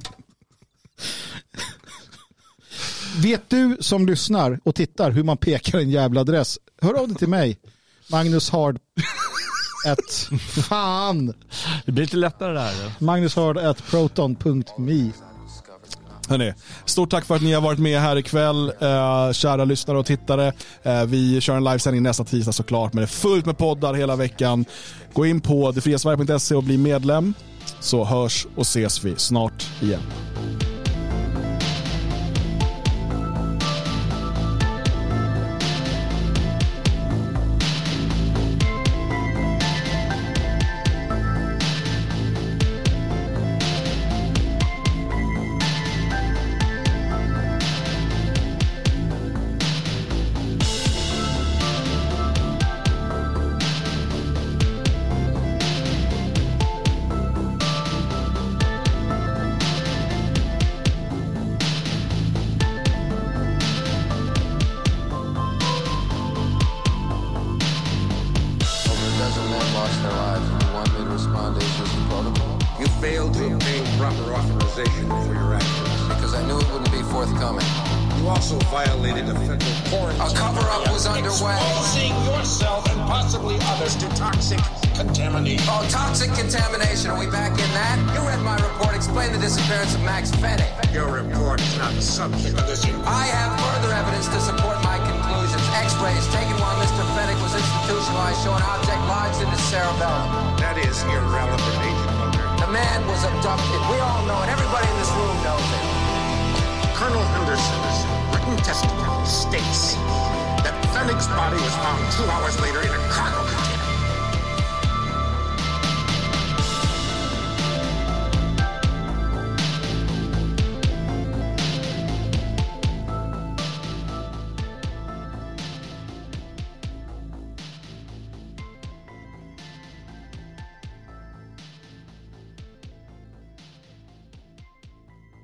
Vet du som lyssnar och tittar hur man pekar en jävla adress? Hör av dig till mig. Magnus Hard. Ett, fan. Det blir lite lättare det här. Magnus Hard at proton.me. Hörrni, stort tack för att ni har varit med här ikväll, eh, kära lyssnare och tittare. Eh, vi kör en livesändning nästa tisdag såklart, men det är fullt med poddar hela veckan. Gå in på detfriasverige.se och bli medlem, så hörs och ses vi snart igen.